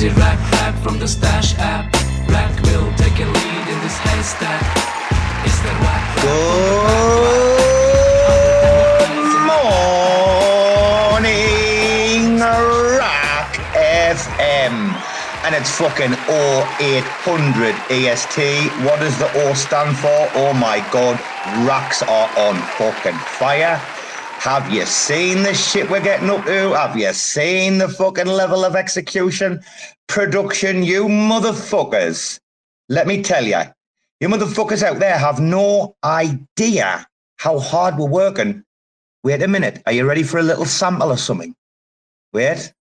Crazy rack rap from the stash app. Rack will take a lead in this haystack. It's the rack. And it's fucking 0800 EST. What does the O stand for? Oh my god, racks are on fucking fire. Have you seen the shit we're getting up to? Have you seen the fucking level of execution? Production, you motherfuckers. Let me tell you, you motherfuckers out there have no idea how hard we're working. Wait a minute. Are you ready for a little sample or something? Wait.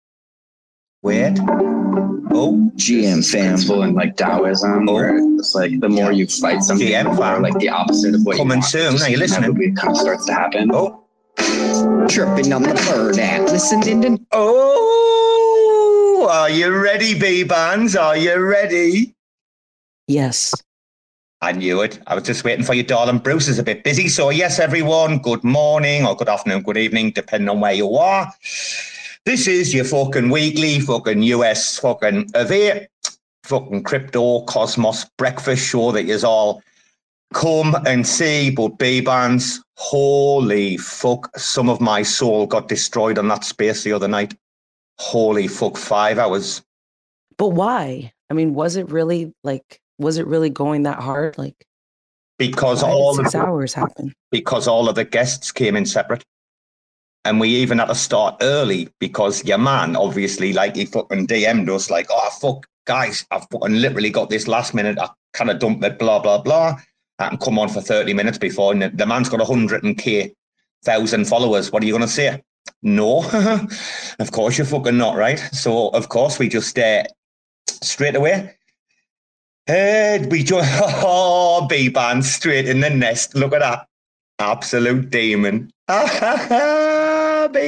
Wait. Oh, GM principle and like Taoism, oh. where it's like the more you fight something, GM the more like the opposite of what Coming you want. soon. Are you listening? inevitably kind of starts to happen. oh, Chirping on the bird app, listening to oh. Are you ready, Bbandz? Are you ready? yes. I knew it. I was just waiting for you, darling. Bruce is a bit busy. So, yes, everyone, good morning or good afternoon, good evening, depending on where you are. This is your fucking weekly fucking US fucking event, fucking crypto cosmos breakfast show that is all come and see. But Bbandz, holy fuck, some of my soul got destroyed on that space the other night. Holy fuck, five hours. But why? I mean, was it really like was it really going that hard? Like Because all six hours happened. because all of the guests came in separate. And we even had to start early because your man, obviously, like he fucking DM'd us, like, oh, fuck, guys, I've fucking literally got this last minute. I kind of dumped it, blah, blah, blah. I can come on for 30 minutes before. And the- man's got 100 and K thousand followers. What are you going to say? No, of course you're fucking not, right? So, of course, we just uh, straight away. Uh, we just, oh, B band straight in the nest. Look at that. Absolute demon. B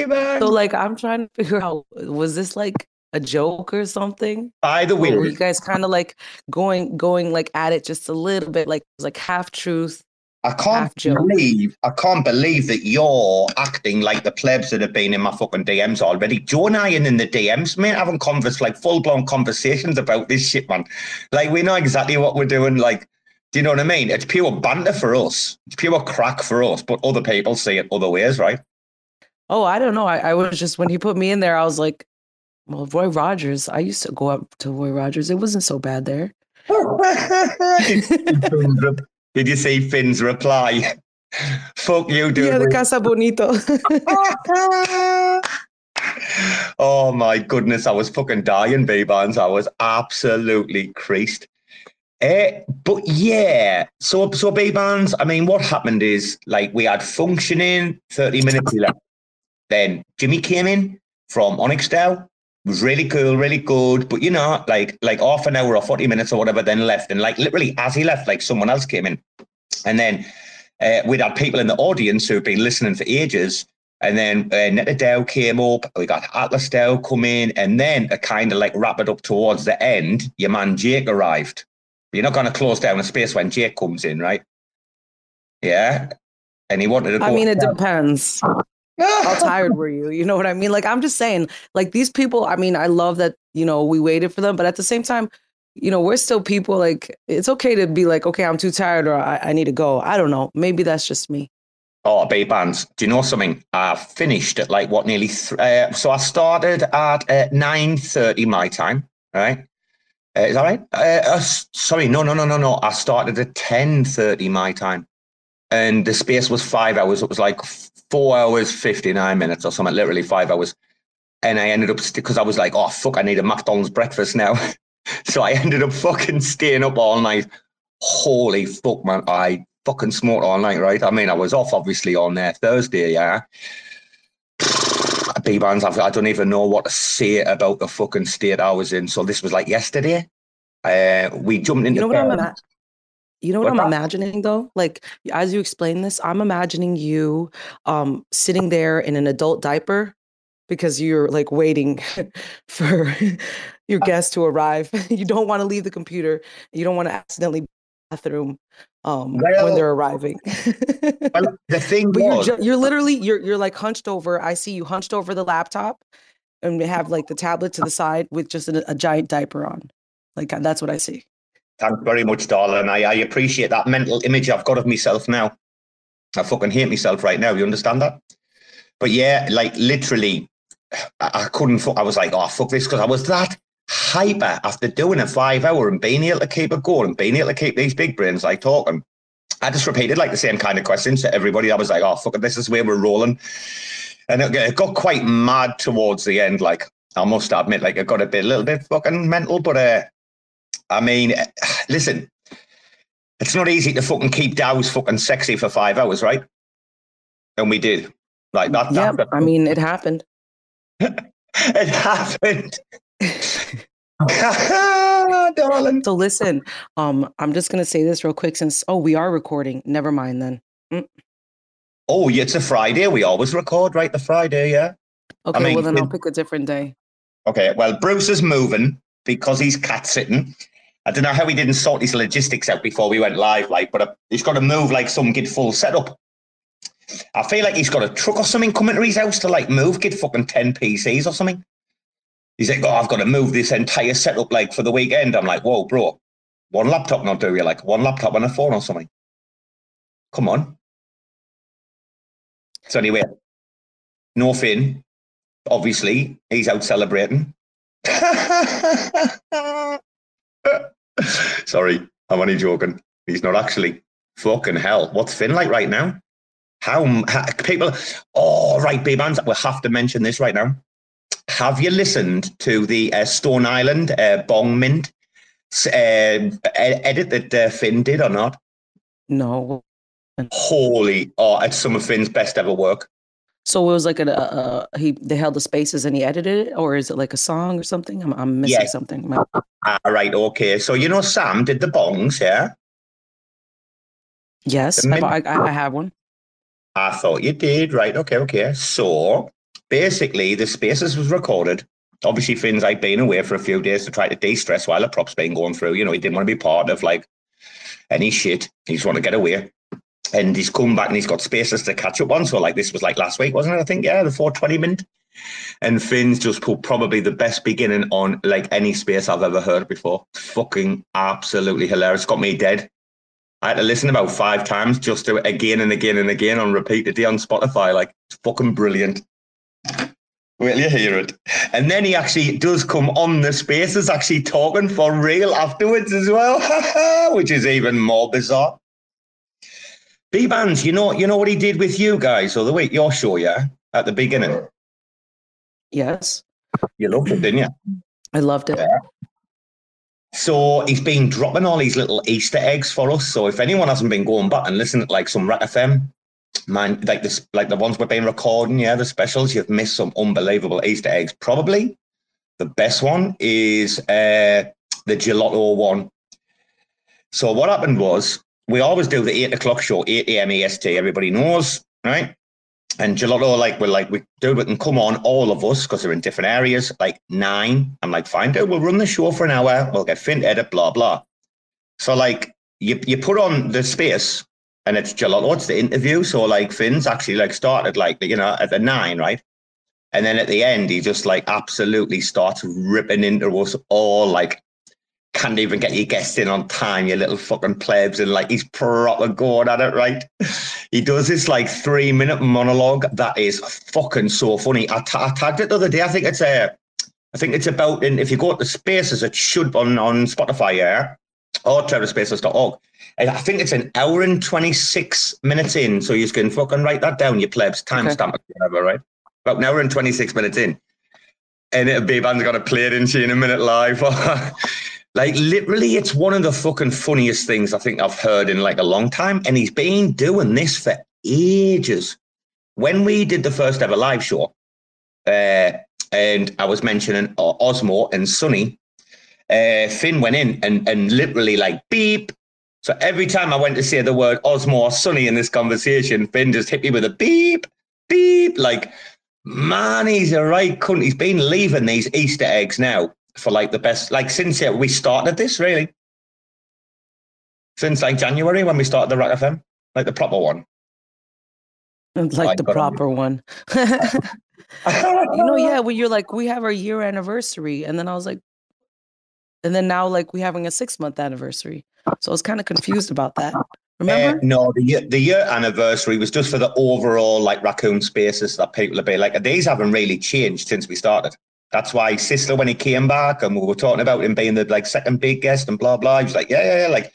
band. So like I'm trying to figure out was this like a joke or something? By the way, were you guys kind of like going going like at it just a little bit, like like half truth? I can't believe I can't believe that you're acting like the plebs that have been in my fucking DMs already. Joe and I are in the DMs, mate, having convers like full blown conversations about this shit, man. Like we know exactly what we're doing. Like, do you know what I mean? It's pure banter for us. It's pure crack for us, but other people see it other ways, right? Oh, I don't know. I, I was just when he put me in there, I was like, well, Roy Rogers. I used to go up to Roy Rogers. It wasn't so bad there. Did you see Finn's reply? Fuck you, dude. Yeah, the Casa Bonita. oh my goodness, I was fucking dying, Bbandz. I was absolutely creased. Eh, but yeah, so so Bbandz. I mean, what happened is like we had functioning 30 minutes left. Then Jimmy came in from Onyx Was really cool, really good. But you know, like like half an hour or 40 minutes or whatever, then left. And like literally as he left, like someone else came in. And then uh, we'd had people in the audience who'd been listening for ages. And then uh, Netta DAO came up. We got Atlas DAO come in. And then to kind of like wrap it up towards the end, your man Jake arrived. You're not going to close down a space when Jake comes in, right? Yeah. And he wanted to go. I mean, it depends. How tired were you? You know what I mean? Like, I'm just saying, like, these people, I mean, I love that, you know, we waited for them, but at the same time, you know, we're still people. Like, it's okay to be like, okay, I'm too tired or I, I need to go. I don't know. Maybe that's just me. Oh, babe bands. Do you know something? I finished at like what nearly. Th- uh, so I started at uh, nine thirty my time. Right? Uh, is that right? Uh, uh, sorry, no, no, no, no, no. I started at ten thirty my time, and the space was five hours. It was like four hours, 59 minutes or something, literally five hours. And I ended up, because I was like, oh, fuck, I need a McDonald's breakfast now. so I ended up fucking staying up all night. Holy fuck, man. I fucking smoked all night, right? I mean, I was off obviously on there Thursday, yeah. Bbandz, I don't even know what to say about the fucking state I was in. So this was like yesterday. Uh, we jumped into. You know what I'm ima- You know what, What I'm imagining though? Like as you explain this, I'm imagining you um sitting there in an adult diaper because you're like waiting for your guest to arrive. you don't want to leave the computer. You don't want to accidentally bathroom um when they're arriving. Well, the thing but you're ju- you're literally you're you're like hunched over. I see you hunched over the laptop and have like the tablet to the side with just a, a giant diaper on. Like that's what I see. Thanks very much, darling. I, I appreciate that mental image I've got of myself now. I fucking hate myself right now. You understand that? But yeah, like literally, I, I couldn't. I was like, oh fuck this, because I was that hyper after doing a five hour and being able to keep it going and being able to keep these big brains like talking. I just repeated like the same kind of questions to everybody. I was like, oh fuck it, this is where we're rolling, and it, it got quite mad towards the end. Like I must admit, like I got a bit, a little bit fucking mental. But uh, I mean, listen, it's not easy to fucking keep DAOs fucking sexy for five hours, right? And we did. Like that. Yeah, that- I mean it happened. it happened. Darling. So listen, um, I'm just gonna say this real quick since oh we are recording. Never mind then. Oh, yeah, it's a Friday. We always record, right? The Friday, yeah. Okay, mean, well then I'll pick a different day. Okay. Well, Bruce is moving because he's cat sitting. I don't know how he didn't sort his logistics out before we went live, like, but uh, he's got to move like some get full setup. I feel like he's got a truck or something coming to his house to like move, get fucking 10 PCs or something. He's like, oh, I've got to move this entire setup like for the weekend. I'm like, whoa, bro, one laptop not do you like one laptop and a phone or something. Come on. So anyway, no Finn, obviously, he's out celebrating. Sorry, I'm only joking. He's not actually. Fucking hell. What's Finn like right now? How, how people. Oh, right, Bbandz. We'll have to mention this right now. Have you listened to the uh, Stone Island uh, Bong Mint uh, edit that uh, Finn did or not? No. Holy. Oh, it's some of Finn's best ever work. So it was like a, a he they held the spaces and he edited it, or is it like a song or something? I'm I'm missing Yeah. something. My- Ah, right, okay. So, you know, Sam did the bongs, yeah? Yes, The I, I, I have one. I thought you did. Right. Okay. Okay. So basically, the Spaces was recorded. Obviously, Finn's like been away for a few days to try to de-stress while the prop's been going through. You know, he didn't want to be part of like any shit. He just want to get away. And he's come back and he's got Spaces to catch up on. So like this was like last week, wasn't it? I think yeah, the 420 mint. And Finn's just put probably the best beginning on like any space I've ever heard before. Fucking absolutely hilarious. Got me dead. I had to listen about five times just to again and again and again on repeat today on Spotify. Like it's fucking brilliant. Will you hear it? And then he actually does come on the spaces, actually talking for real afterwards as well, which is even more bizarre. Bbandz, you know, you know what he did with you guys or the week your show, yeah, at the beginning. Yes, You loved it, didn't you? I loved it. So he's been dropping all these little Easter eggs for us. So if anyone hasn't been going back and listening to like some RAC FM, man, like this, like the ones we've been recording, yeah, the specials, you've missed some unbelievable Easter eggs. Probably the best one is uh, the gelato one. So what happened was we always do the eight o'clock show, eight a.m. EST. Everybody knows, right? And gelato, like we're like we do, we can come on all of us because they're in different areas. Like nine, I'm like, fine, dude, we'll run the show for an hour. We'll get Finn edit, blah blah. So like you you put on the space and it's gelato, it's the interview. So like Finn's actually like started like you know at the nine, right? And then at the end, he just like absolutely starts ripping into us all like can't even get your guests in on time, you little fucking plebs, and like he's proper going at it, right? He does this like three minute monologue that is fucking so funny. I, tagged it the other day. I think it's a, I think it's about, and if you go to Spaces, it should on on Spotify, yeah. or terraspaces.org. And I think it's an hour and 26 minutes in. So you can fucking write that down, you plebs, timestamp okay. whatever, right? About an hour and 26 minutes in. And it'll be band's got to play it into in a minute live. like literally, it's one of the fucking funniest things I think I've heard in like a long time. And he's been doing this for ages. When we did the first ever live show, uh, and I was mentioning Osmo and Sunny, uh, Finn went in and, and literally like beep. So every time I went to say the word Osmo or Sunny in this conversation, Finn just hit me with a beep, beep. Like, man, he's a right cunt. He's been leaving these Easter eggs now for like the best, like since yeah, we started this, really. Since like January when we started the RAC FM, like the proper one. Like the proper one. you know, yeah, when you're like, we have our year anniversary. And then I was like, and then now like we're having a six month anniversary. So I was kind of confused about that. Remember? Uh, no, the year, the year anniversary was just for the overall like raccoon spaces that people have been like. These haven't really changed since we started. That's why Sister, when he came back and we were talking about him being the like second big guest and blah blah, he was like, yeah, yeah, yeah. Like it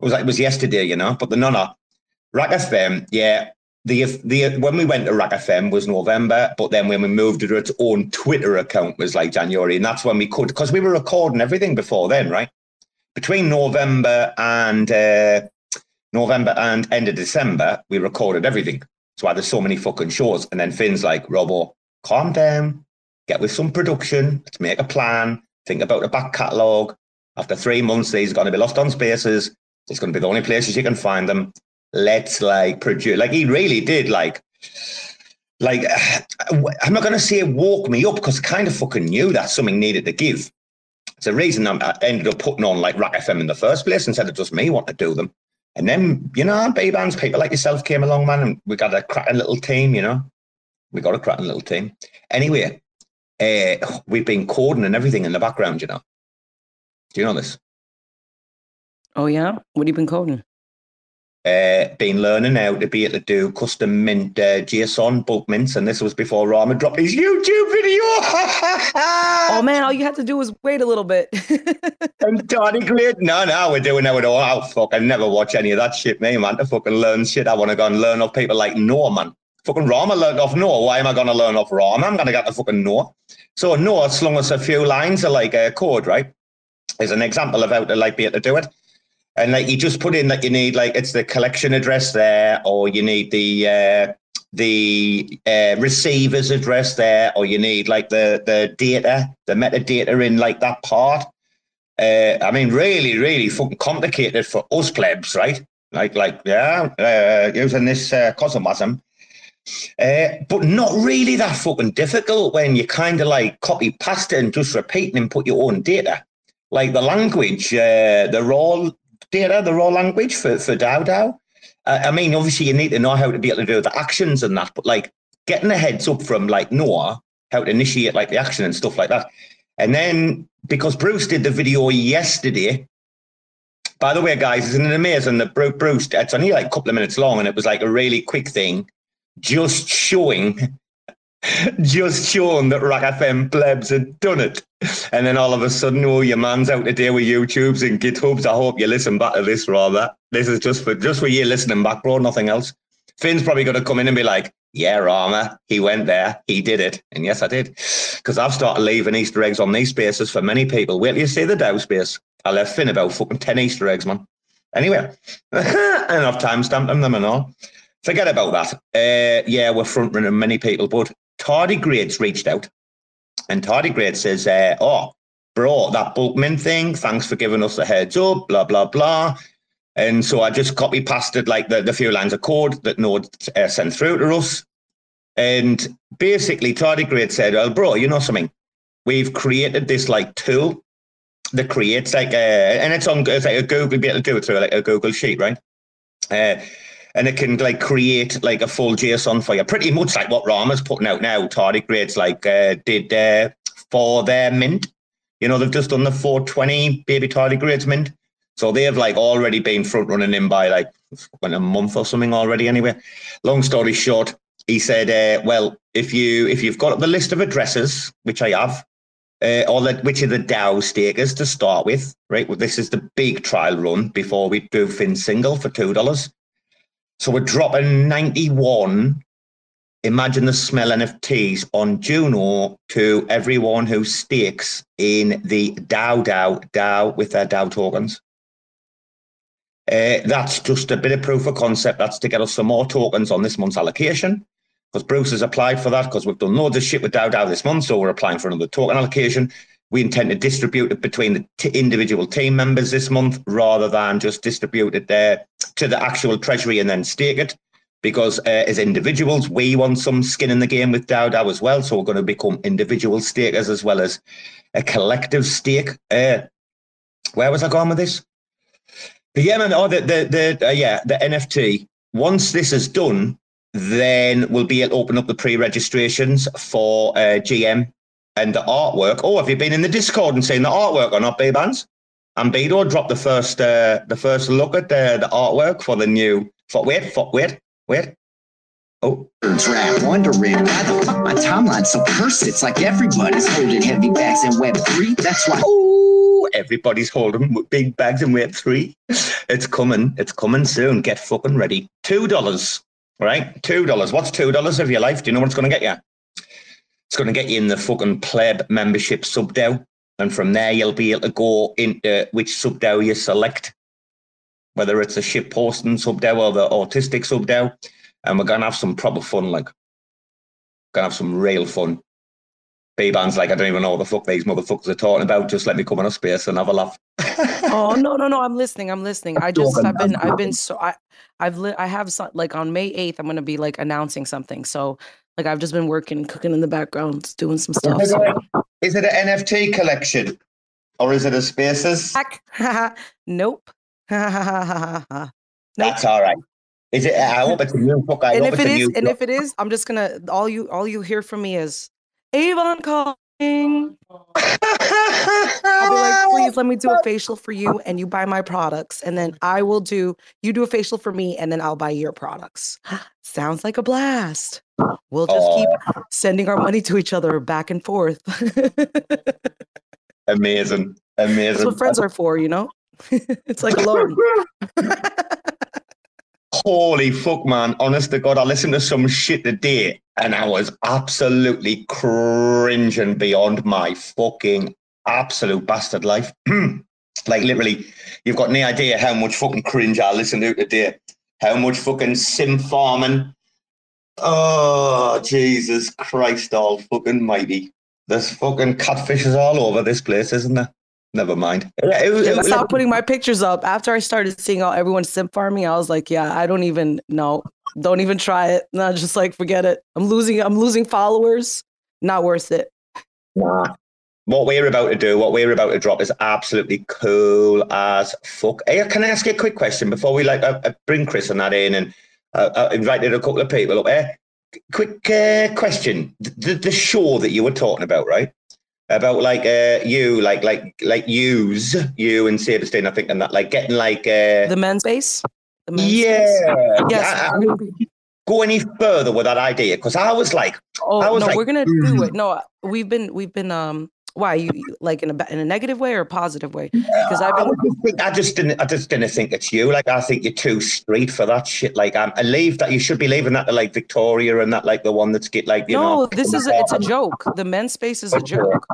was like it was yesterday, you know. But the no, no, RAC FM, yeah, the the when we went to RAC FM was November, but then when we moved to its own Twitter account was like January, and that's when we could because we were recording everything before then, right? Between November and uh, November and end of December, we recorded everything. That's why there's so many fucking shows. And then Finn's like, Robo, calm down, get with some production, let's make a plan, think about the back catalogue. After three months, these are going to be lost on spaces. It's going to be the only places you can find them. Let's like produce like he really did like like i'm not going to say woke me up because i kind of fucking knew that something needed to give. It's the reason i ended up putting on like RAC fm in the first place instead of just me wanting to do them. And then you know Bbandz people like yourself came along man and we got a cracking little team you know? We got a cracking little team. Anyway uh, we've been coding and everything in the background you know do you know this oh yeah what have you been coding uh, been learning how to be able to do custom mint uh, JSON bulk mints, and this was before Rama dropped his YouTube video. oh man, all you had to do was wait a little bit. and Tony Great, no, no, we're doing that it all. Oh, fuck, I never watch any of that shit, me, man. To fucking learn shit, I want to go and learn off people like Noah, man. Fucking Rama learned off Noah. Why am I going to learn off Rama? I'm going to get the fucking Noah. So Noah slung us a few lines of like a code, right? As an example of how to like be able to do it and like you just put in that you need like it's the collection address there, or you need the uh, the uh, receiver's address there, or you need like the the data, the metadata in like that part. Uh, I mean, really, really fucking complicated for us plebs, right? Like, like, yeah, uh, using this uh, CosmWasm. Uh, but not really that fucking difficult when you kind of like copy past it and just repeat and put your own data. Like the language, uh, the raw data, the raw language for, for DAO DAO. Uh, I mean, obviously, you need to know how to be able to do the actions and that, but like getting a heads up from like Noah, how to initiate like the action and stuff like that. And then because Bruce did the video yesterday, by the way, guys, isn't it amazing that Bruce, it's only like a couple of minutes long and it was like a really quick thing, just showing just showing that RAC FM plebs had done it. And then all of a sudden, oh, your man's out today with YouTubes and GitHubs. I hope you listen back to this rather. This is just for just for you listening back, bro, nothing else. Finn's probably gonna come in and be like, yeah, Rama, he went there, he did it. And yes, I did. Because I've started leaving Easter eggs on these spaces for many people. Wait till you see the DAO space. I left Finn about fucking 10 Easter eggs, man. Anyway, and I've time stamped them and all. Forget about that. Uh, yeah, we're front running many people, but Tardigrades reached out, and Tardigrade says, uh, "Oh, bro, that bulk mint thing. Thanks for giving us a heads up. Blah blah blah." And so I just copy pasted like the, the few lines of code that Noah uh, sent through to us. And basically, Tardigrade said, "Well, bro, you know something? We've created this like tool that creates like a, and it's on it's like a Google be able to do it through like a Google sheet, right? Uh, and it can like create like a full JSON for you, pretty much like what Rama's putting out now. Tardigrades like uh, did uh, for their mint. You know, they've just done the 420 baby tardigrades mint. So they have like already been front running in by like a month or something already. Anyway, long story short, he said, uh, "Well, if you if you've got the list of addresses, which I have, uh, or the, which are the DAO stakers to start with, right? Well, this is the big trial run before we do Fin single for two dollars. So we're dropping ninety one. Imagine the smell NFTs on Juno to everyone who stakes in the DAO DAO DAO with their DAO tokens. Uh, that's just a bit of proof of concept. That's to get us some more tokens on this month's allocation because Bruce has applied for that because we've done loads of shit with DAO DAO this month. So we're applying for another token allocation. We intend to distribute it between the t- individual team members this month rather than just distribute it there to the actual treasury and then stake it. Because uh, as individuals, we want some skin in the game with DAO DAO as well. So we're going to become individual stakers as well as a collective stake. Uh, where was I going with this? Yeah, man. Oh, the the, the uh, yeah the NFT. Once this is done, then we'll be able to open up the pre-registrations for uh, GM and the artwork. Oh, have you been in the Discord and seen the artwork or not, Bbandz? And Beto dropped the first uh, the first look at the, the artwork for the new. For, wait, for, wait, wait. Oh. Rap wondering why the fuck my timeline's so cursed. It's like everybody's holding heavy bags in Web three. That's why. Oh, everybody's holding big bags in Web three. It's coming. It's coming soon. Get fucking ready. Two dollars right? Two dollars. What's two dollars of your life? Do you know what it's going to get you? It's going to get you in the fucking pleb membership sub and from there you'll be able to go into which sub you select, whether it's a ship posting sub or the autistic sub and we're going to have some proper fun. Like, gonna have some real fun. B band's like, I don't even know what the fuck these motherfuckers are talking about. Just let me come on a space and have a laugh. oh no no no! I'm listening. I'm listening. I just I've been I've been so I I've li- I have some like on May 8th. I'm gonna be like announcing something. So like I've just been working, cooking in the background, doing some stuff. Is it, a, is it an NFT collection or is it a spaces? nope. That's all right. Is it? I hope it's a new book. I and if it is, and book. if it is, I'm just gonna all you all you hear from me is Avon calling. I'll be like, please let me do a facial for you and you buy my products. And then I will do, you do a facial for me and then I'll buy your products. Sounds like a blast. We'll just oh. keep sending our money to each other back and forth. Amazing. Amazing. That's what friends are for, you know? it's like a loan. Holy fuck, man. Honest to God, I listened to some shit today and I was absolutely cringing beyond my fucking absolute bastard life. like, literally, you've got no idea how much fucking cringe I listened to today. How much fucking sim farming. Oh, Jesus Christ, all fucking mighty. There's fucking catfishes all over this place, isn't there? Never mind. Yeah, it, it, I stopped putting my pictures up after I started seeing all everyone sim farming. I was like, yeah, I don't even know. Don't even try it. No, just like forget it. I'm losing. I'm losing followers. Not worth it. Nah. What we're about to do, what we're about to drop, is absolutely cool as fuck. Hey, can I ask you a quick question before we like uh, uh bring Chris and that in and uh, uh, invited a couple of people up there? Quick uh, question: the, the show that you were talking about, right? about like uh you like like like use you and Saberstein, I think, and that like getting like uh the men's base. The men's yeah, base. yes. I, I go any further with that idea because I was like, oh I was no, like, we're gonna do it. No, we've been we've been um why you like in a in a negative way or a positive way? Because I've been. I, think, I just didn't. I just didn't think it's you. Like I think you're too street for that shit. Like um, I'm. I leave that. You should be leaving that to like Victoria and that like the one that's get like you no, know. this is a, it's a joke. The men's space is a joke.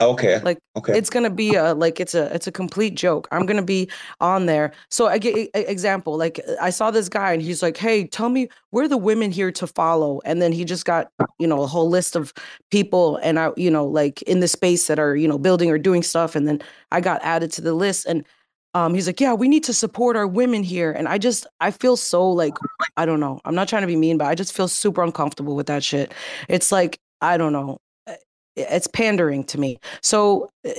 Okay. Like okay. it's gonna be a like it's a it's a complete joke. I'm gonna be on there. So I get example. Like I saw this guy and he's like, "Hey, tell me where the women here to follow." And then he just got you know a whole list of people and I you know like in the space that are you know building or doing stuff. And then I got added to the list and um, he's like, yeah, we need to support our women here. And I just, I feel so like, I don't know. I'm not trying to be mean, but I just feel super uncomfortable with that shit. It's like, I don't know it's pandering to me. So uh,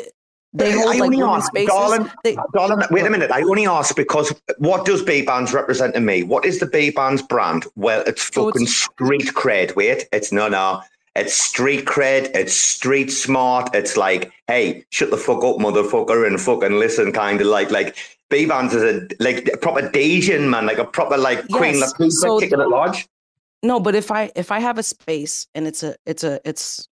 they hold I like women's ask, spaces. Darling, they, darling, wait a minute. I only ask because what does Bbandz represent to me? What is the Bbandz brand? Well, it's fucking it's, street cred. Wait, it's no, no. It's street cred. It's street smart. It's like, hey, shut the fuck up, motherfucker, and fucking listen, kind of like, like Bbandz is a like a proper Dasian man, like a proper like yes, Queen Latifah so, kicking at large. No, but if I if I have a space and it's a it's a it's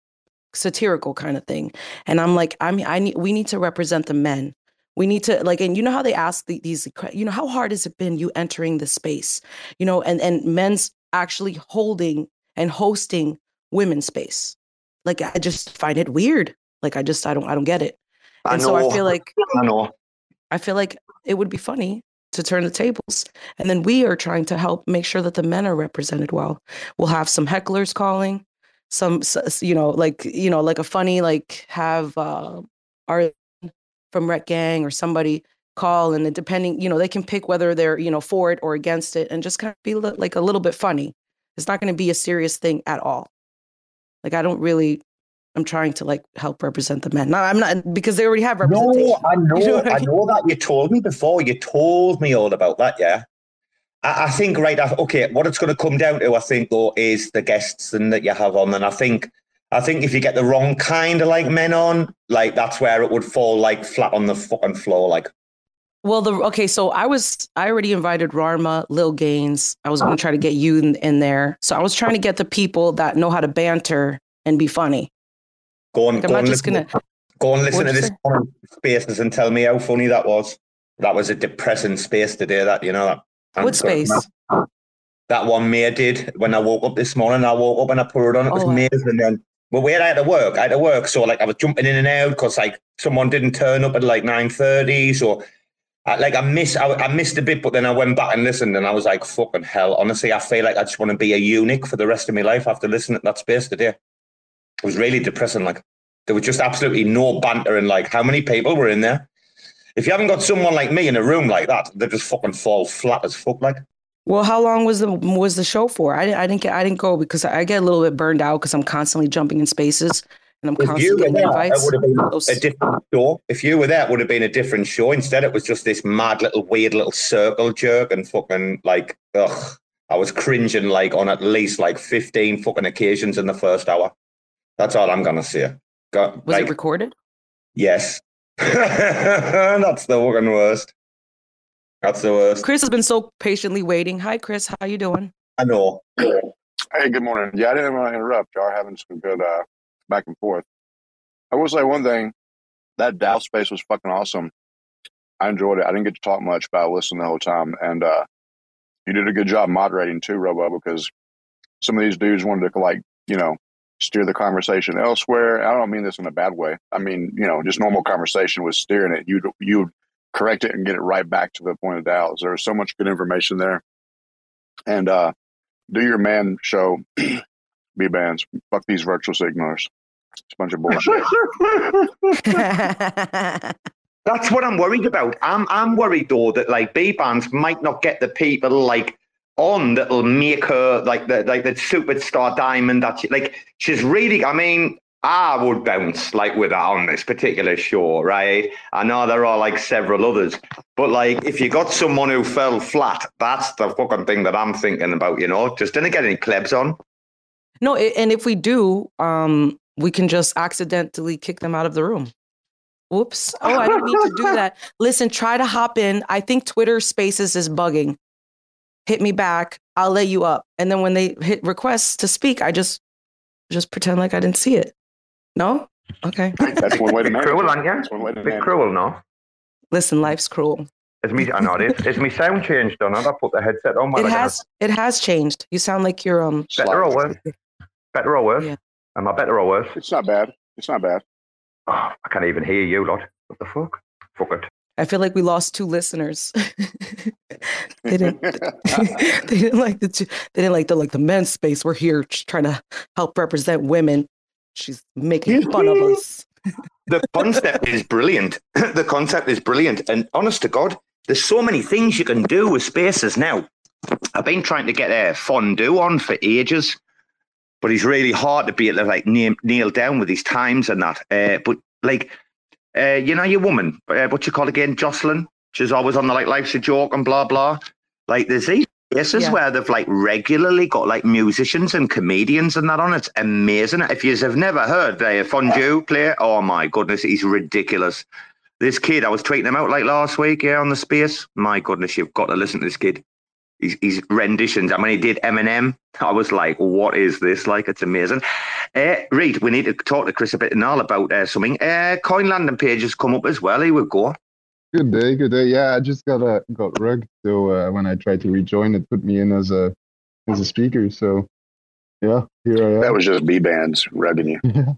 satirical kind of thing. And I'm like, I'm I need we need to represent the men. We need to like, and you know how they ask the, these, you know, how hard has it been you entering the space, you know, and and men's actually holding and hosting women's space. Like I just find it weird. Like I just I don't I don't get it. I And so I feel like I know. I feel like it would be funny to turn the tables. And then we are trying to help make sure that the men are represented well. We'll have some hecklers calling, some, you know, like, you know, like a funny, like have uh, our from Rec Gang or somebody call and depending, you know, they can pick whether they're, you know, for it or against it and just kind of be like a little bit funny. It's not going to be a serious thing at all. Like, I don't really, I'm trying to like help represent the men. No, I'm not because they already have representation. No, I know, You know I I know that you told me before. You told me all about that, yeah. I, I think right. I- Okay, what it's going to come down to, I think, though, is the guests and that you have on. And I think, I think if you get the wrong kind of like men on, like that's where it would fall like flat on the fucking floor. Like, Well, the okay, so I was I already invited Rama, Lil Gaines. I was going to try to get you in, in there. So I was trying to get the people that know how to banter and be funny. go on, Like, go just listen, gonna. go on listen to this spaces and tell me how funny that was. That was a depressing space today. That you know that. I'm What space? that one May did when I woke up this morning. I woke up and I put it on. It was Oh, wow. amazing. And then, but where I had to work, I had to work. So like I was jumping in and out because like someone didn't turn up at like nine thirty. So I, like I missed, I, I missed a bit, but then I went back and listened, and I was like, fucking hell. Honestly, I feel like I just want to be a eunuch for the rest of my life after listening to that space today. It was really depressing. Like there was just absolutely no banter, and like how many people were in there. If you haven't got someone like me in a room like that, they just fucking fall flat as fuck. Like Well, how long was the was the show for? I, didn't- I didn't get I didn't go because I get a little bit burned out because I'm constantly jumping in spaces and I'm If constantly getting there, it would have been Those- a different show. If you were there, it would have been a different show. Instead, it was just this mad little weird little circle jerk and fucking like, ugh. I was cringing like on at least like 15 fucking occasions in the first hour. That's all I'm to say. Was like, it recorded? yes. That's the fucking worst. That's the worst. Chris has been so patiently waiting. Hi, Chris. How you doing? I know. Hey, good morning. Yeah, I didn't want to interrupt. Y'all are having some good uh, back and forth. I will say one thing: that DAO space was fucking awesome. I enjoyed it. I didn't get to talk much, but I listened the whole time, and uh, you did a good job moderating too, Robo, because some of these dudes wanted to like you know steer the conversation elsewhere. I don't mean this in a bad way. I mean you know just normal conversation was steering it. You'd you'd correct it and get it right back to the point of Dallas. There's so much good information there, and uh, do your man show. Bbandz. Fuck these virtual signalers. It's a bunch of bullshit. That's what I'm worried about. I'm I'm worried though that like Bbandz might not get the people like on that'll make her like the like the superstar diamond that she like she's really I mean I would bounce like with her on this particular show, right? I know there are like several others, but like if you got someone who fell flat, that's the fucking thing that I'm thinking about, you know. Just didn't get any plebs on. no, and if we do, um, we can just accidentally kick them out of the room. Whoops. Oh, I didn't mean to do that. Listen, try to hop in. I think Twitter Spaces is bugging. Hit me back. I'll lay you up. And then when they hit requests to speak, I just just pretend like I didn't see it. No? Okay. That's one way to Bit manage cruel, it. aren't you? That's one way to Bit manage cruel, no? Listen, life's cruel. Is me I know it is. Is my sound changed or not? I put the headset on. while It has it has changed. You sound like you're um Better or worse? Better or worse? Yeah. Am I better or worse? It's not bad. It's not bad. Oh, I can't even hear you, lot. What the fuck? Fuck it. I feel like we lost two listeners. they didn't they didn't like the two, they didn't like the like the men's space. We're here trying to help represent women. She's making fun of us. The concept is brilliant. the concept is brilliant. And honest to God, there's so many things you can do with spaces now. I've been trying to get a fondue on for ages, but it's really hard to be able to like nail, nail down with these times and that. Uh, but like, uh, you know, your woman, uh, what you call again, Jocelyn. She's always on the like life's a joke and blah blah. Like there's these places Yeah. where they've like regularly got like musicians and comedians and that on. It's amazing. If you have never heard the fondue player, oh my goodness, he's ridiculous. This kid, I was tweeting him out like last week, yeah, on the space. My goodness, you've got to listen to this kid. His, his renditions. And when he did Eminem, I was like, what is this? Like, it's amazing. Uh, Reed, we need to talk to Chris a bit and all about uh, something. Uh, Coin landing page has come up as well. Here we go. Good day, good day. Yeah, I just got uh, got rugged. So uh, when I tried to rejoin, it put me in as a as a speaker. So yeah, here I am. That was just Bbandz rugging you.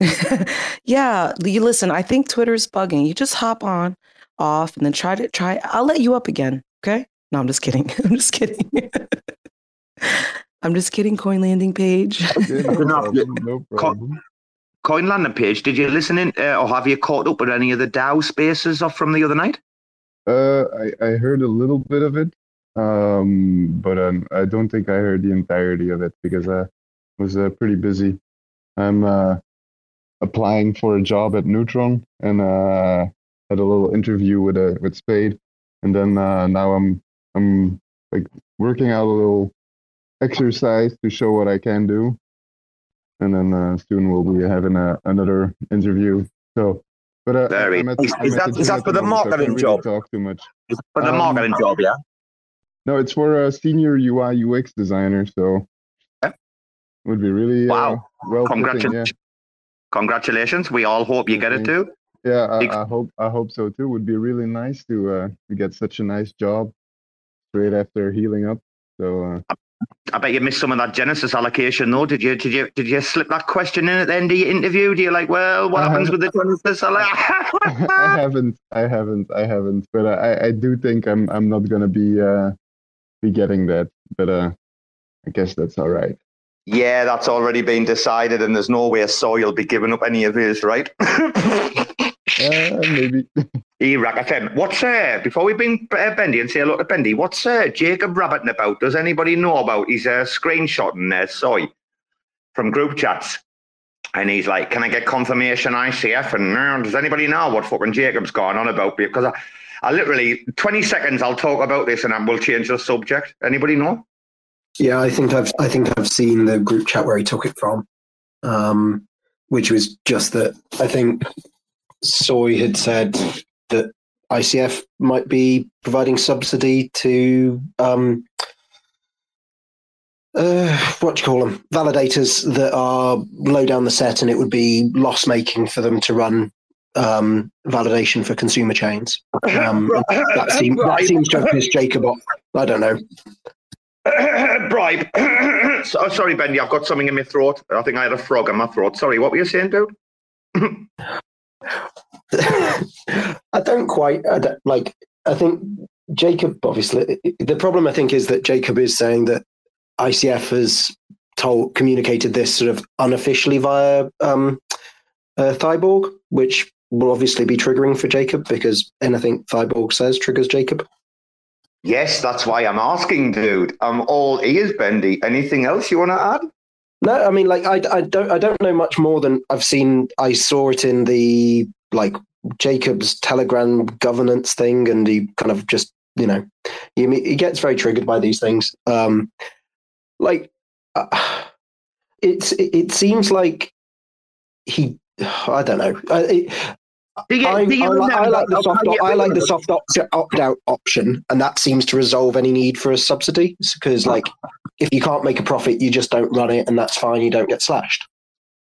yeah, you listen. I think Twitter's bugging. You just hop on, off, and then try to try. I'll let you up again. Okay? No, I'm just kidding. I'm just kidding. I'm just kidding. Coin landing page. Okay, no problem, no problem. Coin landing page, did you listen in uh, or have you caught up with any of the DAO spaces off from the other night? Uh, I, I heard a little bit of it, um, but um, I don't think I heard the entirety of it because I was uh, pretty busy. I'm uh, applying for a job at Neutron and uh, had a little interview with uh, with Spade, and then uh, now I'm I'm like working out a little exercise to show what I can do, and then uh, soon we'll be having a, another interview. So, but uh, Very at, Is that- is that for the marketing really job? Talk too much. For the Um, marketing job, yeah? No, it's for a senior UI UX designer, so Yeah. would be really uh, Wow. well fitting, yeah. Congratulations. Congratulations. We all hope you get it too. Yeah, I, I hope I hope so too. Would be really nice to uh, to get such a nice job straight after healing up. So uh, I bet you missed some of that Genesis allocation though. Did you did you did you slip that question in at the end of your interview? Do you like, well, what I happens with the Genesis allocation? I haven't, I haven't, I haven't. But I, I do think I'm I'm not gonna be uh, be getting that. But uh, I guess that's all right. yeah, that's already been decided, and there's no way a Soy will be giving up any of his, right? Uh, maybe. Iraq FM. What's uh, before we bring uh, Bendy and say hello to Bendy, what's uh, Jacob Rabbiting about? Does anybody know about his uh, screenshotting uh, Soy from group chats? And he's like, Can I get confirmation ICF? And uh, does anybody know what fucking Jacob's going on about? Because I, I literally, 20 seconds, I'll talk about this and I will change the subject. Anybody know? Yeah, I think I've I think I've seen the group chat where he took it from, um, which was just that I think Soy had said that ICF might be providing subsidy to um, uh, what do you call them validators that are low down the set, and it would be loss making for them to run um, validation for consumer chains. Um, that, seem, that seems to have pissed Jacob off. I don't know. Bribe. so, oh, sorry, Bendy, I've got something in my throat. I think I had a frog in my throat. Sorry, what were you saying, dude? I don't quite. I don't, like. I think Jacob. Obviously, the problem I think is that Jacob is saying that ICF has told communicated this sort of unofficially via um, uh, Thyborg, which will obviously be triggering for Jacob because anything Thyborg says triggers Jacob. Yes, that's why I'm asking, dude. I'm all ears, Bendy. Anything else you want to add? No, I mean, like, I, I don't, I don't know much more than I've seen. I saw it in the like Jacob's Telegram governance thing, and he kind of just, you know, he, he gets very triggered by these things. Um, like, uh, it's, it, it seems like he, I don't know. Do you, I, you I, li- I like the soft. can I like the soft opt, opt out option, and that seems to resolve any need for a subsidy. Because, like, if you can't make a profit, you just don't run it, and that's fine. You don't get slashed.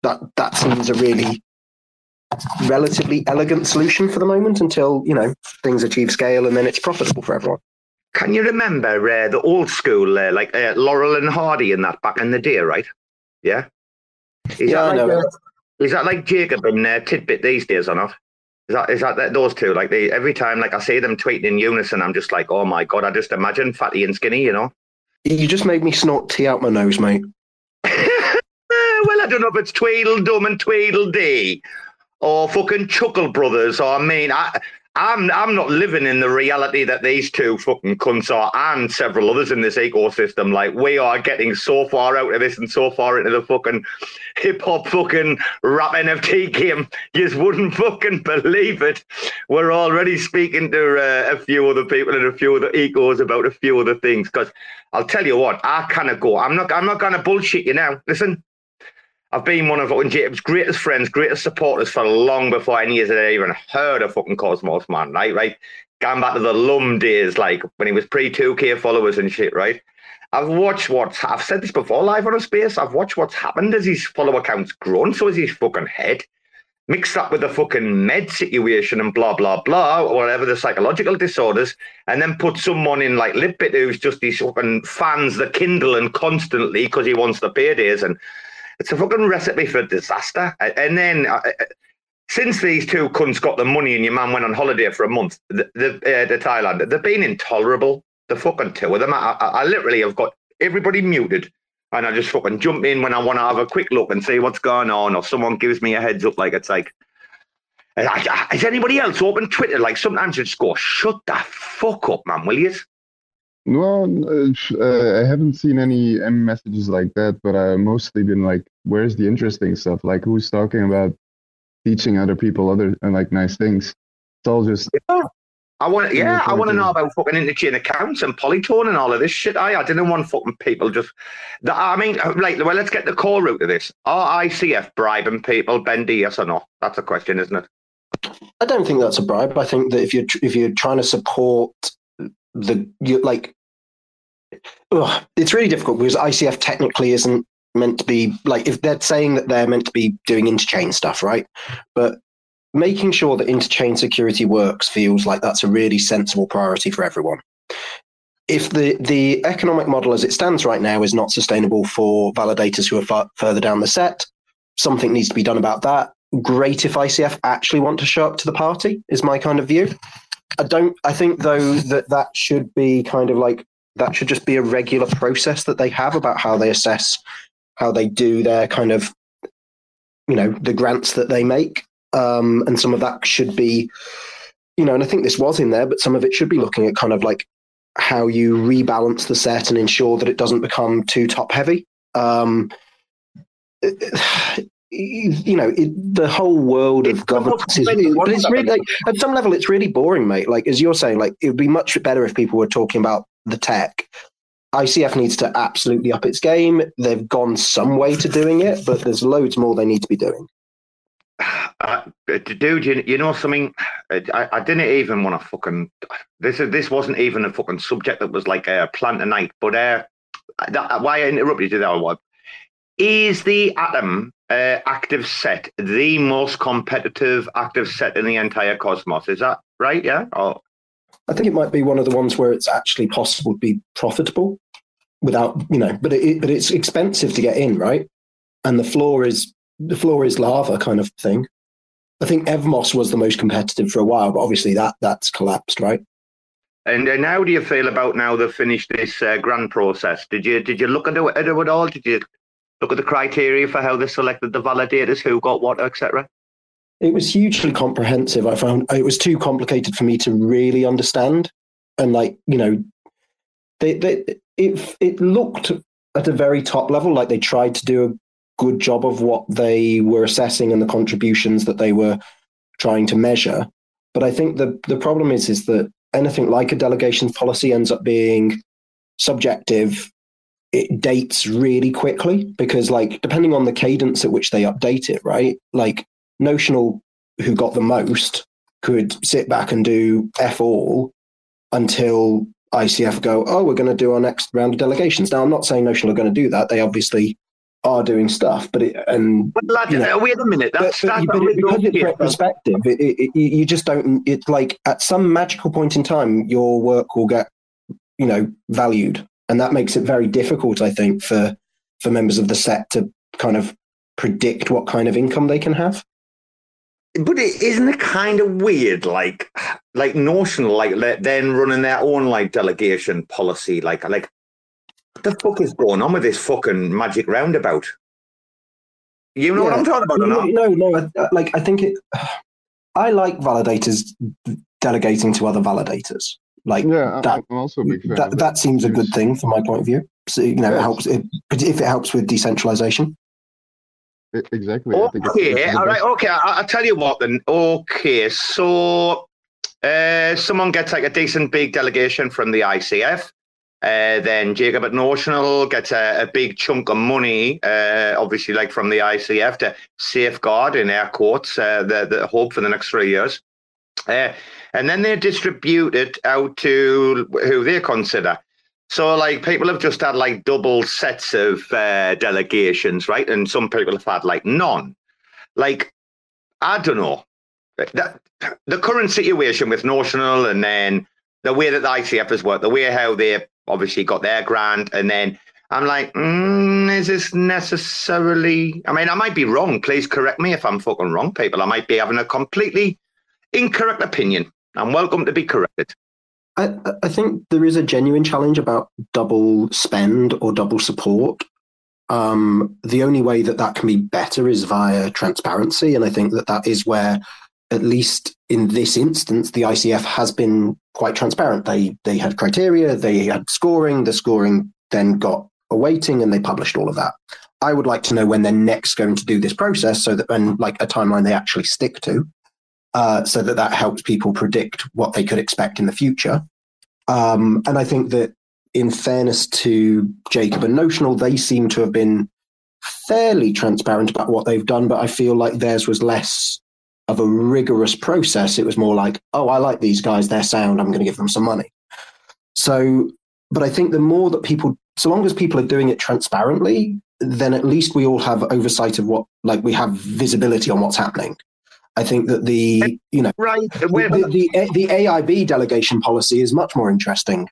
That that seems a really relatively elegant solution for the moment until you know things achieve scale, and then it's profitable for everyone. Can you remember uh, the old school, uh, like uh, Laurel and Hardy and that back in the day, right? Yeah. Is Yeah, I that like, know. uh, is that like Jacob and uh, Tidbit these days or not? Is that is that, that those two? Like they every time like I see them tweeting in unison, I'm just like, oh my god! I just imagine fatty and skinny, you know. You just made me snort tea out my nose, mate. Well, I don't know if it's Tweedledum and Tweedledee or fucking Chuckle Brothers. Or I mean, I, I'm I'm not living in the reality that these two fucking cunts are, and several others in this ecosystem. Like we are getting so far out of this and so far into the fucking hip hop fucking rap NFT game, you just wouldn't fucking believe it. We're already speaking to uh, a few other people and a few other ecos about a few other things. Because I'll tell you what, I kind of go. I'm not. I'm not to bullshit you now. Listen. I've been one of fucking Jacob's greatest friends, greatest supporters for long before any of had even heard of fucking Cosmos, man, right? Right? Going back to the Lum days, like when he was pre 2K followers and shit, right? I've watched what's, I've said this before live on a space, I've watched what's happened as his follower count's grown, so is his fucking head. Mixed up with the fucking med situation and blah, blah, blah, or whatever the psychological disorders, and then put someone in like Lippit who's just these fucking fans the Kindle and constantly because he wants the paydays and it's a fucking recipe for disaster. And then uh, uh, since these two cunts got the money and your man went on holiday for a month, the, the, uh, Thailand, they've been intolerable. The fucking two of them. I, I, I literally have got everybody muted. And I just fucking jump in when I want to have a quick look and see what's going on, or someone gives me a heads up. Like it's like, is anybody else open Twitter? Like sometimes you just go, shut the fuck up, man, will you? Well, uh, uh, I haven't seen any, any messages like that, but I've mostly been like, where's the interesting stuff? Like, who's talking about teaching other people other and like nice things? It's all just. Yeah. I want, yeah, I want to know about fucking interchain accounts and polytone and all of this shit. I, I didn't want fucking people just. I mean, uh, like, well, let's get the core root of this. Are ICF bribing people, Bendy? Yes or no? That's a question, isn't it? I don't think that's a bribe. I think that if you're if you're trying to support the you like ugh, it's really difficult because ICF technically isn't meant to be like if they're saying that they're meant to be doing interchain stuff, right? But making sure that interchain security works feels like that's a really sensible priority for everyone. If the, the economic model as it stands right now is not sustainable for validators who are far, further down the set, something needs to be done about that. Great if ICF actually want to show up to the party, is my kind of view. I don't. I think though that that should be kind of like that should just be a regular process that they have about how they assess how they do their kind of you know the grants that they make. Um, and some of that should be you know and i think this was in there but some of it should be looking at kind of like how you rebalance the set and ensure that it doesn't become too top heavy. Um, you know it, the whole world of governance is, but it's really like at some level it's really boring mate. Like as you're saying like it would be much better if people were talking about the tech. ICF needs to absolutely up its game. They've gone some way to doing it, but there's loads more they need to be doing. Uh, dude, you, you know something? I, I didn't even want to fucking. This is this wasn't even a fucking subject that was like a plan tonight. But uh, that, why I interrupted you there? What is the Atom uh, active set the most competitive active set in the entire cosmos? Is that right? Yeah. Oh. I think it might be one of the ones where it's actually possible to be profitable without, you know, but it, but it's expensive to get in, right? And the floor is the floor is lava kind of thing. I think Evmos was the most competitive for a while, but obviously that that's collapsed, right? And, and how do you feel about now they've finished this uh, grant process? Did you did you look at at it at all? Did you look at the criteria for how they selected the validators, who got what, etc.? It was hugely comprehensive. I found it was too complicated for me to really understand. And like, you know, they, they it it looked at a very top level like they tried to do a good job of what they were assessing and the contributions that they were trying to measure. But I think the the problem is is that anything like a delegations policy ends up being subjective. It dates really quickly because, like, depending on the cadence at which they update it, right? Like, Notional, who got the most, could sit back and do F all until ICF go, oh, we're going to do our next round of delegations. Now, I'm not saying Notional are going to do that. They obviously are doing stuff, but it, and but lad, you know, wait a minute. That's, but, that's but, but because it's retrospective, it, it, you just don't. It's like at some magical point in time, your work will get, you know, valued, and that makes it very difficult, I think, for for members of the set to kind of predict what kind of income they can have but it isn't it kind of weird, like like notional, like then running their own like delegation policy, like like what the fuck is going on with this fucking magic roundabout? You know yeah. what I'm talking about, no, no, no. Uh, like I think it. I like validators delegating to other validators. Like yeah, that, I'm also a big fan that, that seems a good thing from my point of view. So you know, it helps if it helps with decentralization. Exactly. Okay. All right. Okay. I, will tell you what then. Okay. So, uh, someone gets like a decent big delegation from the ICF. Uh, then Jacob at Notional gets a, a big chunk of money, uh, obviously, like from the ICF to safeguard, in air quotes, uh, the, the hope for the next three years. Uh, and then they distribute it out to who they consider. So, like, people have just had like double sets of uh, delegations, right? And some people have had like none. Like, I don't know. That, the current situation with Notional and then the way that the ICF has worked, the way how they obviously got their grant, and then I'm like, mm, is this necessarily? I mean, I might be wrong. Please correct me if I'm fucking wrong, people. I might be having a completely incorrect opinion. I'm welcome to be corrected. I, I think there is a genuine challenge about double spend or double support. Um, the only way that that can be better is via transparency, and I think that that is where, at least in this instance, the ICF has been quite transparent. They they had criteria, they had scoring. The scoring then got a weighting, and they published all of that. I would like to know when they're next going to do this process, so that and like a timeline they actually stick to, uh, so that that helps people predict what they could expect in the future. Um, and I think that, in fairness to Jacob and Notional, they seem to have been fairly transparent about what they've done, but I feel like theirs was less of a rigorous process. It was more like, oh, I like these guys, they're sound, I'm going to give them some money. So, but I think the more that people, so long as people are doing it transparently, then at least we all have oversight of what, like we have visibility on what's happening. I think that the you know right the, the, the AIB delegation policy is much more interesting.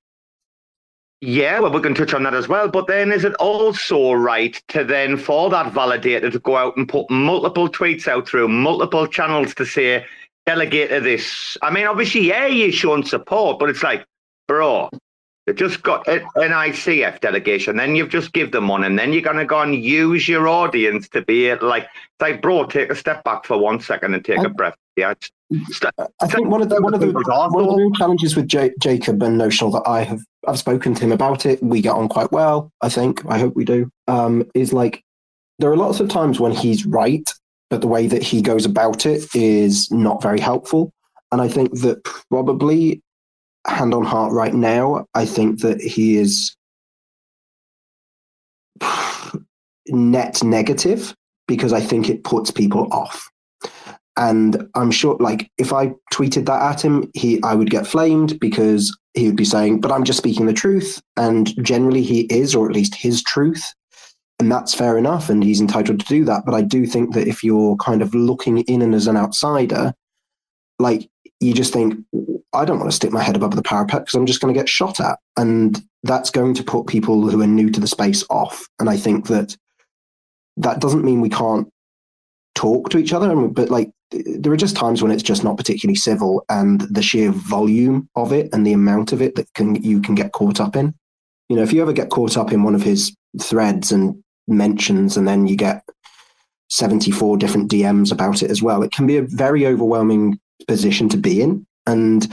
Yeah, well, we can touch on that as well. But then, is it also right to then, for that validator, to go out and put multiple tweets out through multiple channels to say, delegate to this? I mean, obviously, yeah, you're showing support, but it's like, bro, you just got an ICF delegation, then you've just give them one, and then you're going to go and use your audience to be. Like, it's like, bro, take a step back for one second and take I, a breath. Yeah, I think one of the one of the, one of the real challenges with J- Jacob and Notional that I have I've spoken to him about it. We get on quite well. I think. I hope we do. Um, is like there are lots of times when he's right, but the way that he goes about it is not very helpful. And I think that probably hand on heart right now, I think that he is net negative because I think it puts people off. And I'm sure, like, if I tweeted that at him, he I would get flamed because he would be saying, "But I'm just speaking the truth," and generally he is, or at least his truth, and that's fair enough, and he's entitled to do that. But I do think that if you're kind of looking in and as an outsider, like you just think, I don't want to stick my head above the parapet because I'm just going to get shot at. And that's going to put people who are new to the space off. And I think that that doesn't mean we can't talk to each other, but like there are just times when it's just not particularly civil and the sheer volume of it and the amount of it that can you can get caught up in. You know, if you ever get caught up in one of his threads and mentions and then you get 74 different DMs about it as well, it can be a very overwhelming position to be in. And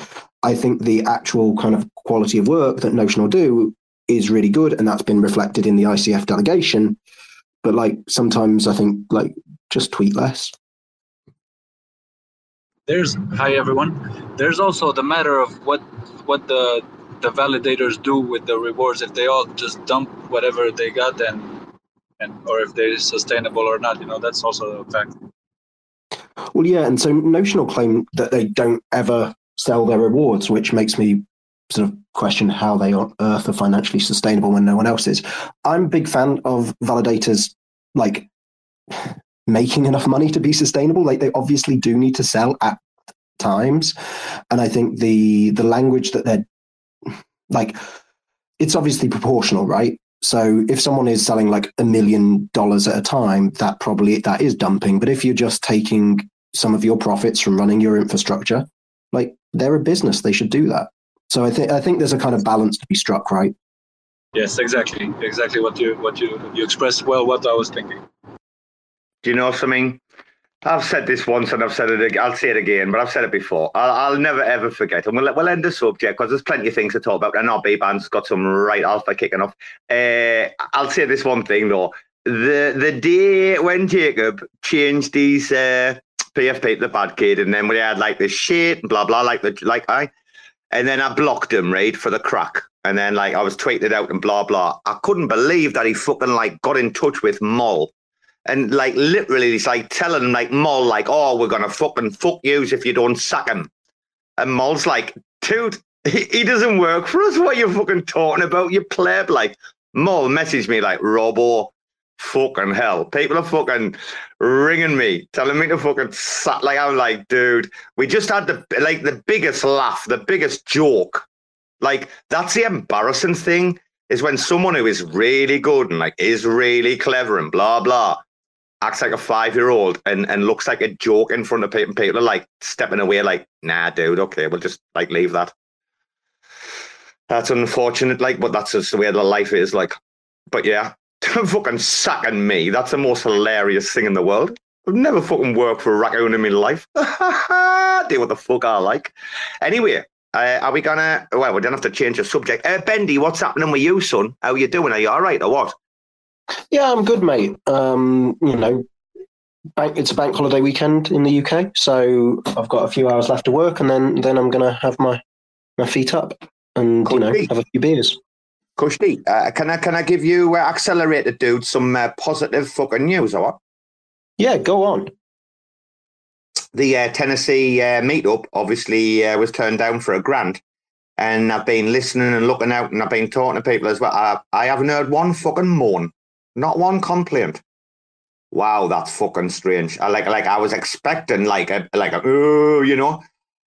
I think the actual kind of quality of work that Notional do is really good, and that's been reflected in the ICF delegation. But like sometimes I think like just tweet less. There's hi everyone. There's also the matter of what what the the validators do with the rewards if they all just dump whatever they got and and or if they're sustainable or not. You know that's also a fact. Well, yeah, and so Notional claim that they don't ever sell their rewards, which makes me sort of question how they on earth are financially sustainable when no one else is. I'm a big fan of validators like making enough money to be sustainable. Like they obviously do need to sell at times, and I think the the language that they're like it's obviously proportional, right? So if someone is selling like a million dollars at a time, that probably that is dumping. But if you're just taking some of your profits from running your infrastructure, like they're a business, they should do that. So I think I think there's a kind of balance to be struck, right? Yes, exactly, exactly what you what you you expressed well. What I was thinking. Do you know something? I've said this once and I've said it. Again, I'll say it again, but I've said it before. I'll, I'll never ever forget. And we'll we'll end the subject because there's plenty of things to talk about. And our Bbandz's got some right alpha kicking off. Uh, I'll say this one thing though: the the day when Jacob changed his uh, PFP to the bad kid, and then we had like the shit, and blah blah, like the like I. and then I blocked him, right, for the crack. And then like I was tweeted out and blah blah. I couldn't believe that he fucking like got in touch with Moll. And like literally he's like telling like Moll like, oh, we're gonna fucking fuck yous if you don't sack him. And Moll's like, dude, he, he doesn't work for us. What you fucking talking about? You pleb like Moll messaged me like Robo fucking hell. People are fucking ringing me, telling me to fucking sat like I'm like, dude, we just had the like the biggest laugh, the biggest joke. Like that's the embarrassing thing is when someone who is really good and like is really clever and blah blah acts like a five year old and, and looks like a joke in front of people and people are like stepping away like, nah, dude, okay, we'll just like leave that. That's unfortunate, like, but that's just the way the life is, like. But yeah, fucking sacking me. That's the most hilarious thing in the world. I've never fucking worked for a raccoon in my life. Do what the fuck I like. Anyway, uh, are we gonna? Well, we don't have to change the subject. Uh, Bendy, what's happening with you, son? How are you doing? Are you all right or what? Yeah, I'm good, mate. Um, you know, bank, it's a bank holiday weekend in the UK, so I've got a few hours left to work, and then then I'm gonna have my my feet up and you know Cool. have a few beers. Kushti, uh, can I can I give you uh, accelerated dude some uh, positive fucking news or what? Yeah, go on. The uh, Tennessee uh, meetup obviously uh, was turned down for a grant, and I've been listening and looking out, and I've been talking to people as well. I, I haven't heard one fucking moan, not one complaint. Wow, that's fucking strange. I like like I was expecting like a like a oh you know,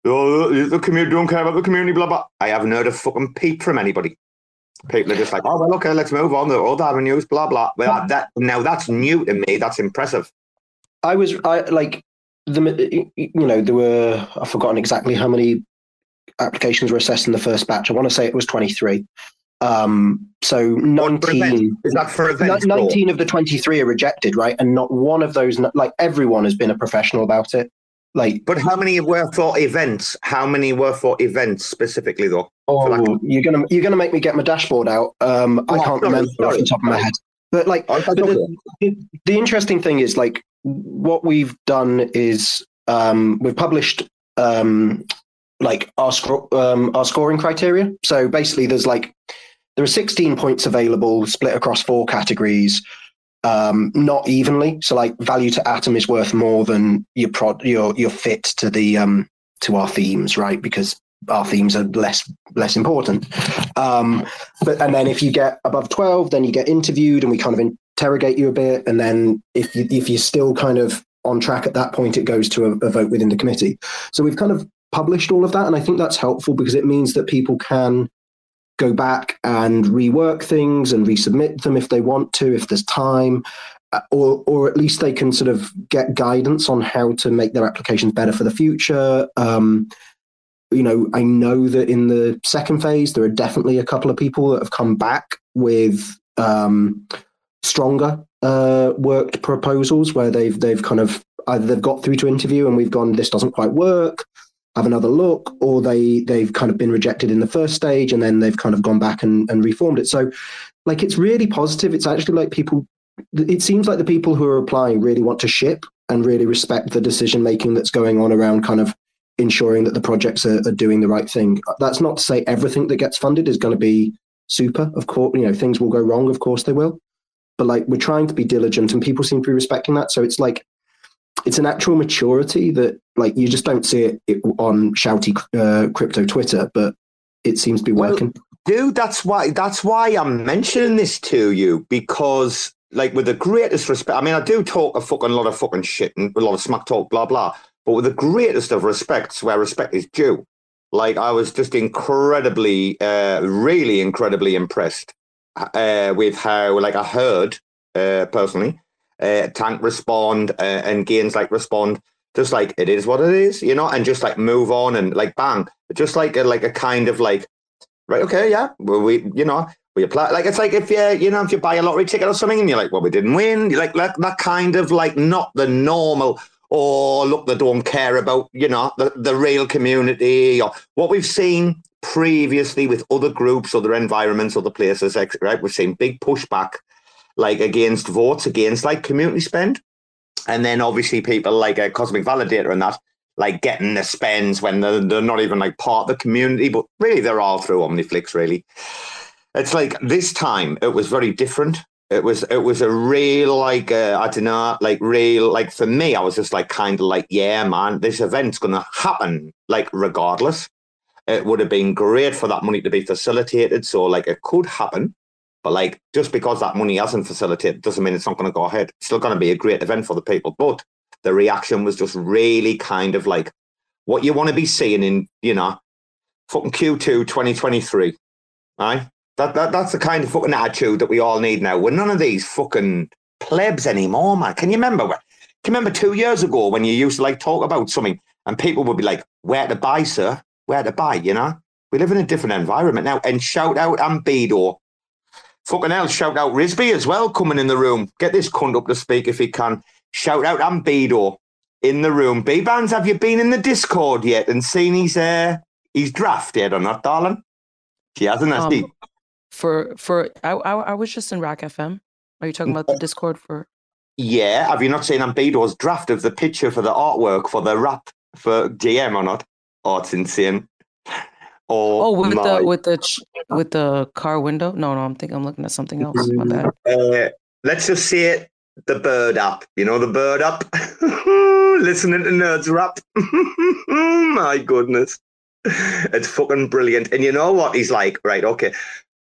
oh, the community don't care about the community blah blah. I haven't heard a fucking peep from anybody. People are just like, oh well, okay, let's move on. The other avenues, blah blah. Well, that now that's new to me. That's impressive. I was I like the you know there were I've forgotten exactly how many applications were assessed in the first batch. I want to say it was 23. Um, so 19? Is that for events? Ni- or- 19 of the 23 are rejected, right? And not one of those, like everyone has been a professional about it. Like, But how many were for events? How many were for events specifically, though? oh, like- you're gonna you're gonna make me get my dashboard out. Um, I Oh, can't sorry, remember off the top of my head. But like, Oh, but the, the, the interesting thing is like what we've done is um, we've published um, like our um, our scoring criteria. So basically, there's like there are 16 points available, split across four categories, um, not evenly. So like value to atom is worth more than your prod your your fit to the um, to our themes, right? Because our themes are less less important. Um, but and then if you get above 12, then you get interviewed and we kind of interrogate you a bit. And then if you if you're still kind of on track at that point, it goes to a, a vote within the committee. So we've kind of published all of that, and I think that's helpful because it means that people can go back and rework things and resubmit them if they want to, if there's time, uh, or or at least they can sort of get guidance on how to make their applications better for the future. Um, you know, I know that in the second phase, there are definitely a couple of people that have come back with um, stronger uh, worked proposals where they've they've kind of either they've got through to interview and we've gone, this doesn't quite work, have another look, or they they've kind of been rejected in the first stage and then they've kind of gone back and, and reformed it. So, like, it's really positive. It's actually like people. It seems like the people who are applying really want to ship and really respect the decision making that's going on around kind of ensuring that the projects are, are doing the right thing. That's not to say everything that gets funded is going to be super. Of course, you know things will go wrong. Of course they will. But like we're trying to be diligent, and people seem to be respecting that. So it's like it's an actual maturity that like you just don't see it, it on shouty uh, crypto Twitter, but it seems to be working. Dude, that's why that's why I'm mentioning this to you because, like, with the greatest respect, I mean, I do talk a fucking lot of fucking shit and a lot of smack talk, blah blah. But with the greatest of respects, where respect is due, like I was just incredibly, uh, really incredibly impressed uh, with how, like, I heard uh, personally, uh, Tank respond uh, and gains like respond, just like it is what it is, you know, and just like move on and like bang, just like a, like a kind of like right, okay, yeah, well, we, you know, we apply. Like it's like if you, you know, if you buy a lottery ticket or something, and you're like, well, we didn't win. You're like that, that kind of like not the normal. Or look, they don't care about you know the, the real community or what we've seen previously with other groups, other environments, other places. Right, we've seen big pushback, like against votes, against like community spend, and then obviously people like a Cosmic Validator and that like getting the spends when they're, they're not even like part of the community, but really they're all through OmniFlix. Really, it's like this time it was very different. It was it was a real like uh, I don't know like real like for me I was just like kind of like yeah man this event's gonna happen like regardless. It would have been great for that money to be facilitated, so like it could happen. But like just because that money hasn't facilitated doesn't mean it's not going to go ahead. It's still going to be a great event for the people. But the reaction was just really kind of like what you want to be seeing in, you know, fucking Q2 2023. Right? That, that that's the kind of fucking attitude that we all need now. We're none of these fucking plebs anymore, man. Can you remember? Can you remember two years ago when you used to like talk about something and people would be like, "Where to buy, sir? Where to buy?" You know, we live in a different environment now. And shout out Ambedo, fucking hell, shout out Risby as well, coming in the room. Get this cunt up to speak if he can. Shout out Ambedo in the room. Bbandz, have you been in the Discord yet and seen his uh his draft yet or not, darling? She hasn't, has? Um, for for I, I I was just in RAC FM. Are you talking about the Discord for? Yeah, have you not seen Ambedo's draft of the picture for the artwork for the rap for GM or not? Oh, it's insane. Oh, Oh, with the with the ch- with the car window. No, no, I'm thinking I'm looking at something else. My bad. Uh, let's just see it. The bird up. You know the bird up? Listening to nerds rap. my goodness. It's fucking brilliant. And you know what? He's like, right, okay.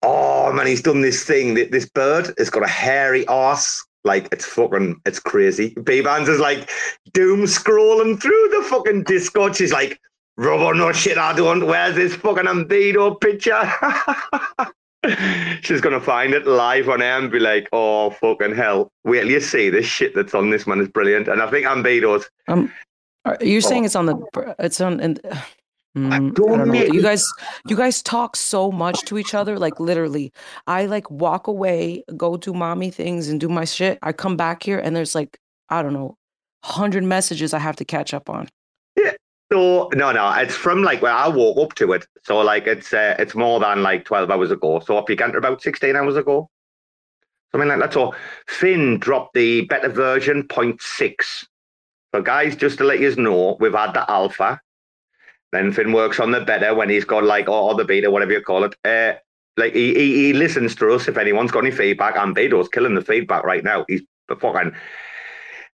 Oh man, he's done this thing. Th- This bird has got a hairy ass. Like it's fucking, it's crazy. Bbandz is like doom scrolling through the fucking Discord. She's like, Robo, no shit, I don't. Where's this fucking Ambedo picture? She's gonna find it live on air and be like, "Oh fucking hell! Wait till you see this shit that's on this man is brilliant." And I think Ambedo's. Um, are you Oh. saying it's on the? It's on. And, Mm, I don't don't know. know. You guys, you guys talk so much to each other. Like literally, I like walk away, go do mommy things, and do my shit. I come back here, and there's like I don't know, hundred messages I have to catch up on. So no, no, it's from like where I woke up to it. So like it's uh, it's more than like twelve hours ago. So if you can't about sixteen hours ago, something like that. So Finn dropped the beta version 0.6. So guys, just to let you know, we've had the alpha. Then Finn works on the beta when he's got like or, or the beta, whatever you call it. Uh, like he, he he listens to us if anyone's got any feedback. Ambedo's killing the feedback right now. He's fucking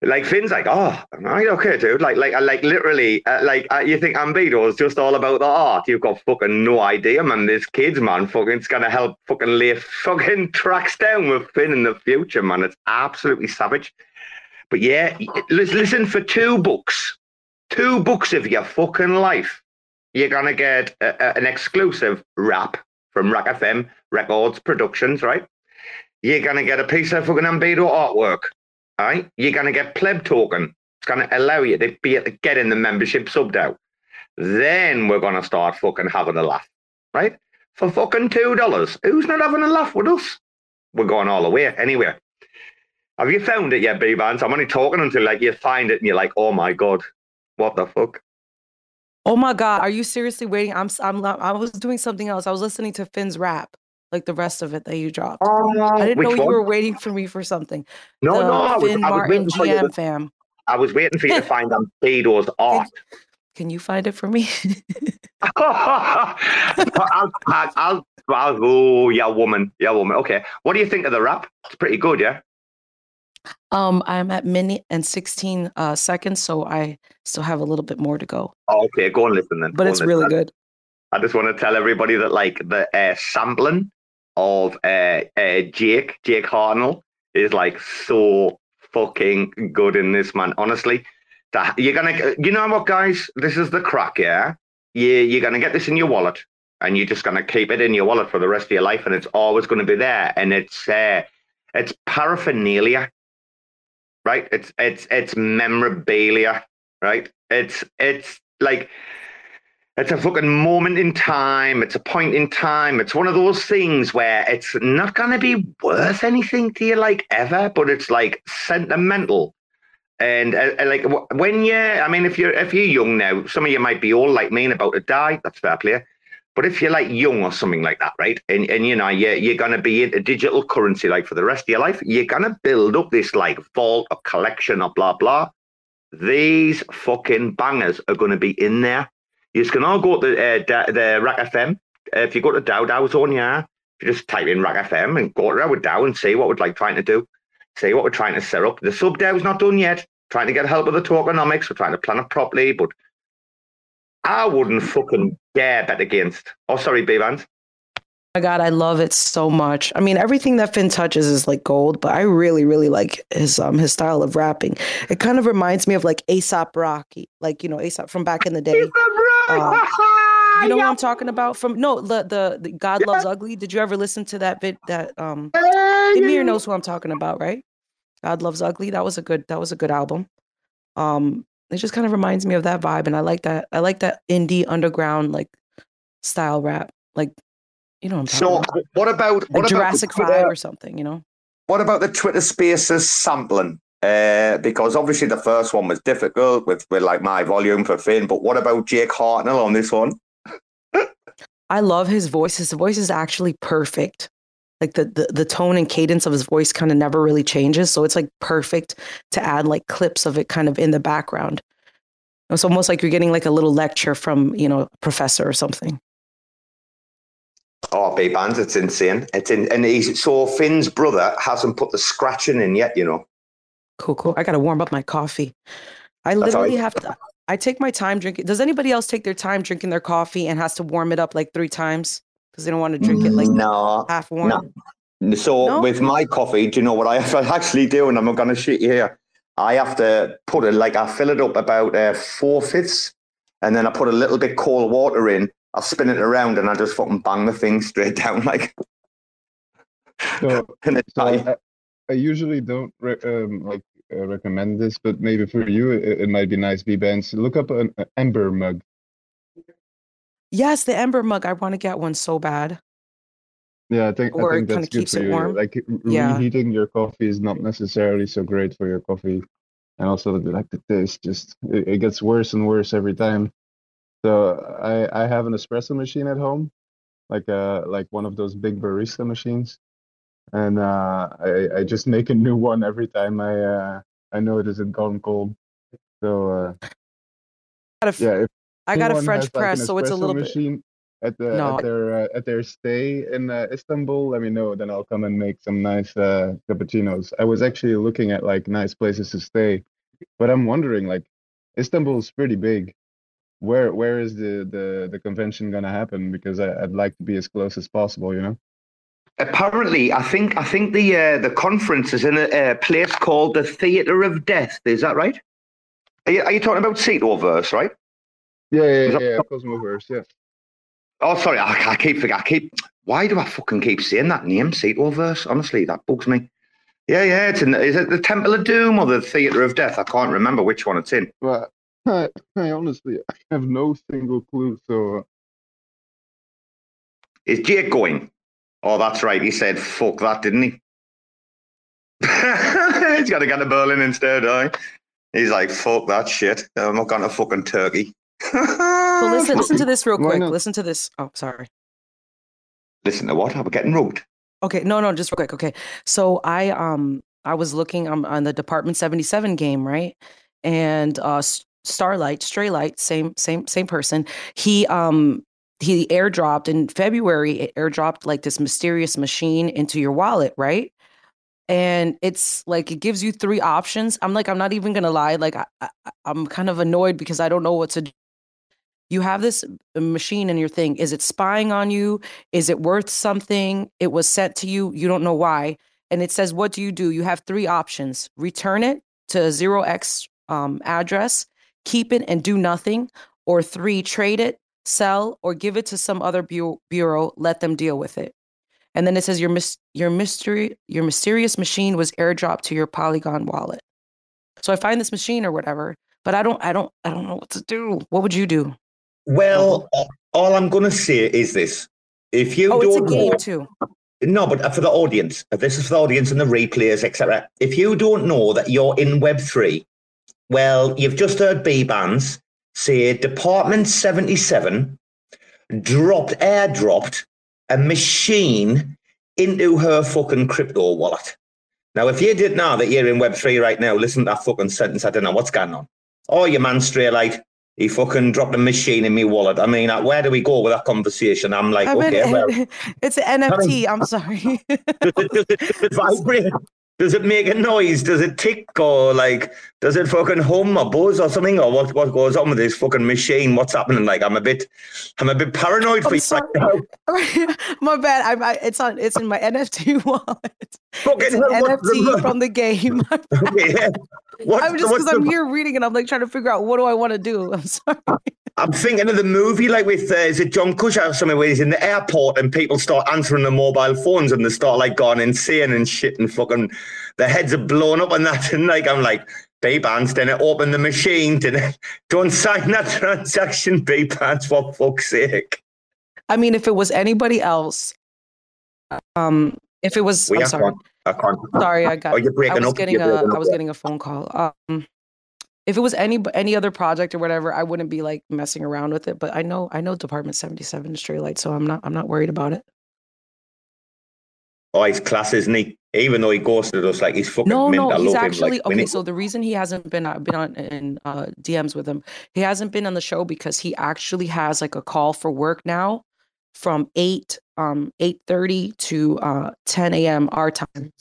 like Finn's like, oh, right, okay, dude. Like, like, like, literally, uh, like, uh, you think Ambedo is just all about the art? You've got fucking no idea, man. This kids, man, fucking, it's gonna help fucking lay fucking tracks down with Finn in the future, man. It's absolutely savage. But yeah, listen for two books, two books of your fucking life. You're gonna get a, a- an exclusive rap from RAC FM Records Productions, right? You're gonna get a piece of fucking Ambedo artwork right? You're going to get pleb token. It's going to allow you to be able to get in the membership subbed out. Then we're going to start fucking having a laugh, right? For fucking two dollars. Who's not having a laugh with us? We're going all the way anyway. Have you found it yet, Bbandz? I'm only talking until like you find it and you're like, oh my god, what the fuck? Oh my god, are you seriously waiting? I'm I'm, I was doing something else. I was listening to Finn's rap, like the rest of it that you dropped. I didn't know you one? were waiting for me for something. No, the no, I was, Finn I was Martin waiting for you. GM To, fam. I was waiting for you to find Ambedo's art. Can you find it for me? I'll, I'll, I'll, I'll, oh, yeah, woman, yeah, woman. Okay, what do you think of the rap? It's pretty good, yeah. um, I'm at minute and 16 uh, seconds, so I still have a little bit more to go. Oh, okay, go and listen then. But Go it's really good. I just want to tell everybody that like the uh, sampling of uh, uh, Jake Jake Hartnell is like so fucking good in this man. Honestly, that you're gonna, you know what, guys? This is the crack, yeah. You you're gonna get this in your wallet, and you're just gonna keep it in your wallet for the rest of your life, and it's always gonna be there. And it's uh, it's paraphernalia, right? It's it's it's memorabilia, right? It's it's like it's a fucking moment in time. It's a point in time. It's one of those things where it's not going to be worth anything to you, like ever, but it's like sentimental. And uh, uh, like when you, I mean, if you're if you're young now, some of you might be old like me and about to die. That's fair play. But if you're like young or something like that, right? And and you know, you're you're gonna be into digital currency like for the rest of your life, you're gonna build up this like vault or collection or blah blah. these fucking bangers are to be in there. You can all go to uh, Da- the RAC FM. Uh, if you go to DAO DAO Zone, yeah, if you just type in RAC FM and go to with DAO and see what we're like trying to do, see what we're trying to set up. The sub DAO's not done yet. Trying to get help with the tokenomics. We're trying to plan it properly, but I wouldn't fucking dare bet against. Oh, sorry, Bbandz. my god, I love it so much. I mean, everything that Finn touches is like gold, but I really, really like his um his style of rapping. It kind of reminds me of like Aesop Rocky, like you know Aesop from back in the day. Uh, you know what I'm talking about? From no, the the, the God Loves Ugly. Did you ever listen to that bit? That um, Emir knows who I'm talking about, right? God Loves Ugly. That was a good. That was a good album. Um, it just kind of reminds me of that vibe, and I like that. I like that indie underground like style rap, like you know what So, about. what about Like about Jurassic Five or something, you know? What about the Twitter Spaces sampling? Uh, because obviously the first one was difficult with, with like my volume for Finn, but what about Jake Hartnell on this one? I love his voice. His voice is actually perfect. Like the the, the tone and cadence of his voice kind of never really changes. So it's like perfect to add like clips of it kind of in the background. It's almost like you're getting like a little lecture from, you know, a professor or something. Oh, Bbandz, it's insane. It's in, and he's so Finn's brother hasn't put the scratching in yet, you know. Cool, cool. I gotta warm up my coffee. I That's literally right. have to I take my time drinking. Does anybody else take their time drinking their coffee and has to warm it up like three times? Because they don't want to drink it like no, half warm. no. So No? with my coffee, do you know what I have to actually do? And I'm not going to shit you here. I have to put it like I fill it up about uh, four fifths, and then I put a little bit cold water in. I spin it around, and I just fucking bang the thing straight down like. So, and it's so I, I usually don't um, like recommend this, but maybe for you it, it might be nice. Bbandz, look up an, an Ember mug. Yes, the ember mug. I want to get one so bad. Yeah, I think Or I think that's good for you. warm. Like Yeah. reheating your coffee is not necessarily so great for your coffee, and also the- like the taste just it, it gets worse and worse every time. So I I have an espresso machine at home, like uh like one of those big barista machines, and uh I I just make a new one every time I uh I notice it gone cold. So uh Got a yeah, if I got a French has, press, an so it's a little bit. machine at the No. at their uh, at their stay in uh, Istanbul. Let me know, then I'll come and make some nice uh, cappuccinos. I was actually looking at like nice places to stay, but I'm wondering like Istanbul's pretty big. Where where is the the the convention gonna happen? Because I, I'd like to be as close as possible. You know. Apparently, I think I think the uh, the conference is in a, a place called the Theatre of Death. Is that right? Are you, are you talking about Ceatoverse, right? Yeah, yeah, yeah. that- yeah Cosmoverse. Yeah. Oh, sorry, I, I keep forget. I keep. Why do I fucking keep saying that name, Ceatoverse? Honestly, that bugs me. Yeah, yeah. It's in. Is it the Temple of Doom or the Theatre of Death? I can't remember which one it's in. But I, I honestly have no single clue. So uh, Is Jake going? Oh, that's right. He said, "Fuck that," didn't he? He's got to go to Berlin instead, eh? He's like, "Fuck that shit." I'm not going to fucking Turkey. So listen, listen to this real quick. Listen to this. Oh, sorry. Listen to what? I'm getting rugged. Okay, no, no, just real quick. Okay, so I um I was looking um, on the Department Seventy Seven game, right? And uh, S- Starlight, Straylight, same same same person. He um he airdropped in February. It airdropped like this mysterious machine into your wallet, right? And it's like it gives you three options. I'm like, I'm not even gonna lie. Like I, I I'm kind of annoyed because I don't know what to do. You have this machine in your thing. Is it spying on you? Is it worth something? It was sent to you. You don't know why. And it says, what do you do? You have three options return it to a 0x um, address, keep it and do nothing, or three, trade it, sell, or give it to some other bu- bureau, let them deal with it. And then it says your mis- your mystery your mysterious machine was airdropped to your Polygon wallet. So I find this machine or whatever, but I don't I don't I don't know what to do. What would you do? Well, all I'm going to say is this: if you oh, it's a don't game know- too. No, but uh, for the audience, uh, this is for the audience and the replayers, etc. If you don't know that you're in Web three, well, you've just heard Bbandz say Department seventy seven dropped airdropped a machine into her fucking crypto wallet. Now, if you didn't know that you're in Web three right now, listen to that fucking sentence. I don't know what's going on. Oh, your man straight like he fucking dropped a machine in me wallet. I mean, uh, where do we go with that conversation? I'm like, I mean, okay, well, it's an NFT. I'm sorry. does it, does it, does it vibrate? Does it make a noise? Does it tick or like does it fucking hum or buzz or something? Or what what goes on with this fucking machine? What's happening? Like I'm a bit I'm a bit paranoid for I'm you sorry. right my bad. I, I, it's on. It's in my NFT wallet. Fucking It's an hell, what's the- NFT from the game. Okay, yeah. What's I'm just because I'm the- here reading and I'm like trying to figure out what do I want to do. I'm sorry. I'm thinking of the movie, like with uh, is it John Cusack or something, where he's in the airport and people start answering the mobile phones and they start like going insane and shit and fucking their heads are blown up and that. And like I'm like, Bbandz, then open the machine, then don't sign that transaction, Bbandz, for fuck's sake. I mean, if it was anybody else, um, if it was, We I'm sorry. one. I can't. Sorry, I got. Oh, you're breaking I was up. getting You're a. I was getting a phone call. Um, if it was any any other project or whatever, I wouldn't be like messing around with it. But I know I know Department Seventy Seven is Straylight, so I'm not I'm not worried about it. Oh, he's class, isn't he? Even though he ghosted us, like he's fucking No, mint. no, I he's actually. Like, okay. So the reason he hasn't been uh, been on in uh, DMs with him, he hasn't been on the show because he actually has like a call for work now from eight um eight thirty to uh ten a.m. our time.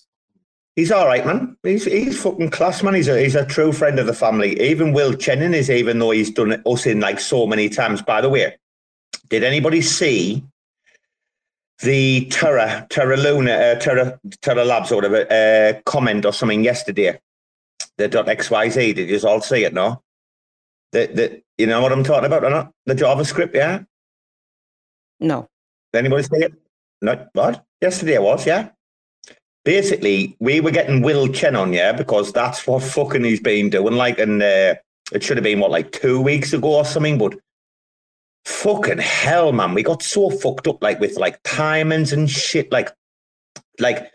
He's all right, man. He's he's fucking class, man. He's a he's a true friend of the family. Even Will Chennin is, even though he's done us in like so many times. By the way, did anybody see the Terra Terra Luna uh, Terra Terra Labs or whatever uh, comment or something yesterday? The dot XYZ. Did you all see it? No. The the you know what I'm talking about or not? The JavaScript, yeah. No, Anybody see it? No. What? Yesterday it was, yeah. Basically, we were getting Will Chen on, yeah, because that's what fucking he's been doing. Like, and uh, it should have been what, like two weeks ago or something. But fucking hell, man, we got so fucked up, like with like timings and shit. Like, like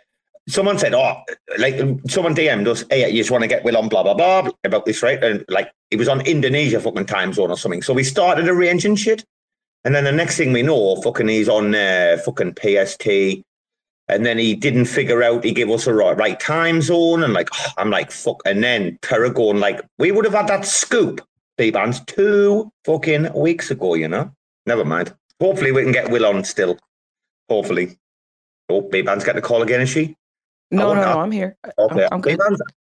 someone said, oh, like someone DM'd us, hey, you just want to get Will on, blah blah blah about this, right? And like, he was on Indonesia fucking time zone or something. So we started arranging shit. And then the next thing we know, fucking he's on uh, fucking PST. And then he didn't figure out he gave us a right, right time zone. And like, I'm like, fuck. And then Terra going like, we would have had that scoop, Bbandz, two fucking weeks ago, you know? Never mind. Hopefully we can get Will on still. Hopefully. Oh, Bbandz's got the call again, is she? no, no, no. no. I'm here. Okay. I'm good.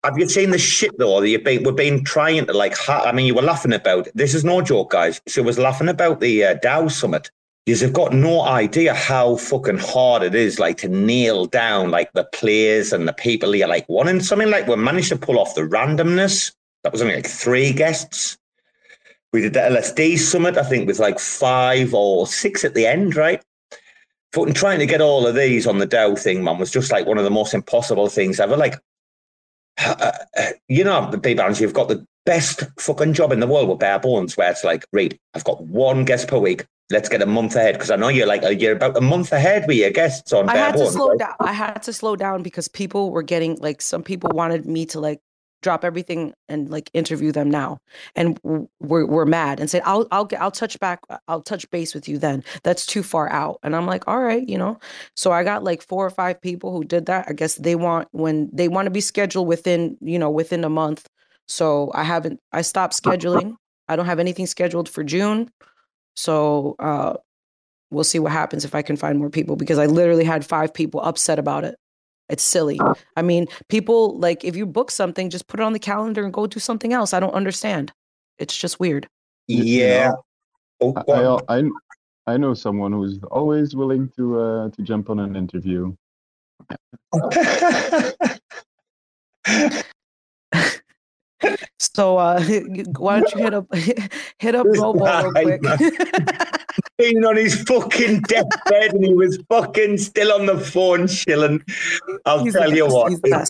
Have you seen the shit though? that You've been, we've been trying to like, ha- I mean, you were laughing about, this is no joke, guys. She was laughing about the uh, DAO Summit. Because they've got no idea how fucking hard it is, like to nail down like the players and the people you're like wanting something like we managed to pull off the randomness. That was only like three guests. We did the LSD summit, I think, with like five or six at the end, right? Fucking trying to get all of these on the DAO thing, man, was just like one of the most impossible things ever. Like, you know, the big bands, you've got the best fucking job in the world with bare bones, where it's like, Reed, I've got one guest per week. Let's get a month ahead because I know you're like you're about a month ahead with your guests on I bare had to bones. slow right? down. I had to slow down because people were getting like some people wanted me to like drop everything and like interview them now, and we're we're mad and said I'll I'll get I'll touch back I'll touch base with you then. That's too far out, and I'm like, all right, you know. So I got like four or five people who did that. I guess they want when they want to be scheduled within you know within a month. So I haven't I stopped scheduling. I don't have anything scheduled for June. So uh we'll see what happens if I can find more people because I literally had five people upset about it. It's silly. I mean, people like if you book something, just put it on the calendar and go do something else. I don't understand. It's just weird. You- you Yeah. know, Oh, I, I, I I know someone who's always willing to uh, to jump on an interview. So uh why don't you hit up hit up This Robo real quick? Been on his fucking deathbed and he was fucking still on the phone chilling. I'll He's the tell you best, what. the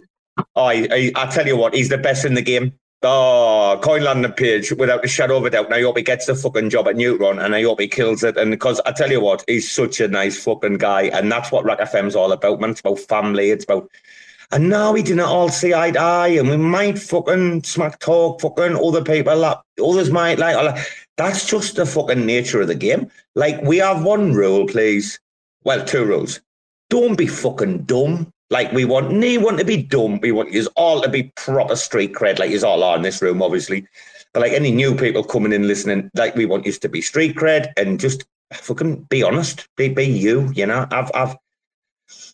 I, I, I tell you what, he's the best in the game. Oh, Coinlanding.page, without a shadow of a doubt. And I hope he gets the fucking job at Neutron and I hope he kills it. And because I tell you what, he's such a nice fucking guy. And that's what RAC FM's all about, man. It's about family. It's about. And now we didn't all see eye to eye, and we might fucking smack talk, fucking other people, like, others might like, like. That's just the fucking nature of the game. Like, we have one rule, please. Well, two rules. Don't be fucking dumb. Like we want, no want to be dumb. We want you all to be proper street cred, like you all are in this room, obviously. But like any new people coming in listening, like we want you to be street cred and just fucking be honest, be be you. You know, I've I've.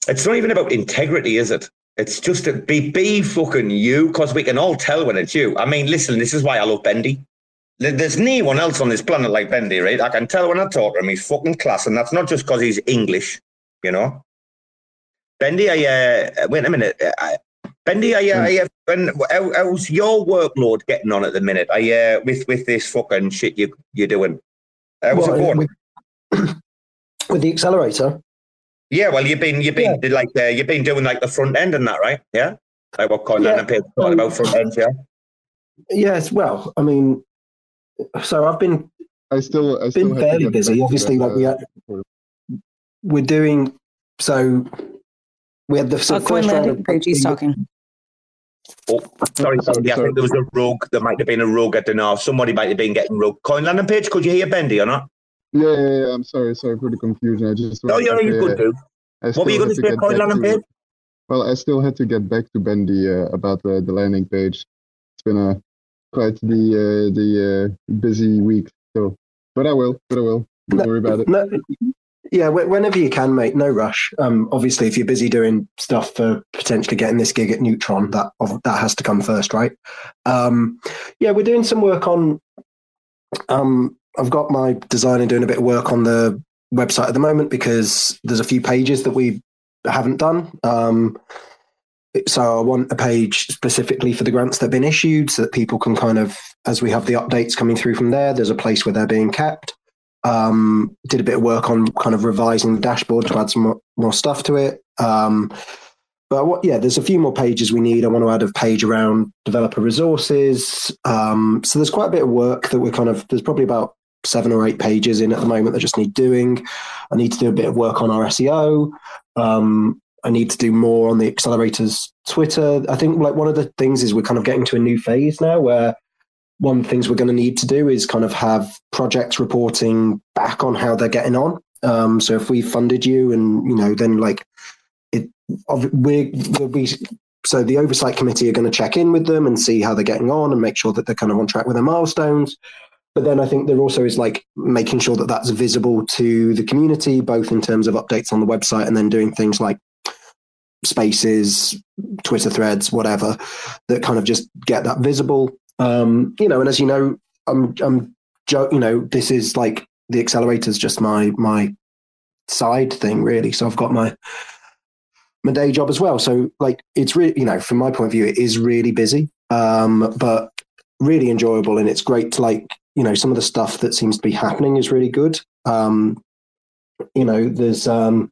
It's not even about integrity, is it? It's just to be be fucking you, because we can all tell when it's you. I mean, listen, this is why I love Bendy. There's no one else on this planet like Bendy, right? I can tell when I talk to him, he's fucking class, and that's not just because he's English, you know. Bendy, I uh, wait a minute. Uh, I- Bendy, I, uh, I, uh, when, how, how's your workload getting on at the minute? I uh, with with this fucking shit you you're doing. How's What, it going? with, with the accelerator. Yeah, well, you've been you've been like uh, you've been doing like the front end and that, right? Yeah, like what Conlan Yeah. and Pip talking about front end, yeah. Yes, well, I mean, so I've been I still, I still been have fairly busy. Obviously, that, like we uh, had, we're doing so. We had the so Coin first round landing of page, he's talking. Oh, sorry, sorry. I think there was a rogue. There might have been a rogue at the north. Somebody might have been getting rogue. Coin landing page. Could you hear Bendy or not? Yeah, yeah, yeah. I'm sorry, sorry for the confusion. I just. No, wanted you're to you say, good, uh, dude. I What were you going to say, get Coin landing page? Well, I still had to get back to Bendy uh, about the, the landing page. It's been a quite the uh, the uh, busy week. So, but I will, but I will. Don't worry about it. No, yeah, wh- whenever you can, mate. No rush. Um, obviously, if you're busy doing stuff for potentially getting this gig at Neutron, that that has to come first, right? Um, yeah, we're doing some work on. Um, I've got my designer doing a bit of work on the website at the moment because there's a few pages that we haven't done. Um, so I want a page specifically for the grants that have been issued, so that people can kind of, as we have the updates coming through from there, there's a place where they're being kept um, did a bit of work on kind of revising the dashboard to add some more, more stuff to it. Um, but what, yeah, there's a few more pages we need. I want to add a page around developer resources. Um, so there's quite a bit of work that we're kind of, there's probably about seven or eight pages in at the moment that just need doing. I need to do a bit of work on our SEO. Um, I need to do more on the accelerators Twitter. I think like one of the things is we're kind of getting to a new phase now where one of the things we're going to need to do is kind of have projects reporting back on how they're getting on. Um, so if we funded you and, you know, then like it, we're, we'll be, so the oversight committee are going to check in with them and see how they're getting on and make sure that they're kind of on track with their milestones. But then I think there also is like making sure that that's visible to the community, both in terms of updates on the website and then doing things like spaces, Twitter threads, whatever, that kind of just get that visible. Um, you know, and as you know, I'm, I'm, you know, this is like the accelerator's just my my side thing, really. So I've got my my day job as well. So like, it's really, you know, from my point of view, it is really busy, um, but really enjoyable, and it's great to like, you know, some of the stuff that seems to be happening is really good. Um, you know, there's um,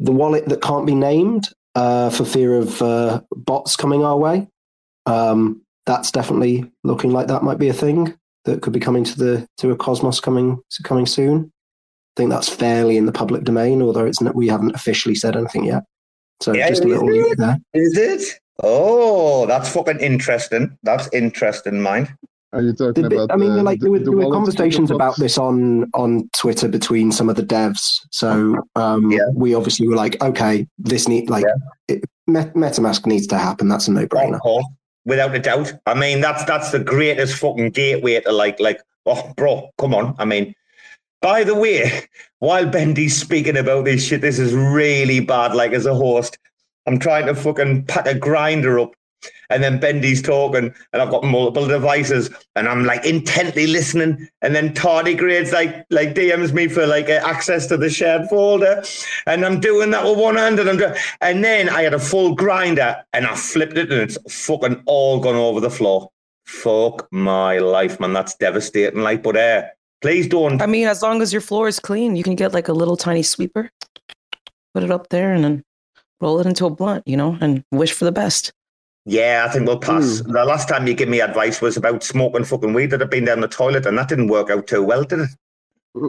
the wallet that can't be named uh, for fear of uh, bots coming our way. Um, that's definitely looking like that might be a thing that could be coming to the to a Cosmos coming coming soon. I think that's fairly in the public domain, although it's not, we haven't officially said anything yet. So Yeah, just a little it? there. Is it? Oh, that's fucking interesting. That's interesting, mind. Are you talking Did about? I mean, uh, like the, there were, the there were conversations the about this on on Twitter between some of the devs. So um, we obviously were like, okay, this need like it, Met- MetaMask needs to happen. That's a no brainer. Of without a doubt. I mean, that's that's the greatest fucking gateway to like like. Oh, bro, come on. I mean, by the way, while Bendy's speaking about this shit, this is really bad. Like as a host, I'm trying to fucking pack a grinder up. And then Bendy's talking, and I've got multiple devices, and I'm like intently listening. And then Tardigrades like like DMs me for like uh, access to the shared folder, and I'm doing that with one hand, and I'm doing, and then I had a full grinder, and I flipped it, and it's fucking all gone over the floor. Fuck my life, man. That's devastating. Like, but uh, please don't. I mean, as long as your floor is clean, you can get like a little tiny sweeper, put it up there, and then roll it into a blunt, you know, and wish for the best. Yeah, I think we'll pass. The last time you gave me advice was about smoking fucking weed that had been down the toilet, and that didn't work out too well, did it?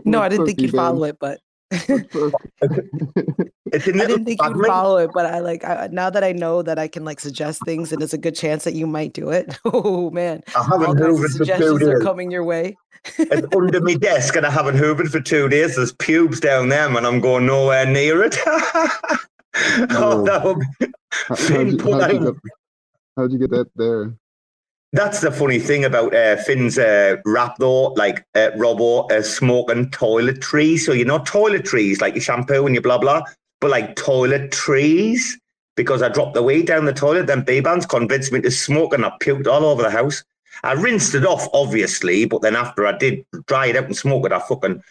No, I didn't think you'd follow it, but It's a I little didn't think you'd follow it. But I like I, now that I know that I can like suggest things, and it's a good chance that you might do it. Oh man, I haven't all kinds hoovered for two suggestions are coming your way. It's under my desk, and I haven't hoovered for two days. There's pubes down there, and I'm going nowhere near it. oh, that would be How- How'd how'd, you pinpoint. Get, how'd you get that there? That's the funny thing about uh, Finn's uh, rap, though. Like uh, Robo uh, smoking toiletries. So you know toiletries, like your shampoo and your blah blah, but like toilet trees. Because I dropped the weed down the toilet, then Bbandz convinced me to smoke, and I puked all over the house. I rinsed it off, obviously, but then after I did dry it out and smoke it, I fucking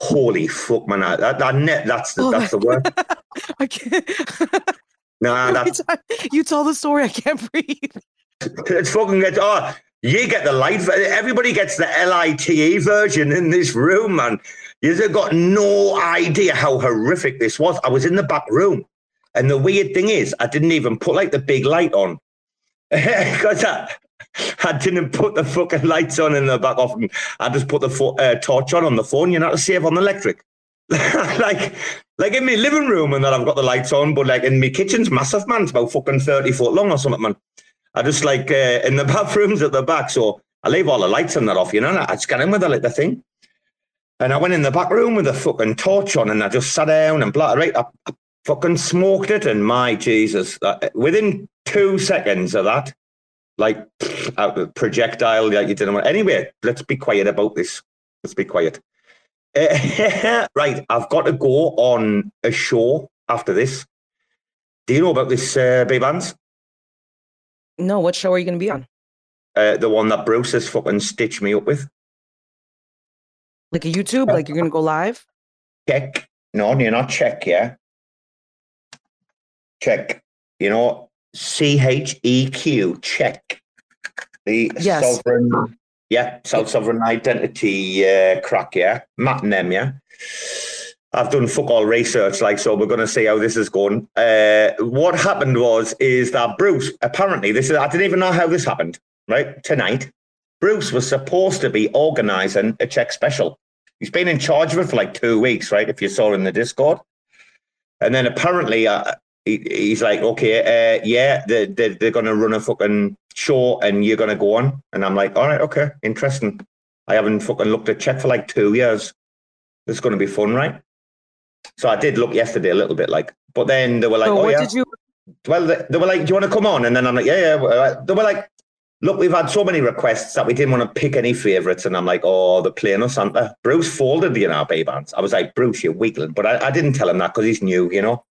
holy fuck, man! I, that, that net, that's the Oh, that's the word. I can't. Nah, that's you tell the story. I can't breathe. It's fucking get oh you get the light everybody gets the LITE version in this room, man. You've got no idea how horrific this was. I was in the back room, and the weird thing is, I didn't even put like the big light on because I, I didn't put the fucking lights on in the back often. I just put the fo- uh, torch on on the phone. You know, to save on the electric. like, like in my living room, and that I've got the lights on, but like in my kitchen's massive, man. It's about fucking thirty foot long or something, man. I just like uh, in the bathrooms at the back, so I leave all the lights and that off, you know. And I scan in with the, the thing, and I went in the back room with a fucking torch on, and I just sat down and blah, right, I, I fucking smoked it, and my Jesus, uh, within two seconds of that, like out projectile, like you didn't want. Anyway, let's be quiet about this. Let's be quiet. Uh, right, I've got to go on a show after this. Do you know about this, uh, Bbandz? No, what show are you going to be on? Uh, the one that Bruce has fucking stitched me up with. Like a YouTube? Like you're going to go live? Check. No, you're not check, yeah. Check. You know, C H E Q, check. The Yes. sovereign, yeah, Self Sovereign Identity uh, crack, yeah. Matt and them, yeah. I've done fuck all research, like, so we're going to see how this is going. Uh, what happened was, is that Bruce, apparently, this is, I didn't even know how this happened, right? Tonight, Bruce was supposed to be organizing a check special. He's been in charge of it for like two weeks, right? If you saw in the Discord. And then apparently, uh, he, he's like, okay, uh, yeah, they're, they're, they're going to run a fucking show and you're going to go on. And I'm like, all right, okay, interesting. I haven't fucking looked at check for like two years. It's going to be fun, right? So I did look yesterday a little bit like, but then they were like, so oh what yeah. did you? Well, they, they were like, do you want to come on? And then I'm like, yeah, yeah. They were like, look, we've had so many requests that we didn't want to pick any favourites. And I'm like, oh, the playing of Santa. Bruce folded the NRB bands. I was like, Bruce, you're weakling. But I, I didn't tell him that because he's new, you know?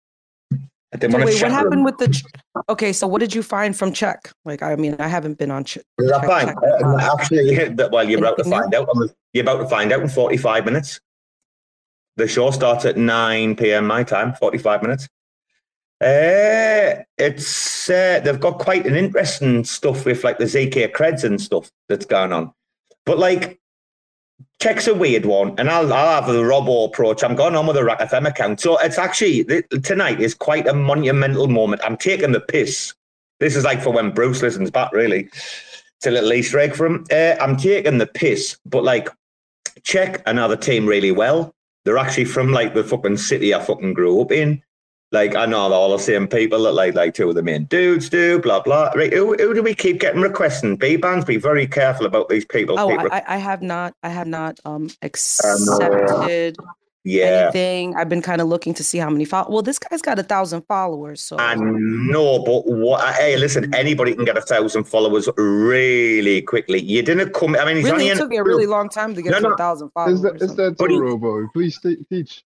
I didn't So wait, what happened with the? ch- Okay, so what did you find from Czech? Like, I mean, I haven't been on Czech. Is check- fine? check, Uh, actually, that- well, you're about to find out. on You're about to find out in 45 minutes. The show starts at 9 p.m. my time, 45 minutes. Uh, it's uh, they've got quite an interesting stuff with like the ZK creds and stuff that's going on. But like, check's a weird one, and I'll I'll have the Robo approach. I'm going on with the RAC FM account, so it's actually tonight is quite a monumental moment. I'm taking the piss. This is like for when Bruce listens back, really. It's a little Easter egg for him. Uh, I'm taking the piss, but like, check another team really well. They're actually from like the fucking city I fucking grew up in. Like I know they're all the same people that like like two of the main dudes do, blah blah. Right? Who, who do we keep getting requesting? Bbandz. Be very careful about these people. Oh, Keep I, I- I have not. I have not um no. accepted yeah. anything. I've been kind of looking to see how many follow. Well, this guy's got a thousand followers, so I know, but what? Hey, listen. Anybody can get a thousand followers really quickly. You didn't come. I mean, he's really, only it in took me a really long time to get No, to no. a thousand followers. Is that is that so, But he- Robo? Please t- teach.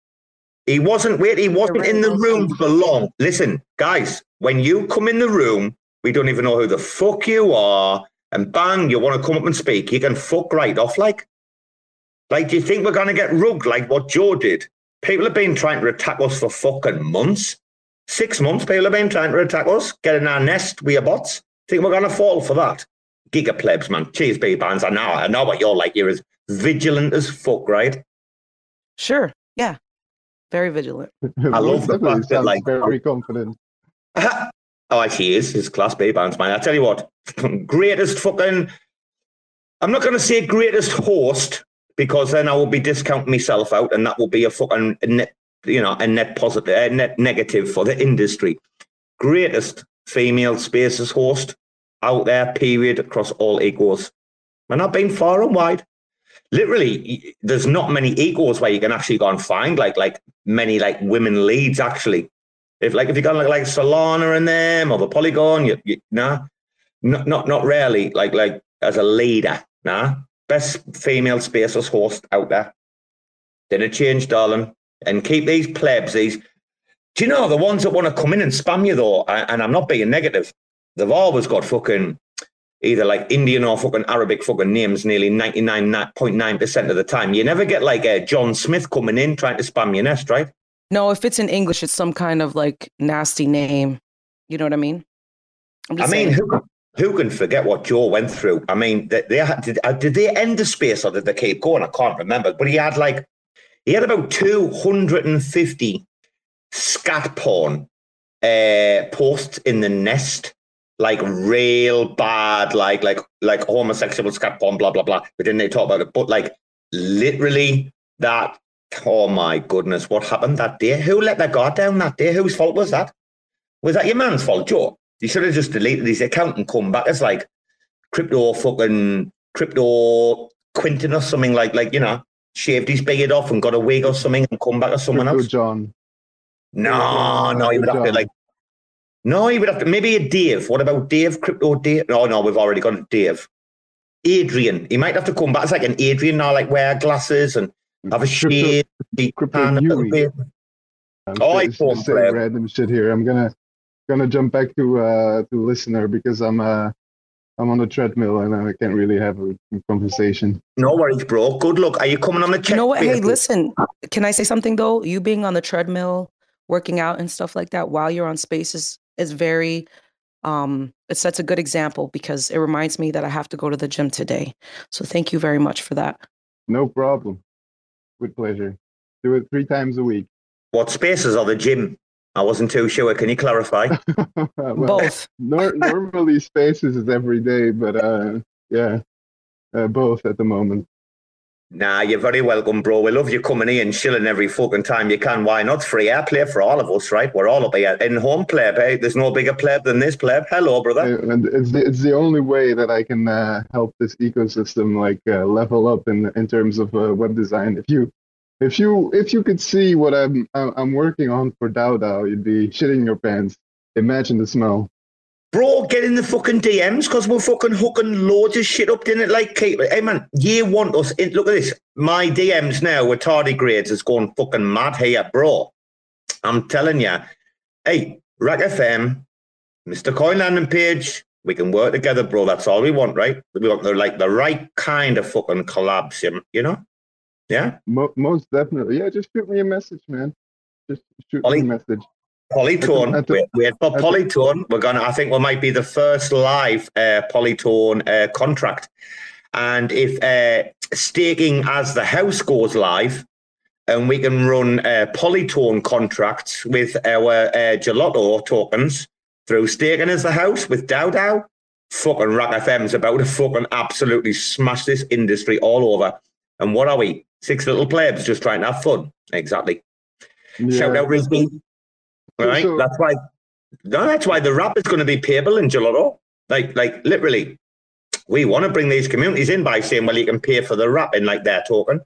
He wasn't wait, he wasn't in the room for long. Listen, guys, when you come in the room, we don't even know who the fuck you are, and bang, you want to come up and speak, you can fuck right off like. Like, do you think we're gonna get rugged like what Joe did? People have been trying to attack us for fucking months. Six months, people have been trying to attack us, get in our nest we are bots. Think we're gonna fall for that? Giga plebs, man. Cheers, Bbandz. I know, I know what you're like. You're as vigilant as fuck, right? sure, yeah, very vigilant. I love the fact that, like, very confident. Oh, actually, he is. His class Bbandz, man. I tell you what, greatest fucking. I'm not going to say greatest host because then I will be discounting myself out, and that will be a fucking net, you know, a net positive, a net negative for the industry. Greatest female spaces host out there, period, across all egos. And I've been far and wide. Literally, there's not many egos where you can actually go and find like like many like women leads actually. If like if you got like, like Solana and them or the Polygon, you, you nah. Not not not really. Like like as a leader, nah. Best female spaces host out there. Didn't change, darling. And keep these plebs, these do you know the ones that want to come in and spam you though? And I'm not being negative. They've always got fucking either like Indian or fucking Arabic fucking names nearly 99.9% of the time. You never get like a John Smith coming in trying to spam your nest, right? No, if it's in English, it's some kind of like nasty name. You know what I mean? I just mean, who, who can forget what Joe went through? I mean, they, they had, did, uh, did they end the space or did they keep going? I can't remember. But he had like, he had about 250 scat porn uh, posts in the nest, like real bad, like like like homosexual scat porn, blah blah blah. But didn't they talk about it? But like literally that. Oh my goodness, what happened that day? Who let their guard down that day? Whose fault was that? Was that your man's fault, Joe? You should have just deleted his account and come back as like crypto fucking crypto Quinton or something like like you know shaved his beard off and got a wig or something and come back as someone Crypto else. John. No, no, he would have to like. No, he would have to. Maybe a Dave. What about Dave? Crypto Dave? No, no, we've already got a Dave. Adrian. He might have to come back. It's like an Adrian now, like wear glasses and have a Crypto- shave. be Crypto tan a little Yui. bit. I'm Oh, just- just saying random shit here. I'm gonna gonna jump back to uh to listener because I'm uh I'm on the treadmill and I can't really have a conversation. No worries, bro. Good luck. Are you coming on the check? You know what? Hey, listen, can I say something though? You being on the treadmill, working out and stuff like that while you're on spaces is very um it sets a good example because it reminds me that I have to go to the gym today. So thank you very much for that. No problem. With pleasure. Do it three times a week. What spaces are the gym? I wasn't too sure. Can you clarify? Well, Both. nor- normally spaces is every day, but uh yeah, uh, both at the moment. Nah, you're very welcome, bro. We love you coming in chilling every fucking time you can. Why not? Free airplay for all of us, right? We're all up here in home pleb. Hey, there's no bigger pleb than this pleb. Hello, brother. And it's the, it's the only way that I can uh, help this ecosystem like uh, level up in in terms of uh, web design. If you if you if you could see what I'm I'm working on for DAO DAO, you'd be shitting your pants. Imagine the smell. Bro, get in the fucking DMs because we're fucking hooking loads of shit up, didn't it? Like, keep Hey, man, you want us in. Look at this. My DMs now with tardigrades is going fucking mad here, bro. I'm telling you. Hey, RAC FM, Mr. Coin Landing Page, we can work together, bro. That's all we want, right? We want the, like the right kind of fucking collabs, you- you know? Yeah? Most definitely. Yeah, just shoot me a message, man. Just shoot Ollie, me a message. Polytone. At the- Wait, wait for Polytone. We're gonna. I think we might be the first live uh, Polytone uh, contract. And if uh, staking as the house goes live, and we can run uh, Polytone contracts with our uh, gelato tokens through staking as the house with DAO DAO. fucking RAC FM's about to fucking absolutely smash this industry all over. And what are we? Six little plebs just trying to have fun. Exactly. Shout out Risby. Right? so- that's why no, that's why the rap is going to be payable in gelato. Like like literally. We want to bring these communities in by saying, well, you can pay for the rap in like their token,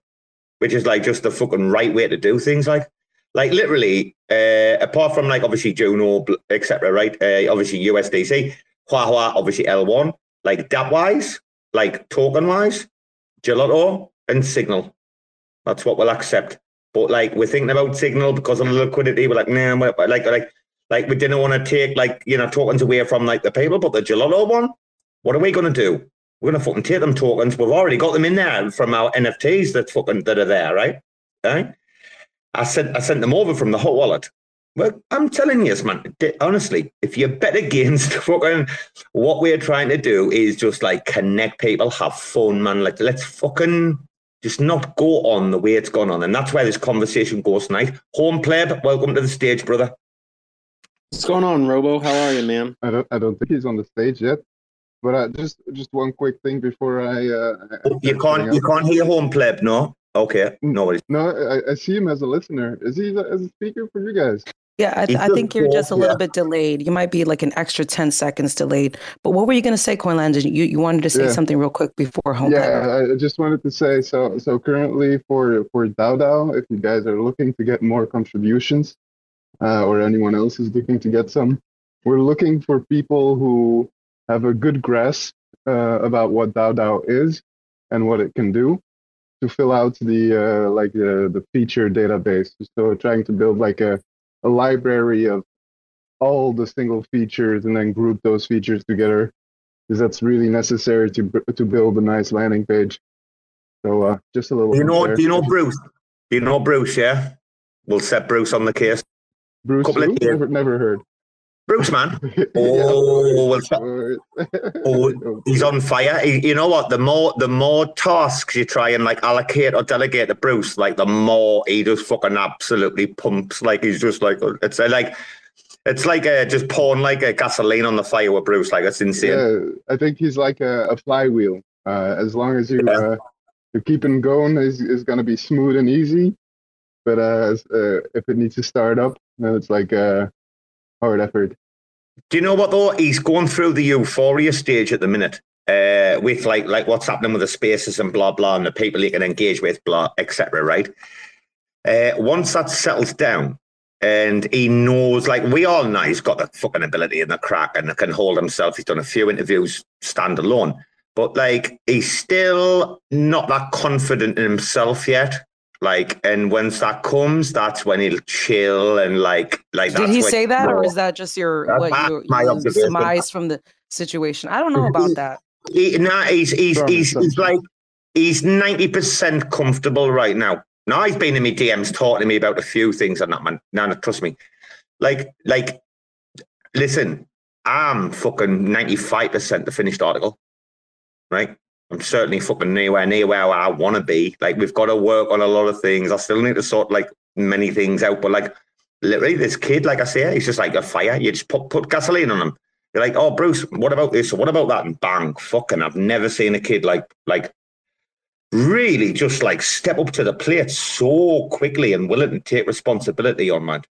which is like just the fucking right way to do things. Like, like literally, uh, apart from like obviously Juno, etc. Right? Uh, obviously USDC, Huahua, obviously L1. Like that wise, like token wise, gelato and Signal. That's what we'll accept. But like we're thinking about Signal because of the liquidity. We're like, nah, we're, like like like we didn't want to take like you know tokens away from like the people, but the gelato one. What are we to do? We're to fucking take them tokens. We've already got them in there from our NFTs that fucking that are there, right? Right? I sent I sent them over from the hot wallet. Well, I'm telling you, man. Honestly, if you bet against fucking what we're trying to do is just like connect people, have fun, man. Like let's fucking just not go on the way it's gone on, and that's where this conversation goes tonight. Home pleb, welcome to the stage, brother. What's going on, Robo? How are you, man? I don't I don't think he's on the stage yet. But uh, just just one quick thing before I uh, I- I You can't you can't hear home pleb, no? Okay, no worries. No, I, I see him as a listener. Is he as a speaker for you guys? Yeah, I, I think you're just a little yeah. bit delayed. You might be like an extra 10 seconds delayed. But what were you going to say, Coinlander? You, you wanted to say Yeah. something real quick before home. Yeah, I I just wanted to say so. So currently for for DAO DAO, if you guys are looking to get more contributions, uh, or anyone else is looking to get some, we're looking for people who have a good grasp uh, about what DAO DAO is and what it can do to fill out the uh, like the, the feature database. So trying to build like a, a library of all the single features and then group those features together because that's really necessary to to build a nice landing page. So uh, just a little. Do you know? there. Do you know Bruce? Do you know Bruce? Yeah, we'll set Bruce on the case. Bruce? couple who? Never, never heard. Bruce, man. Oh, we'll Oh, he's on fire. He, you know what? The more the more tasks you try and like allocate or delegate to Bruce, like the more he just fucking absolutely pumps. Like he's just like it's uh, like it's like uh, just pouring like a gasoline on the fire with Bruce. Like it's insane. Yeah, I think he's like a, a flywheel. Uh, as long as you uh, you keep him going, is is going to be smooth and easy. But uh, as- uh, if it needs to start up, then it's like uh, hard effort. Do you know what though? He's going through the euphoria stage at the minute. Uh, with like like what's happening with the spaces and blah blah and the people he can engage with, blah, etc. Right? Uh, once that settles down and he knows like we all know he's got the fucking ability and the crack and can hold himself. He's done a few interviews standalone. But like he's still not that confident in himself yet. Like, and once that comes, that's when he'll chill and like, like. Did he say that, or is that just your That's what my- you, my you surmise from the situation? I don't know about that. He, nah, he's he's he's, he's like he's ninety percent comfortable right now. Now he's been in my DMs talking to me about a few things and that man. Now trust me, like like listen, I'm fucking ninety five percent the finished article, right? I'm certainly fucking nowhere near where I want to be. Like we've got to work on a lot of things. I still need to sort like many things out, but like literally this kid, like I say, he's just like a fire. You just put put gasoline on him. You're like, oh, Bruce, what about this? What about that? And bang, fucking, I've never seen a kid like, like, really just like step up to the plate so quickly and willing to take responsibility on, man.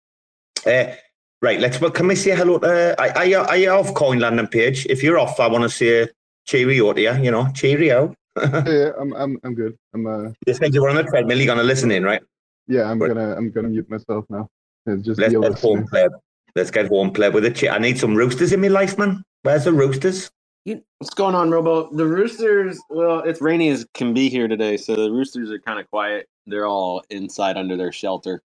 Uh, right, let's, well, can we say hello to, uh, are, you, are you off Coin Landing page? If you're off, I want to say cheerio to you, you know, cheerio. yeah, I'm I'm I'm good. I'm uh You said you were on the treadmill, you're going to listen in, right? yeah, I'm Right. gonna I'm gonna mute myself now. It's just Let's the get home listening. play. Let's get home play with it. I need some roosters in my life, man. Where's the roosters? What's going on, Robo? The Roosters, well, it's rainy as can be here today, so the Roosters are kind of quiet. They're all inside under their shelter.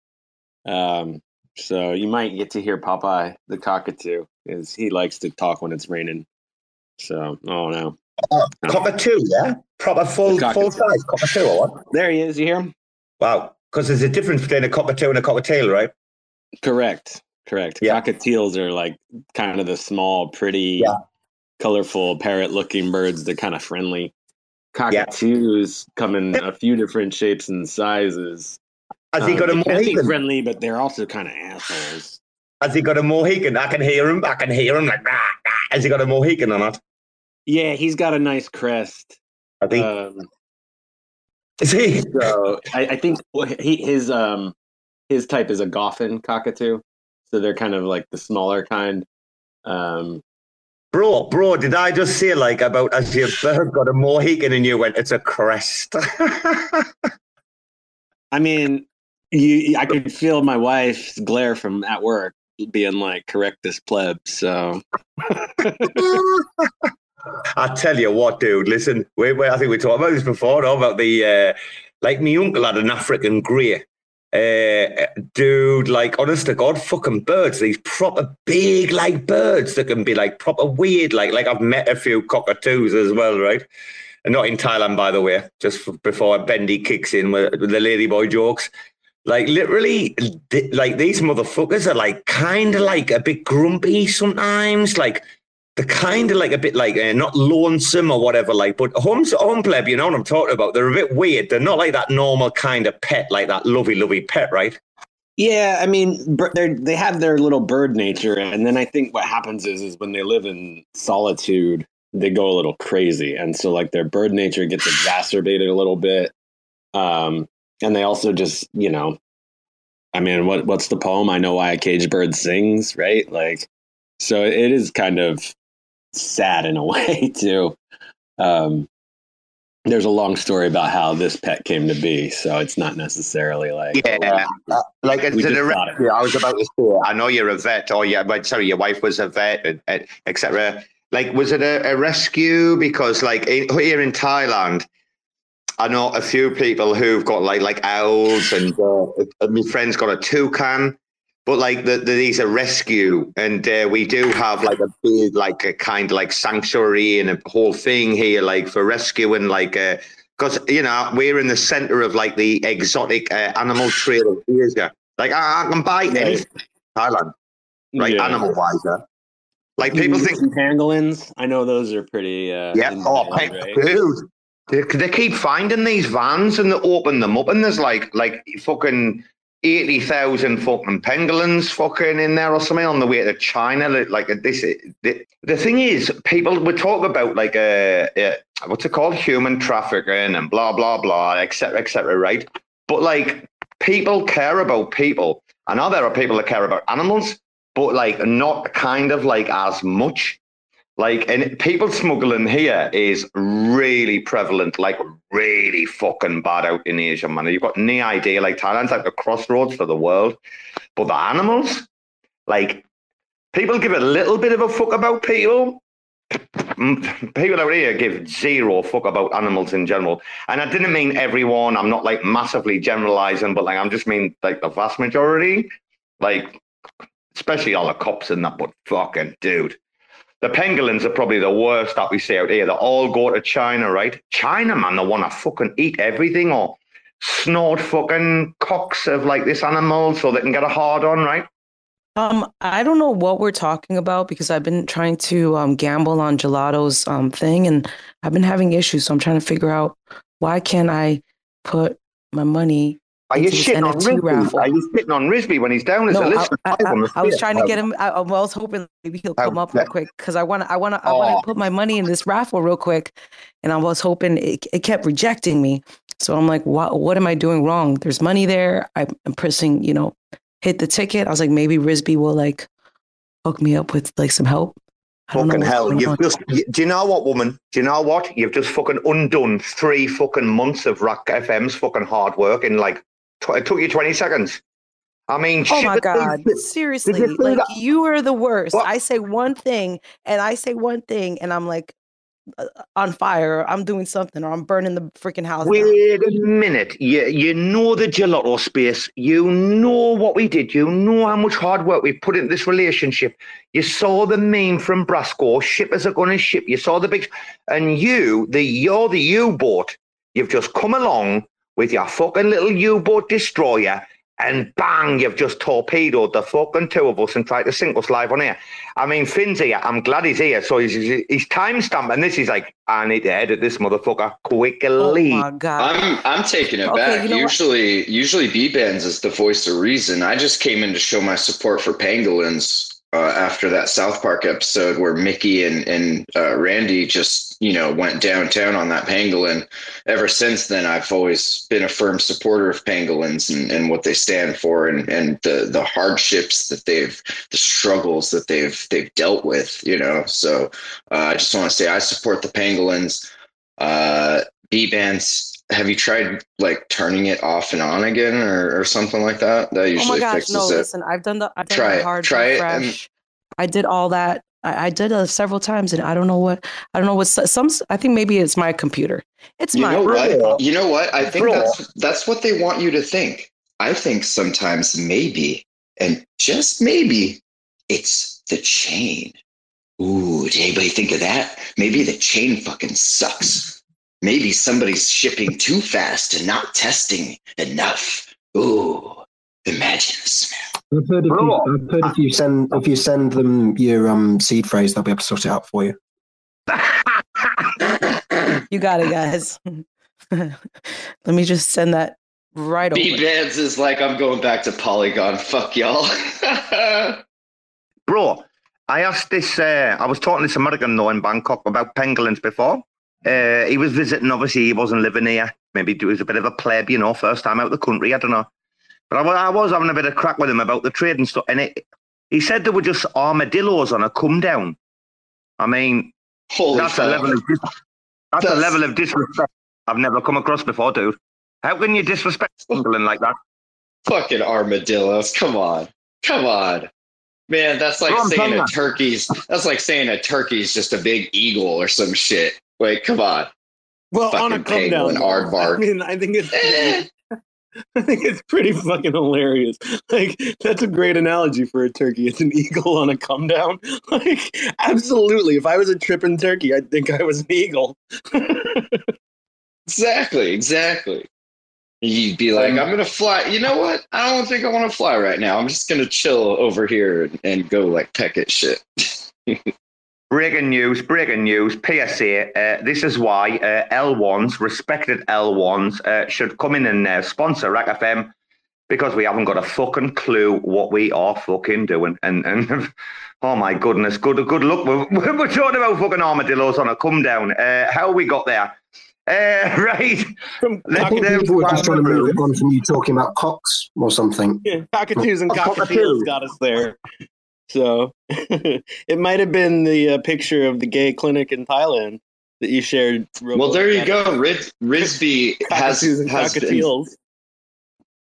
Um, so you might get to hear Popeye the cockatoo, because he likes to talk when it's raining. So, oh no. Cockatoo, yeah? Proper full, full size cockatoo or what? There he is. You hear him? Wow. Because there's a difference between a cockatoo and a cockatiel, right? Correct. Correct. Yeah. Cockatiels are like kind of the small, pretty, Yeah. colorful, parrot-looking birds. They're kind of friendly. Cockatoos come in a few different shapes and sizes. Has he Um, got a they be Mohican? friendly, but they're also kind of assholes. Has he got a Mohican? I can hear him. I can hear him like, rah, rah. has he got a Mohican or not? Yeah, he's got a nice crest. I think. Um, is he? so I, I think he, his um his type is a Goffin cockatoo. So they're kind of like the smaller kind. Um, Bro, bro, did I just say like about as your bird got a Mohican and you went, it's a crest? I mean, you I could feel my wife's glare from at work being like, correct this pleb. So I tell you what, dude. Listen, we, we, I think we talked about this before. No, about the uh, like my uncle had an African grey. Uh, dude, like honest to God, fucking birds. These proper big like birds that can be like proper weird. Like like I've met a few cockatoos as well, right? And not in Thailand, by the way. Just before Bendy kicks in with, with the ladyboy jokes. Like literally, th- like these motherfuckers are like kind of like a bit grumpy sometimes. Like they're kind of like a bit like uh, not lonesome or whatever, like, but home home pleb, you know what I'm talking about. They're a bit weird. They're not like that normal kind of pet, like that lovey, lovey pet, right? Yeah, I mean, they they have their little bird nature, and then I think what happens is is when they live in solitude, they go a little crazy, and so like their bird nature gets exacerbated a little bit, um, and they also just you know, I mean, what what's the poem? I know why a caged bird sings, right? Like, so it is kind of sad in a way too. Um, there's a long story about how this pet came to be, so it's not necessarily like Yeah, uh, like We a got it. I was about to say. I know you're a vet, or yeah, but sorry, your wife was a vet, etc. Like, was it a, a rescue? Because like in, here in Thailand, I know a few people who've got like like owls, and uh, my friend's got a toucan. But like the, the, these are rescue, and uh, we do have like a big, like a kind of like sanctuary and a whole thing here, like for rescuing, like uh because you know we're in the center of like the exotic uh, animal trade of Asia. Like I, I can buy anything, Thailand, right? Yeah. Animal wise, uh. like people think pangolins. I know those are pretty. Uh, yeah, oh, right? dude. They, they keep finding these vans and they open them up, and there's like like fucking eighty thousand fucking pangolins fucking in there or something on the way to China. Like this, the, the thing is, people would talk about like a, uh what's it called, human trafficking and blah blah blah, etc. etc. right? But like people care about people. I know there are people that care about animals, but like not kind of like as much. Like, and people smuggling here is really prevalent, like really fucking bad out in Asia, man. You've got no idea. Like, Thailand's like a crossroads for the world. But the animals, like, people give a little bit of a fuck about people. Mm, People out here give zero fuck about animals in general. And I didn't mean everyone. I'm not like massively generalizing, but like, I'm just mean like the vast majority. Like, especially all the cops and that, but fucking dude. The pangolins are probably the worst that we see out here. They all go to China, right? China, man, they want to fucking eat everything or snort fucking cocks of like this animal so they can get a hard on, right? Um, I don't know what we're talking about because I've been trying to um, gamble on Gelato's um, thing and I've been having issues. So I'm trying to figure out why can't I put my money Are you shitting on Risby? raffle? Are you shitting on Risby when he's down as No, a I, listener? I, on I, I was trying to get him. I, I was hoping maybe he'll come oh, up real quick because I want to. I want to. I want Oh. to put my money in this raffle real quick, and I was hoping it, it kept rejecting me. So I'm like, what? What am I doing wrong? There's money there. I'm, I'm pressing, you know, hit the ticket. I was like, maybe Risby will like hook me up with like some help. I Fucking hell! You've on. just. you- Do you know what, woman? Do you know what? You've just fucking undone three fucking months of RAC FM's fucking hard work in like. It took you twenty seconds. I mean, Oh my God! Seriously, you like that? you are the worst. I say one thing, and I say one thing, and I'm like uh, on fire. Or I'm doing something, or I'm burning the freaking house down. Wait a minute. You, you know the gelato space. You know what we did. You know how much hard work we put into this relationship. You saw the meme from Brasco. Shippers are going to ship. You saw the big, and you, the you're the U-boat. You've just come along with your fucking little U-boat destroyer, and bang, you've just torpedoed the fucking two of us and tried to sink us live on air. I mean, Finn's here. I'm glad he's here. So he's, he's, he's timestamped, and this is like, I need to edit this motherfucker quickly. Oh my God! I'm I'm taking it Okay, back. you know what? usually usually Bbandz is the voice of reason. I just came in to show my support for pangolins uh, after that South Park episode where Mickey and and uh, Randy just you know went downtown on that pangolin. Ever since then, I've always been a firm supporter of pangolins and, and what they stand for and and the the hardships that they've the struggles that they've they've dealt with. You know, so uh, I just want to say I support the pangolins. Uh, Bbandz. Have you tried like turning it off and on again or, or something like that? That Oh usually my gosh! fixes No, it. listen. I've done the I've done Try the it. hard Try it and- I did all that. I, I did it several times, and I don't know what I don't know what some. I think maybe it's my computer. It's you my know what? You know what? I think Bro. that's that's what they want you to think. I think sometimes maybe, and just maybe, it's the chain. Ooh, did anybody think of that? Maybe the chain fucking sucks. Maybe somebody's shipping too fast and not testing enough. Ooh, imagine the smell. I've heard if you, I've heard if you send if you send them your um seed phrase, they'll be able to sort it out for you. You got it, guys. Let me just send that right over. Bbandz is like I'm going back to Polygon. Fuck y'all. Bro, I asked this, uh, I was talking to this American though in Bangkok about pangolins before. Uh, he was visiting, obviously, he wasn't living here. Maybe he was a bit of a pleb, you know, first time out of the country, I don't know. But I, I was having a bit of crack with him about the trade and stuff. And it, he said there were just armadillos on a come down. I mean, Holy that's a level of dis- that's, a level of disrespect I've never come across before, dude. How can you disrespect pangolin like that? Fucking armadillos. Come on. Come on. Man, that's like saying a turkey's. That's like saying a turkey's just a big eagle or some shit. Like, come on. Well, on a Fucking come down. aardvark. I mean, I think it's. I think it's pretty fucking hilarious. Like that's a great analogy for a turkey. It's an eagle on a come down. Like absolutely. If I was a tripping turkey, I'd think I was an eagle. Exactly, exactly. You'd be like, um, I'm gonna fly. You know what? I don't think I want to fly right now. I'm just gonna chill over here and, and go like peck at shit. Breaking news, breaking news. PSA, uh, this is why uh, L1s, respected L1s, uh, should come in and uh, sponsor RAC FM because we haven't got a fucking clue what we are fucking doing. And, and oh my goodness, good good luck. We're, we're talking about fucking armadillos on a come down. Uh, how we got there? Uh, right. I think people were just trying to move it on from you talking about cocks or something. Yeah, cockatoos and cockatiels cockatoos. got us there. So it might have been the uh, picture of the gay clinic in Thailand that you shared. well, there you go. Rid- Risby has Cockatoos has been,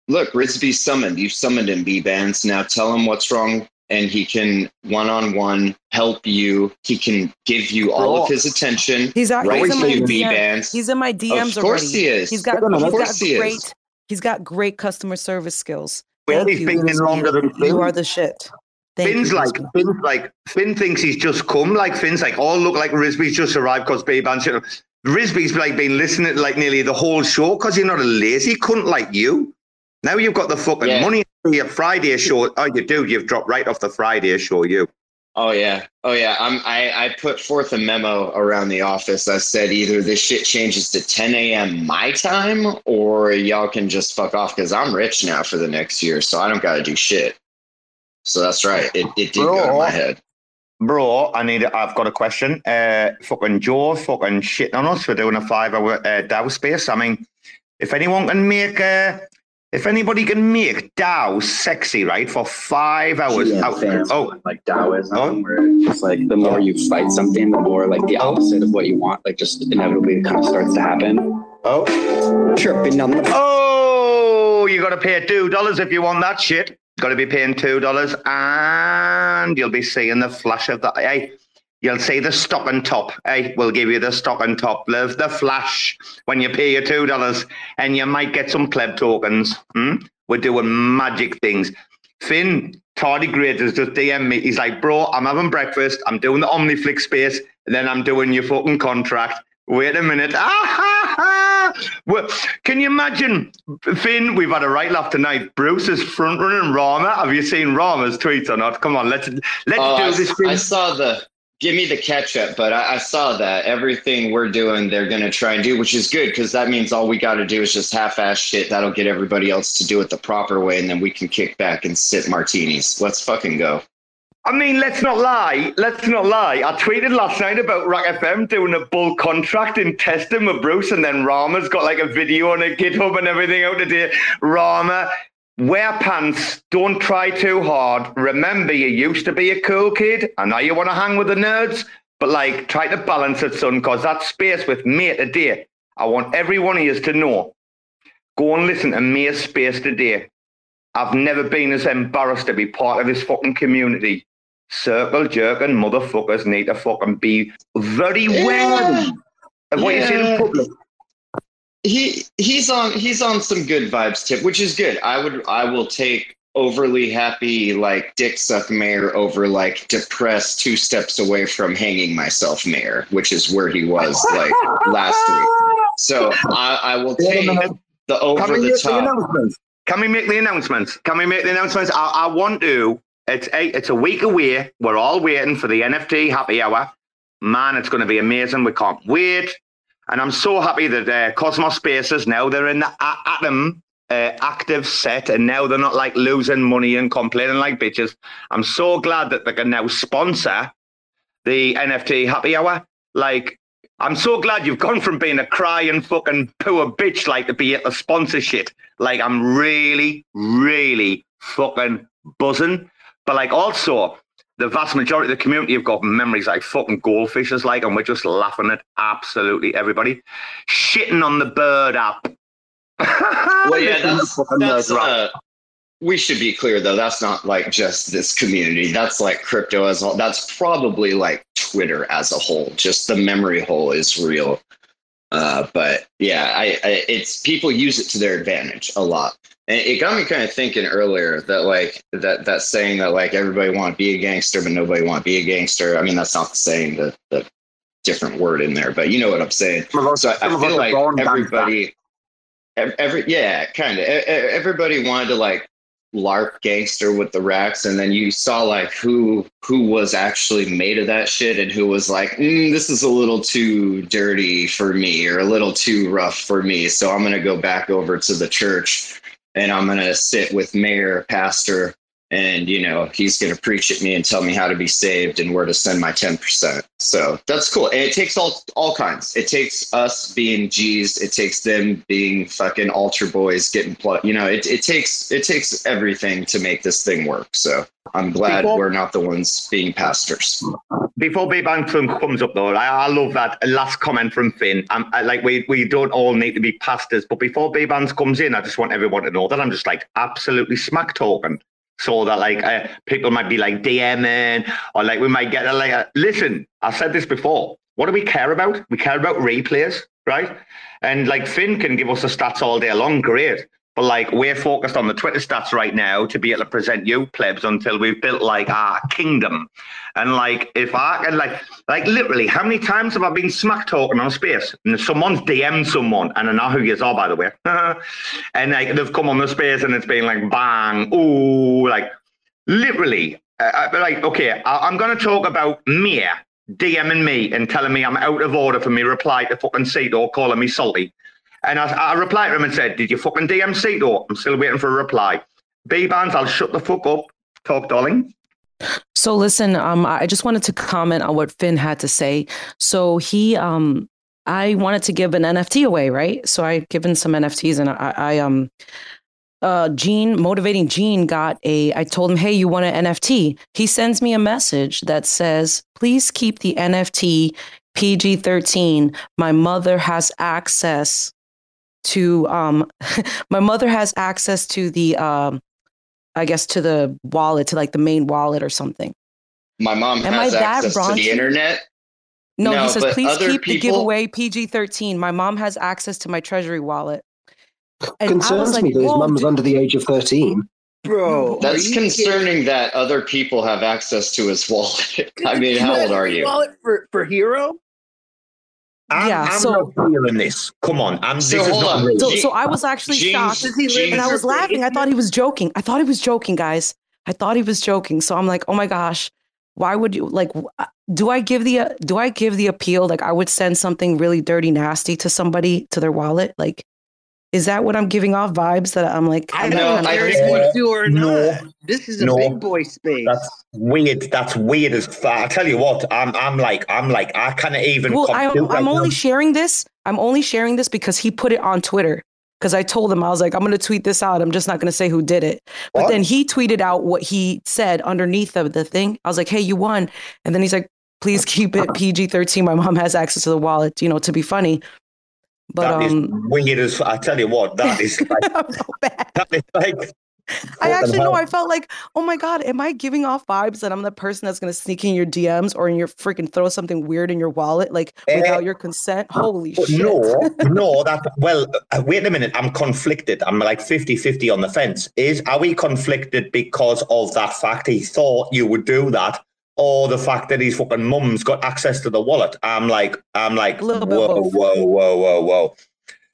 look. Risby summoned. You summoned him, Bbandz. Now tell him what's wrong, and he can one on one help you. He can give you all of his attention. He's out. right he's in my you, Bbandz. He's in my DMs Of course already. he is. He's got. Of he's course got he is. great. He's got great customer service skills. Well, Thank he's you, been in longer than You are the shit. Thank Finn's you, like Finn's like Finn thinks he's just come. Like Finn's like, oh look, like Risby's just arrived because Babe answered. Risby's like been listening to like nearly the whole show because you're not a lazy cunt like you. Now you've got the fucking Yeah. money for your Friday show. Oh, you do. You've dropped right off the Friday show. You. Oh yeah, oh yeah. I'm, I I put forth a memo around the office. I said either this shit changes to 10 a.m. my time, or y'all can just fuck off because I'm rich now for the next year, so I don't got to do shit. So that's right. It it did go to Bro. my head. Bro, I need. I've got a question. Uh, fucking Joe, fucking shitting on us for doing a five-hour uh, DAO space. I mean, if anyone can make, uh, if anybody can make DAO sexy, right, for five hours. Yeah, out- fans oh, like Taoism, where it's like the more you fight something, the more like the opposite of what you want, like just inevitably kind of starts to happen. Oh, tripping on the Oh, you got to pay two dollars if you want that shit. Got to be paying two dollars, and you'll be seeing the flash of the. Hey, you'll see the stock and top. Hey, we'll give you the stock and top. Live the flash when you pay your two dollars, and you might get some pleb tokens. Hmm? We're doing magic things. Finn Tardy Great has just DM me. He's like, bro, I'm having breakfast. I'm doing the Omniflix space, and then I'm doing your fucking contract. Wait a minute. Ah, ha, ha. Well, can you imagine, Finn? We've had a right laugh tonight. Bruce is front running Rama. Have you seen Rama's tweets or not? Come on, let's let's Oh, do I, this. I saw the give me the catch up, but I, I saw that everything we're doing, they're gonna try and do, which is good because that means all we got to do is just half-ass shit. That'll get everybody else to do it the proper way, and then we can kick back and sip martinis. Let's fucking go. I mean, let's not lie. Let's not lie. I tweeted last night about RAC FM doing a bull contract in testing with Bruce, and then Rama's got like a video on a GitHub and everything out today. Rama, wear pants. Don't try too hard. Remember, you used to be a cool kid. I know you want to hang with the nerds, but like, try to balance it, son, because that space with me today, I want every one of to know. Go and listen to Me's space today. I've never been as embarrassed to be part of this fucking community. Circle jerking motherfuckers need to fucking be very wary of what you see in Yeah. public. He he's on he's on some good vibes tip, which is good. I would I will take overly happy like dick suck mayor over like depressed two steps away from hanging myself mayor, which is where he was like last week. So I, I will take the over the top. Can we make the announcements? Can we make the announcements? I, I want to. It's eight, it's a week away. We're all waiting for the NFT happy hour. Man, it's going to be amazing. We can't wait. And I'm so happy that uh, Cosmos Spaces now they're in the A- Atom uh, active set, and now they're not like losing money and complaining like bitches. I'm so glad that they can now sponsor the NFT happy hour. Like, I'm so glad you've gone from being a crying fucking poor bitch like to be at the sponsor shit. Like, I'm really, really fucking buzzing. But like, also, the vast majority of the community have got memories like fucking goldfishes, like, and we're just laughing at absolutely everybody. Shitting on the bird app. Well, yeah, that's that's uh, we should be clear though. That's not like just this community. That's like crypto as a whole. That's probably like Twitter as a whole. Just the memory hole is real. Uh, but yeah, I, I it's people use it to their advantage a lot. And it got me kind of thinking earlier that like that that saying that like everybody want to be a gangster but nobody want to be a gangster. I mean that's not the saying the the different word in there, but you know what I'm saying. So I, I feel like everybody, every yeah, kind of everybody wanted to like LARP gangster with the racks, and then you saw like who who was actually made of that shit, and who was like, mm, this is a little too dirty for me, or a little too rough for me, so I'm gonna go back over to the church, and I'm gonna sit with mayor, pastor, and you know he's gonna preach at me and tell me how to be saved and where to send my ten percent. So that's cool, and it takes all all kinds. It takes us being G's, it takes them being fucking altar boys getting plugged. You know, it it takes it takes everything to make this thing work. So I'm glad People- we're not the ones being pastors. Before Big Bang comes up, though, I, I love that last comment from Finn. Um, I, like we we don't all need to be pastors, but before Bands comes in, I just want everyone to know that I'm just like absolutely smack talking, so that like uh, people might be like DMing or like we might get a like. Listen, I said this before. What do we care about? We care about replays, right? And like Finn can give us the stats all day long, great. Like we're focused on the Twitter stats right now to be able to present you plebs until we've built like our kingdom. And like if I can like like literally how many times have I been smack talking on space and someone's DM'd someone and I know who you are by the way. and like they've come on the space and it's been like bang, ooh, like literally uh, uh, like okay, I, I'm gonna talk about Mia DMing me and telling me I'm out of order for me reply to fucking Cito calling me salty. And I, I replied to him and said, Did you fucking DM Cito? I'm still waiting for a reply. Bbandz, I'll shut the fuck up. Talk, darling. So listen, um, I just wanted to comment on what Finn had to say. So he, um, I wanted to give an NFT away, right? So I given some NFTs, and I, I um, uh, Gene, motivating Gene got a. I told him, hey, you want an NFT? He sends me a message that says, please keep the NFT PG thirteen. My mother has access to um, my mother has access to the um, I guess to the wallet, to like the main wallet or something. My mom Am has I that access to the internet. No, No, he says, please other keep the giveaway PG 13. My mom has access to my treasury wallet. And I was Concerns like, me that his whoa, mum's under the age of 13. Bro, That's concerning that other people have access to his wallet. I mean, how old are you? Wallet for, for Hero? I'm, Yeah, I'm so- not feeling this. Come on. I'm, So this is not real. So, so I was actually Gene's- shocked. Does he live And I was laughing. I thought he was joking. I thought he was joking, guys. I thought he was joking. So I'm like, oh my gosh, why would you like? uh, Do I give the uh, do I give the appeal? Like I would send something really dirty, nasty to somebody to their wallet. Like, is that what I'm giving off vibes that I'm like? I know, don't that I care kind think- you do or No. not. This is a No. big boy space. That's weird. That's weird as fuck. I tell you what, I'm I'm like I'm like I can't even. Well, I'm, right only now. sharing this. I'm only sharing this because he put it on Twitter. Because I told him I was like, I'm going to tweet this out. I'm just not going to say who did it. But What? then he tweeted out what he said underneath of the thing. I was like, Hey, you won. And then he's like, Please keep it PG-13. My mom has access to the wallet. You know, to be funny. But That is um, weird as I tell you what. That is like I'm so bad. that is like. I actually know. I felt like, oh my god, am I giving off vibes that I'm the person that's gonna sneak in your DMs or in your freaking throw something weird in your wallet, like Eh, without your consent? Holy shit! no, no, that well, uh, wait a minute. I'm conflicted. I'm like 50-50 on the fence. Is are we conflicted because of that fact he thought you would do that, or the fact that his fucking mum's got access to the wallet? I'm like, I'm like, A little bit whoa, whoa, whoa, whoa, whoa.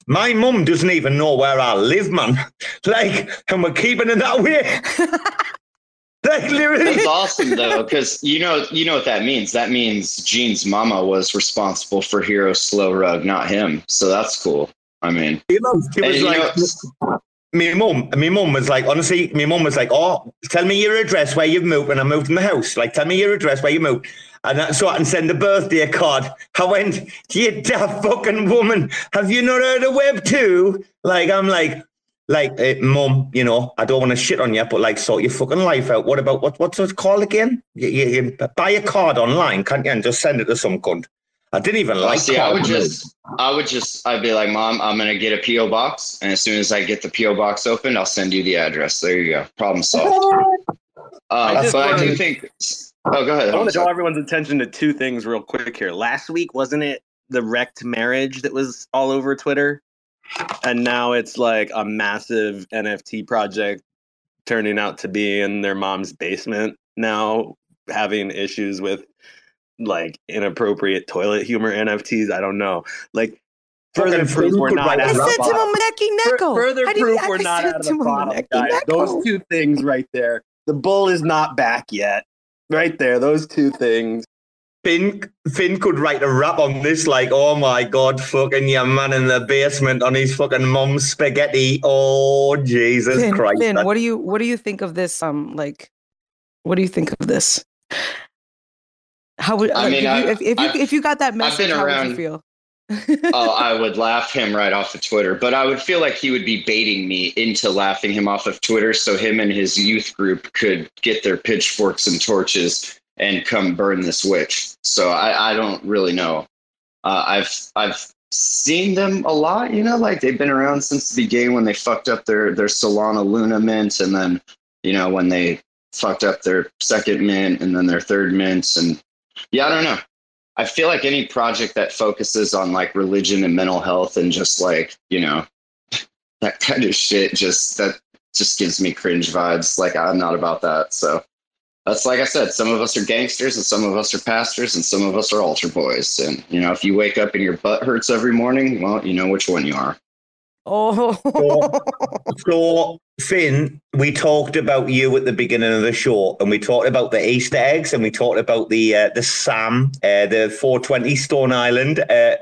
My mum doesn't even know where I live, man. Like, and we're keeping it that way. like, literally. That's awesome though, because you know you know what that means. That means Gene's mama was responsible for Hero Slow Rug, not him. So that's cool. I mean, You know, it and was you like, know, my mum, my mum was like, honestly, my mum was like, oh, tell me your address where you've moved when I moved in the house. Like, tell me your address where you moved. And that, so I can send a birthday card. I went, you daft fucking woman, have you not heard of Web 2? Like, I'm like, like, eh, mum, you know, I don't want to shit on you, but like, sort your fucking life out. What about, what, what's it called again? You, you, you buy a card online, can't you, and just send it to some cunt. I didn't even like. see, I would just, I would just, I'd be like, Mom, I'm gonna get a PO box, and as soon as I get the PO box opened, I'll send you the address. There you go, problem solved. I Uh, just but I do think. Oh, go ahead. I want to draw everyone's attention to two things real quick here. Last week, wasn't it the wrecked marriage that was all over Twitter? And now it's like a massive NFT project turning out to be in their mom's basement now, having issues with like inappropriate toilet humor NFTs. I don't know. Like, further Fucking proof we're not write out a of rap the about bottom. Neko. Fur- Further How do you- proof I we're not said out of the him, bottom, guys. Those two things right there. The bull is not back yet. Right there. Those two things. Finn, Finn could write a rap on this, like, oh my god, fucking your man in the basement on his fucking mom's spaghetti. Oh Jesus Finn, Christ! Finn, what do you what do you think of this? Um, like, what do you think of this? How would I mean, if, you, I- if, if you if you got that message, how would you feel? oh, I would laugh him right off of Twitter, but I would feel like he would be baiting me into laughing him off of Twitter so him and his youth group could get their pitchforks and torches and come burn this witch. So I, I don't really know. Uh, I've I've seen them a lot, you know, like they've been around since the beginning when they fucked up their their Solana Luna mint, and then you know when they fucked up their second mint and then their third mint, and yeah, I don't know. I feel like any project that focuses on like religion and mental health and just like, you know, that kind of shit just that just gives me cringe vibes. Like I'm not about that. So that's like I said, some of us are gangsters and some of us are pastors and some of us are altar boys. And you know, if you wake up and your butt hurts every morning, well, you know which one you are. Oh, So, Finn, we talked about you at the beginning of the show, and we talked about the Easter eggs, and we talked about the uh, the Sam, uh, the 420 Stone Island, uh,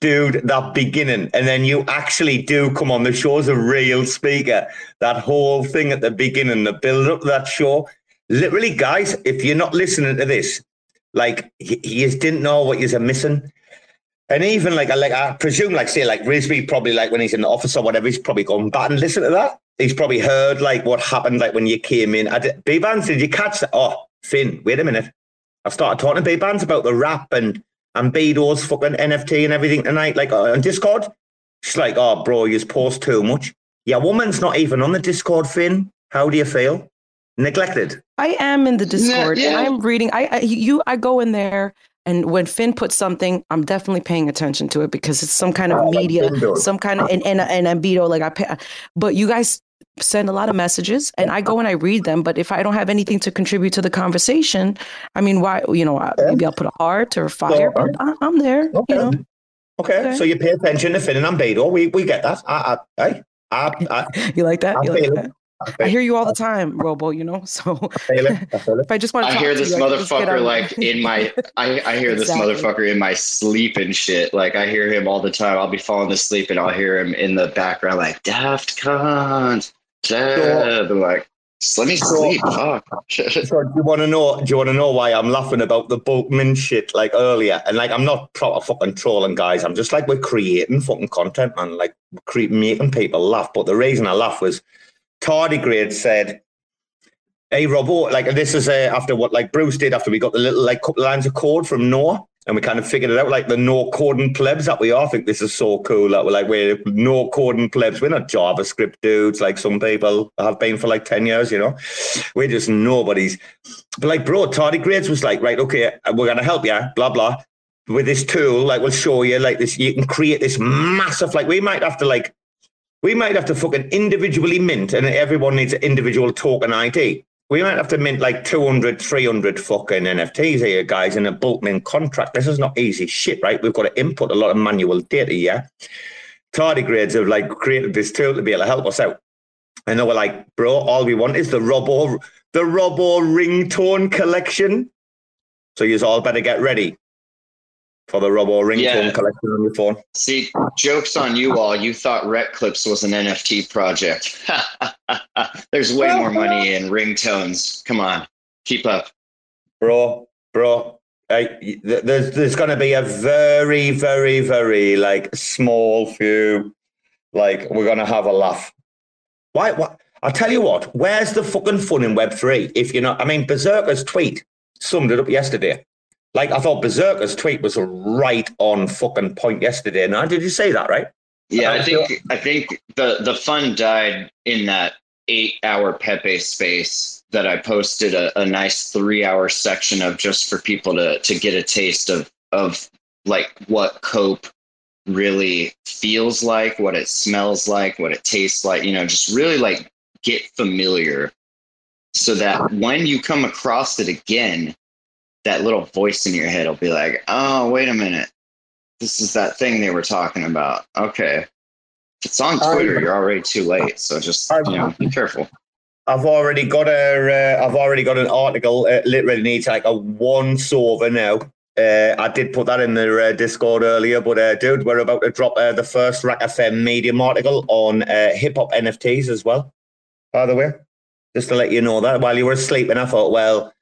dude. That beginning, and then you actually do come on the show as a real speaker. That whole thing at the beginning, the build up that show. Literally, guys, if you're not listening to this, like you you didn't know what you're missing. And even like, I like I presume, like say, like Risby probably like when he's in the office or whatever, he's probably gone back and listen to that. He's probably heard like what happened like when you came in. I did, Bbandz, did you catch that? Oh, Finn, wait a minute. I've started talking to Bbandz about the rap and and Bedo's fucking NFT and everything tonight, like uh, on Discord. She's like, oh, bro, you just post too much. Your woman's not even on the Discord, Finn. How do you feel? Neglected. I am in the Discord yeah. and I'm reading. I, I you I go in there and when Finn puts something, I'm definitely paying attention to it because it's some kind of media, some kind of and and and Ambedo. Like I pay, but you guys send a lot of messages and I go and I read them. But if I don't have anything to contribute to the conversation, I mean, why? You know, I- maybe I'll put a heart or a fire. I, I'm there. You know. Okay, so you pay attention to Finn and Bedo. We we get that. I, I, I, I, I, You like that? I You like that? It. I hear you all the time, Robo. You know, so feel it. I feel it. if I just want to, I talk hear to this you, I can just get motherfucker on- like in my I, I hear this motherfucker in my sleep and shit. Like I hear him all the time. I'll be falling asleep and I'll hear him in the background like Daft Cunt. Dab. I'm like, just let me sleep. Fuck. So do you want to know? Do you want to know why I'm laughing about the bulk mint shit like earlier? And like, I'm not proper fucking trolling, guys. I'm just like we're creating fucking content, man. Like, cre- making people laugh. But the reason I laugh was Tardigrade said, "Hey, Robo, like this is uh, after what like Bruce did after we got the little like couple lines of code from Noah." And we kind of figured it out, like the no coding plebs that we are. I think this is so cool that we're like we're no coding plebs. We're not JavaScript dudes like some people have been for like ten years. You know, we're just nobodies. But like, bro, Tardigrades was like, right, okay, we're gonna help you, blah blah. With this tool, like, we'll show you like this. You can create this massive, like, we might have to like, we might have to fucking individually mint, and everyone needs an individual token ID. We might have to mint like 200, 300 fucking NFTs here, guys, in a bulk mint contract. This is not easy shit, right? We've got to input a lot of manual data, yeah? Tardigrades have like created this tool to be able to help us out. And they were like, bro, all we want is the Robo, the Robo ringtone collection. So you all better get ready for the Robo ringtone Yeah. collection on your phone. See, jokes on you all. You thought Rec Clips was an NFT project. There's way more money in ringtones. Come on, keep up. bro, bro. Hey, there's there's going to be a very, very, very like small few. Like we're going to have a laugh. Why? What? I'll tell you what. Where's the fucking fun in Web three? If you're not, I mean, Berserker's tweet summed it up yesterday. Like I thought Berserker's tweet was right on fucking point yesterday. Now, did you say that right? Yeah, I Uh, think I think the the fun died in that eight hour Pepe space that I posted a, a nice three hour section of just for people to to get a taste of of like what cope really feels like, what it smells like, what it tastes like, you know, just really like get familiar so that when you come across it again, that little voice in your head will be like, oh, wait a minute. This is that thing they were talking about. Okay. If it's on Twitter, you're already too late. So just, you know, be careful. I've already got a. Uh, I've already got an article. It literally needs like a one over now. Uh, I did put that in the uh, Discord earlier, but uh, dude, we're about to drop uh, the first RAC FM Medium article on uh, hip hop NFTs as well. By the way, just to let you know that while you were asleep, and I thought, well,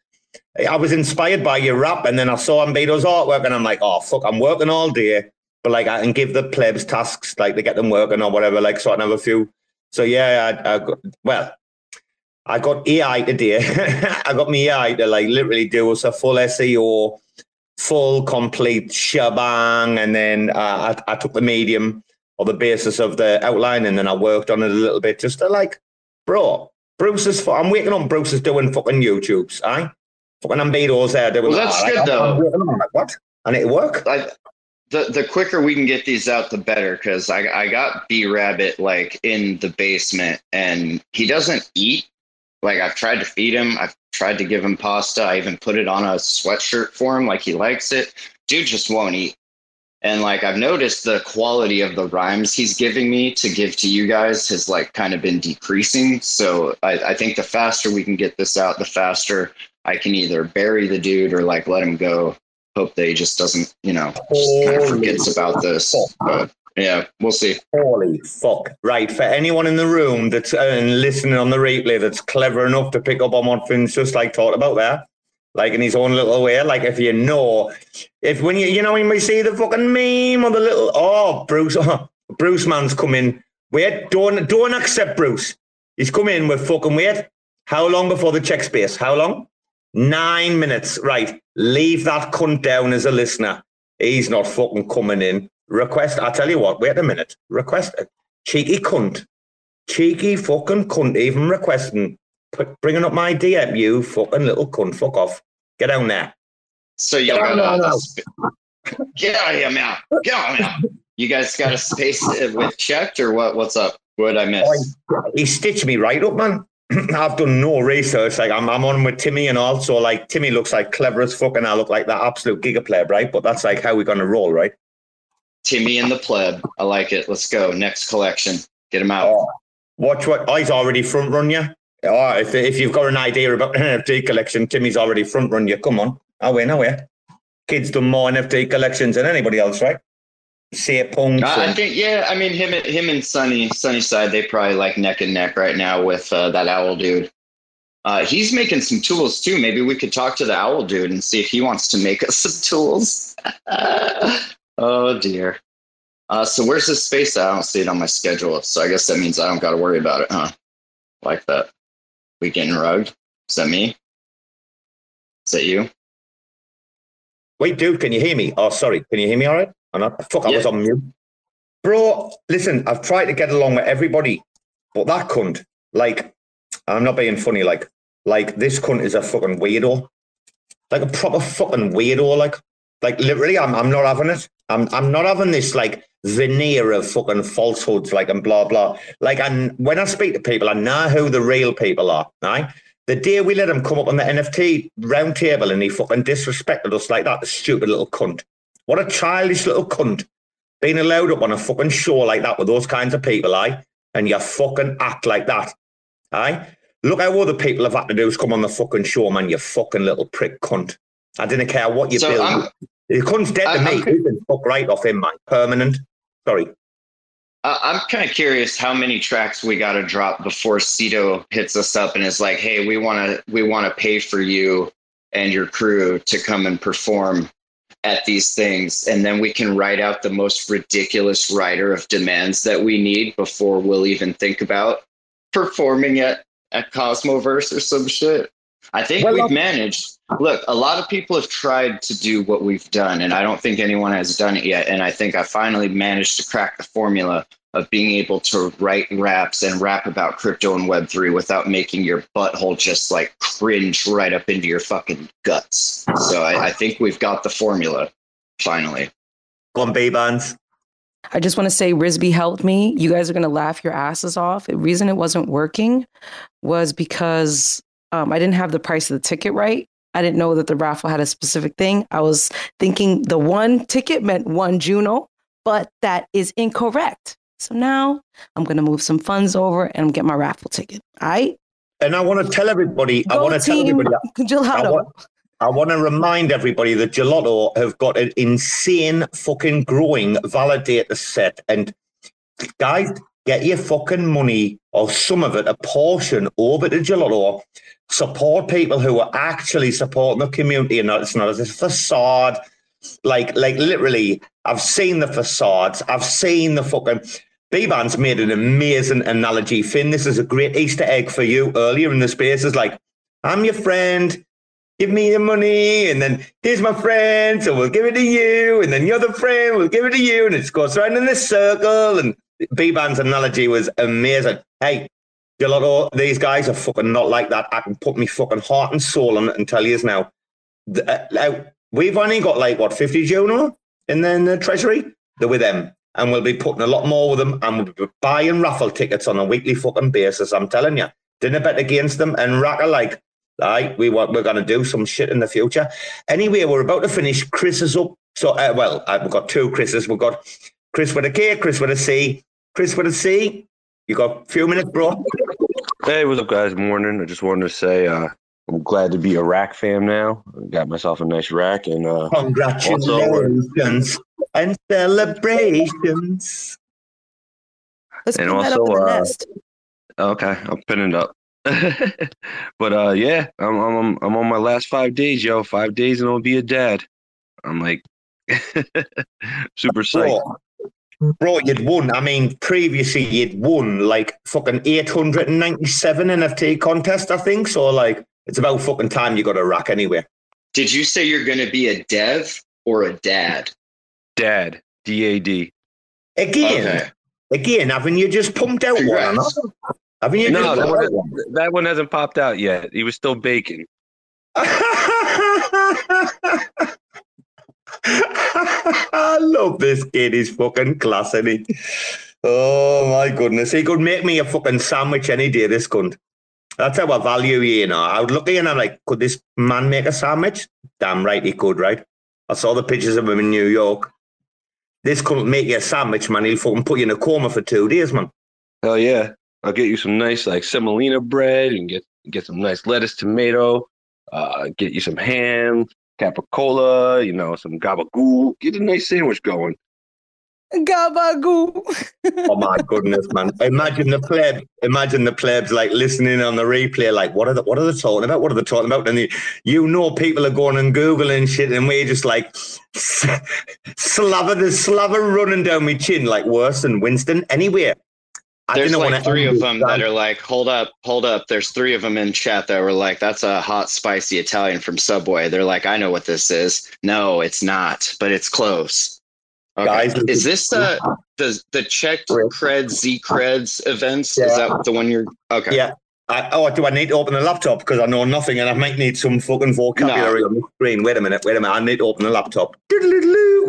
I was inspired by your rap, and then I saw Ambedo's artwork, and I'm like, oh fuck, I'm working all day, but like I can give the plebs tasks like to get them working or whatever, like so I have a few. So yeah, I, I got, well, I got AI today. I got me AI to like literally do us a full SEO, full complete shebang, and then uh, I, I took the medium or the basis of the outline, and then I worked on it a little bit just to like, bro, Bruce is. I'm waiting on Bruce is doing fucking YouTubes, aye. Fucking Ambedo's there doing. Well, that's that. good, though. I'm waiting on, I'm like, what? And it worked. I, the the quicker we can get these out, the better. Because I I got B Rabbit like in the basement, and he doesn't eat. Like I've tried to feed him. I've tried to give him pasta. I even put it on a sweatshirt for him, like he likes it. Dude just won't eat. And like I've noticed the quality of the rhymes he's giving me to give to you guys has like kind of been decreasing. So I, I think the faster we can get this out, the faster I can either bury the dude or like let him go. Hope that he just doesn't, you know, just kind of forgets about this. But yeah, we'll see. Holy fuck. Right. For anyone in the room that's uh, listening on the replay that's clever enough to pick up on what Finn's just like talked about there, like in his own little way, like if you know, if when you, you know, when we see the fucking meme or the little, oh, Bruce, oh, Bruce man's coming. in. Wait, don't, don't accept Bruce. He's come in with fucking wait. How long before the check space? How long? Nine minutes. Right. Leave that cunt down as a listener. He's not fucking coming in. Request. I tell you what. Wait a minute. Request. Cheeky cunt. Cheeky fucking cunt. Even requesting. Put, bringing up my DM. You fucking little cunt. Fuck off. Get down there. So y'all No, got no, a, sp- get out of here, man. Get out of here. You guys got a space with checked or what? What's up? What did I miss? He stitched me right up, man. I've done no research. Like I'm, I'm on with Timmy and all. So like Timmy looks like clever as fuck, and I look like that absolute giga player, right? But that's like how we're gonna roll, right? Timmy and the pleb. I like it. Let's go. Next collection. Get him out. Oh, watch what I's already front run you. Oh, if if you've got an idea about an NFT collection, Timmy's already front run you. Come on, I win, I win. Kids done more NFT collections than anybody else, right? Punks. Uh, I think yeah. I mean him, and him and Sunny, Sunny side. They probably like neck and neck right now with uh, that owl dude. Uh, he's making some tools too. Maybe we could talk to the owl dude and see if he wants to make us some tools. oh dear. Uh, so where's this space? I don't see it on my schedule. So I guess that means I don't got to worry about it, huh? Like that. We getting rugged? Is that me? Is that you? Wait, dude, can you hear me? Oh, sorry. Can you hear me all right? I'm. Fuck, I was on mute. Bro, listen, I've tried to get along with everybody, but that cunt, like, I'm not being funny, like, like this cunt is a fucking weirdo. Like a proper fucking weirdo, like, like literally, I'm, I'm not having it. I'm, I'm not having this like veneer of fucking falsehoods, like and blah blah. Like, and when I speak to people, I know who the real people are. Right? The day we let him come up on the NFT round table and he fucking disrespected us like that, the stupid little cunt. What a childish little cunt. Being allowed up on a fucking show like that with those kinds of people, aye? And you fucking act like that. Aye? Look how other people have had to do is come on the fucking show, man, you fucking little prick cunt. I didn't care what you So build. I'm- The cunt's dead to I'm- me. I'm- You can fuck right off him, man. Permanent. Sorry. I'm kind of curious how many tracks we got to drop before Cito hits us up and is like, "Hey, we want to we want to pay for you and your crew to come and perform at these things, and then we can write out the most ridiculous writer of demands that we need before we'll even think about performing at at Cosmoverse or some shit." I think Well, we've managed. Look, a lot of people have tried to do what we've done, and I don't think anyone has done it yet. And I think I finally managed to crack the formula of being able to write raps and rap about crypto and Web3 without making your butthole just like cringe right up into your fucking guts. So I, I think we've got the formula finally. Go on, Bbandz. I just want to say Risby helped me. You guys are going to laugh your asses off. The reason it wasn't working was because um, I didn't have the price of the ticket right. I didn't know that the raffle had a specific thing. I was thinking the one ticket meant one Juno, but that is incorrect. So now I'm going to move some funds over and get my raffle ticket. All right? And I want to tell everybody, I want to tell everybody, I Gelotto. want, I want to remind everybody that Gelotto have got an insane fucking growing validator set. And guys, get your fucking money or some of it, a portion over to Gelotto. Support people who are actually supporting the community and not, it's not as a facade. Like, like literally, I've seen the facades. I've seen the fucking. Bbandz's made an amazing analogy. Finn, this is a great Easter egg for you earlier in the space. It's like, I'm your friend. Give me your money. And then here's my friend. So we'll give it to you. And then your other friend, we'll give it to you. And it goes around in this circle. And Bbandz's analogy was amazing. Hey, Gelotto, these guys are fucking not like that. I can put my fucking heart and soul on it and tell you now. th- uh, We've only got like, what, 50 Juno in the, in the treasury? They're with them. And we'll be putting a lot more with them. And we'll be buying raffle tickets on a weekly fucking basis. I'm telling you. Dinner bet against them and rack like, Aye, we want, we're going to do some shit in the future. Anyway, we're about to finish. Chris is up. So, uh, well, uh, we've got two Chris's. We've got Chris with a K, Chris with a C. Chris with a C. You got a few minutes, bro. Hey, what's up, guys? Morning. I just wanted to say uh, I'm glad to be a rack fam now. I got myself a nice rack, and uh, also, Congratulations and celebrations. Let's and also, up in the uh, okay, I'll pin it up. but uh, yeah, I'm, I'm I'm on my last five days, yo. Five days, and I'll be a dad. I'm like super psyched. Bro, bro, you'd won. I mean, previously you'd won like fucking 897 NFT contest, I think. So, like, it's about fucking time you got a rack anyway. Did you say you're going to be a dev or a dad? Dad, D A D. Again, Okay. again, haven't you just pumped out one? Haven't you No, that one, one? that one hasn't popped out yet. He was still baking. I love this kid. He's fucking class, isn't he? Oh my goodness. He could make me a fucking sandwich any day, this cunt. That's how I value you, you know. I would look at you and I'm like, could this man make a sandwich? Damn right he could, right? I saw the pictures of him in New York. This couldn't make you a sandwich, man. He'll fucking put you in a coma for two days, man. Hell yeah. I'll get you some nice like semolina bread and get get some nice lettuce, tomato, uh, get you some ham, capicola, you know, some gabagool. Get a nice sandwich going. Gabagoo. Oh my goodness, man! Imagine the pleb. Imagine the plebs like listening on the replay, like what are the, what are they talking about? What are they talking about? And you, you know, people are going and googling shit, and we're just like slaver, the slaver running down my chin, like worse than Winston. Anyway, I There's like three of them that are like, hold up, hold up. There's three of them in chat that were like, that's a hot, spicy Italian from Subway. They're like, I know what this is. No, it's not, but it's close. Okay. Guys, is this the the the checked creds Z creds events? Is that the one you're okay? Yeah. I, oh, do I need to open the laptop because I know nothing and I might need some fucking vocabulary on the screen? Wait a minute, wait a minute. I need to open the laptop.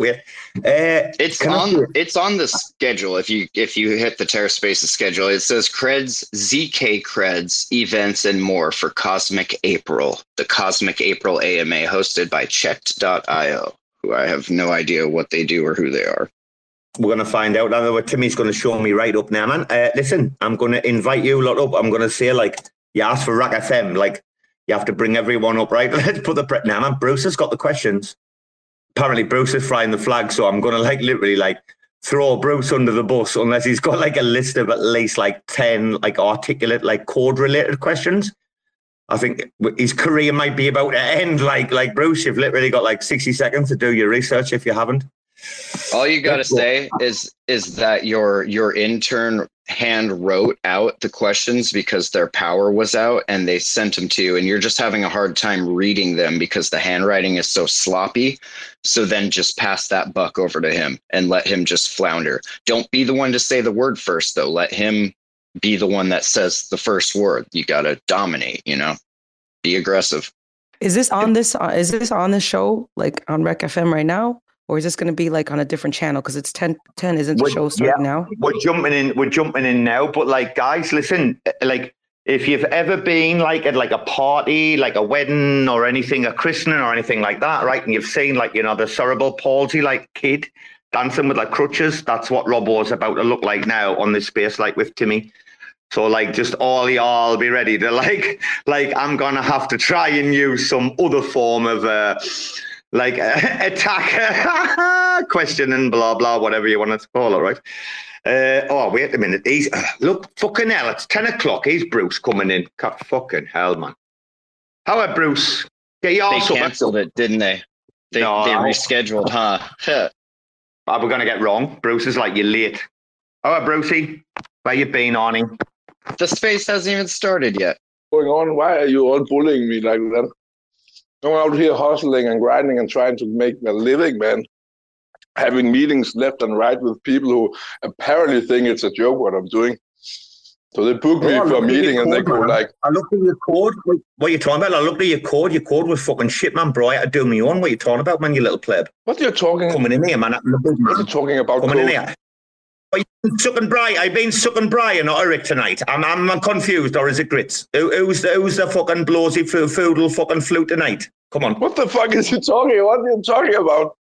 Wait. Uh, It's can I on it's on the schedule. If you if you hit the TerraSpaces schedule, it says Creds ZK Creds events and more for Cosmic April, the Cosmic April AMA hosted by Checked.io, who I have no idea what they do or who they are. We're going to find out. I know what Timmy's going to show me right up now, man. Uh, listen, I'm going to invite you lot up. I'm going to say, like, you asked for RAC FM. Like, you have to bring everyone up, right? Let's put the now, man. Bruce has got the questions. Apparently, Bruce is flying the flag, so I'm going to like literally like throw Bruce under the bus unless he's got like a list of at least like ten like articulate like code related questions. I think his career might be about to end. Like like Bruce, you've literally got like sixty seconds to do your research if you haven't. All you gotta cool. say is is that your your intern hand wrote out the questions because their power was out and they sent them to you and you're just having a hard time reading them because the handwriting is so sloppy. So then just pass that buck over to him and let him just flounder. Don't be the one to say the word first though. Let him be the one that says the first word. You gotta dominate, you know? Be aggressive. Is this on this? Uh, is this on the show like on Rec FM right now, or is this going to be like on a different channel? Because it's 10, 10 Isn't the We're- show starting now? We're jumping in. We're jumping in now. But like, guys, listen. Like, if you've ever been like at like a party, like a wedding or anything, a christening or anything like that, right? And you've seen like you know the cerebral palsy like kid dancing with like crutches. That's what Rob was about to look like now on this space, like with Timmy. So like, just all y'all be ready to like, like I'm gonna have to try and use some other form of uh, like attack question and blah blah whatever you want to call it, right? Uh, oh wait a minute, he's uh, look fucking hell, it's ten o'clock. He's Bruce coming in. God, fucking hell, man. How about Bruce? Get your They canceled it, didn't they? They No. they rescheduled, huh? Huh. Are we gonna get wrong? Bruce is like you're late. How about Brucey? Where you been, Arnie? The space hasn't even started yet. going on? Why are you all bullying me like that? I'm out here hustling and grinding and trying to make a living, man. Having meetings left and right with people who apparently think it's a joke what I'm doing. So they book me Oh, for a meeting and they go man. like, I looked at your code. What what are you talking about? I looked at your code. Your code was fucking shit, man, bro. I had to do me on. What are you talking about, man, you little pleb? What are you talking Coming in here, man. What are you talking about? Coming in here. Are you been sucking Brian? I've been sucking Brian or Eric tonight. I'm, I'm confused, or is it Grits? Who, who's, the, who's the fucking blowsy fo- foodle fucking flute tonight? Come on. What the fuck is he talking? What are you talking about?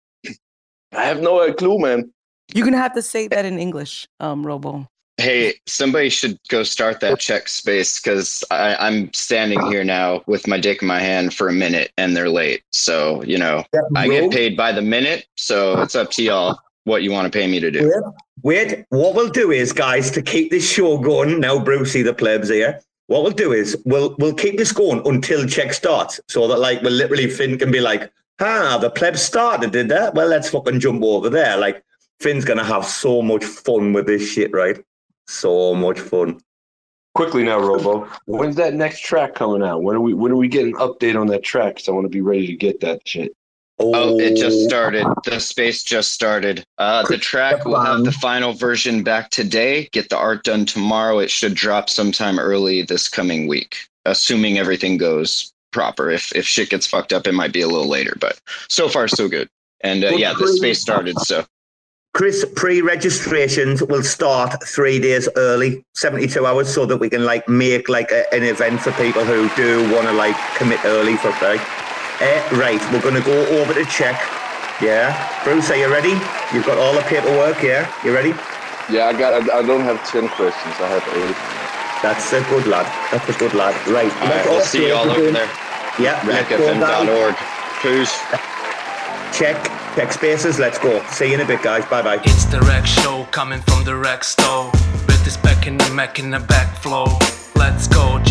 I have no uh, clue, man. You're gonna have to say that in English, um, Robo. Hey, somebody should go start that check space because I'm standing here now with my dick in my hand for a minute and they're late. So, you know, I get paid by the minute. So it's up to y'all what you want to pay me to do. Wait, what we'll do is, guys, to keep this show going, now Brucey the plebs here, what we'll do is we'll we'll keep this going until check starts. So that like we'll literally Finn can be like, ah, the plebs started, did that? Well, let's fucking jump over there. Like Finn's gonna have so much fun with this shit, right? So much fun. Quickly now, Robo. When's that next track coming out? When are we when are we getting an update on that track? Because I want to be ready to get that shit. Oh, it just started. The space just started. Uh, the track will have the final version back today. Get the art done tomorrow. It should drop sometime early this coming week, assuming everything goes proper. If if shit gets fucked up, it might be a little later, but so far so good. And uh, yeah, the space started. So Chris, pre-registrations will start three days early, 72 hours, so that we can like make like a, an event for people who do want to like commit early for like. Uh, right, we're going to go over to check. Yeah, Bruce, are you ready? You've got all the paperwork. Yeah, you ready? Yeah, I got. I, I don't have ten questions. I have eight. That's a good lad. That's a good lad. Right. all right, we'll see you all over there. Yeah, let's. RecFM.org. Peace. Check, check spaces. Let's go. See you in a bit, guys. Bye bye. It's the Rec Show coming from the Rec Store. With this back in the Mac in the back flow. Let's go, chillin' with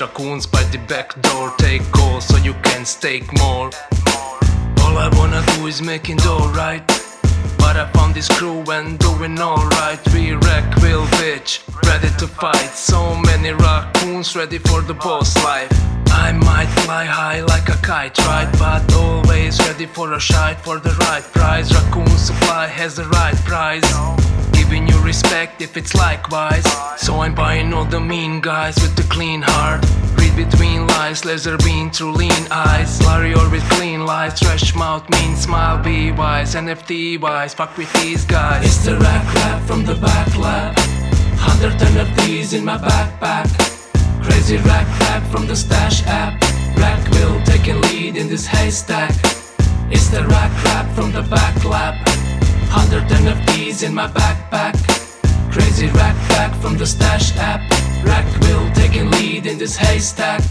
raccoons by the back door. Take calls so you can stake more. All I wanna do is making dough, right? But I found this crew and doing alright. We wreck, will bitch, ready to fight. So many raccoons ready for the boss life. I might fly high like a kite, right? But always ready for a shite for the right price. Raccoon supply has the right price. Giving you respect if it's likewise. So I'm buying all the mean guys with the clean heart. Read between lies, laser beam through lean eyes. Larry or with clean lies, trash mouth, mean smile, be wise. NFT wise, fuck with these guys. It's the rack rap from the back lab. Hundred NFTs in my backpack. Crazy rack rap from the stash app. Rack will taking lead in this haystack. It's the rack rap from the back lab. Hundred NFTs in my backpack. Crazy rack back from the stash app. Rack will taking lead in this haystack.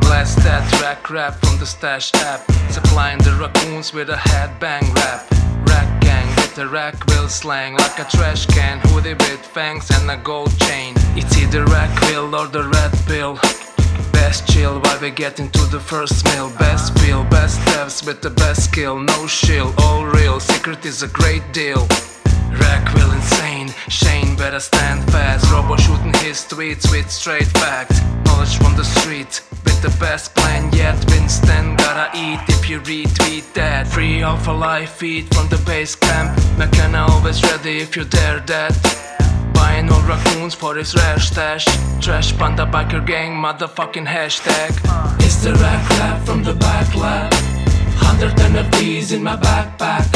Blast that rack rap from the stash app. Supplying the raccoons with a headbang rap. Rack gang with the rack will slang like a trash can. Hoodie with fangs and a gold chain. It's either rack will or the red pill. Best chill while we get into the first meal. Best feel, best devs with the best skill. No shill, all real. Secret is a great deal. Rack will insane, Shane better stand fast. Robo shooting his tweets with straight facts. Knowledge from the street with the best plan yet. Winston gotta eat if you retweet that. Free of a live feed from the base camp. McKenna always ready if you dare that. Buying all raccoons for his rare stash. Trash panda biker gang, motherfucking hashtag. Uh. It's the rack lab from the back lab. Hundred NFTs in my backpack.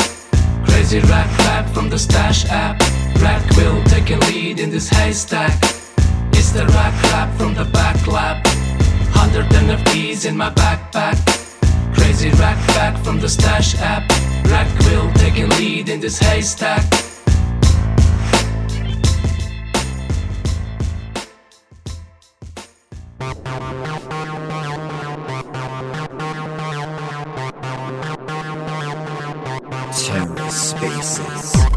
Crazy rack lab from the stash app. Rack will take a lead in this haystack. It's the rack lab from the back lab. Hundred NFTs in my backpack. Crazy rack back from the stash app. Rack will take a lead in this haystack. Spaces.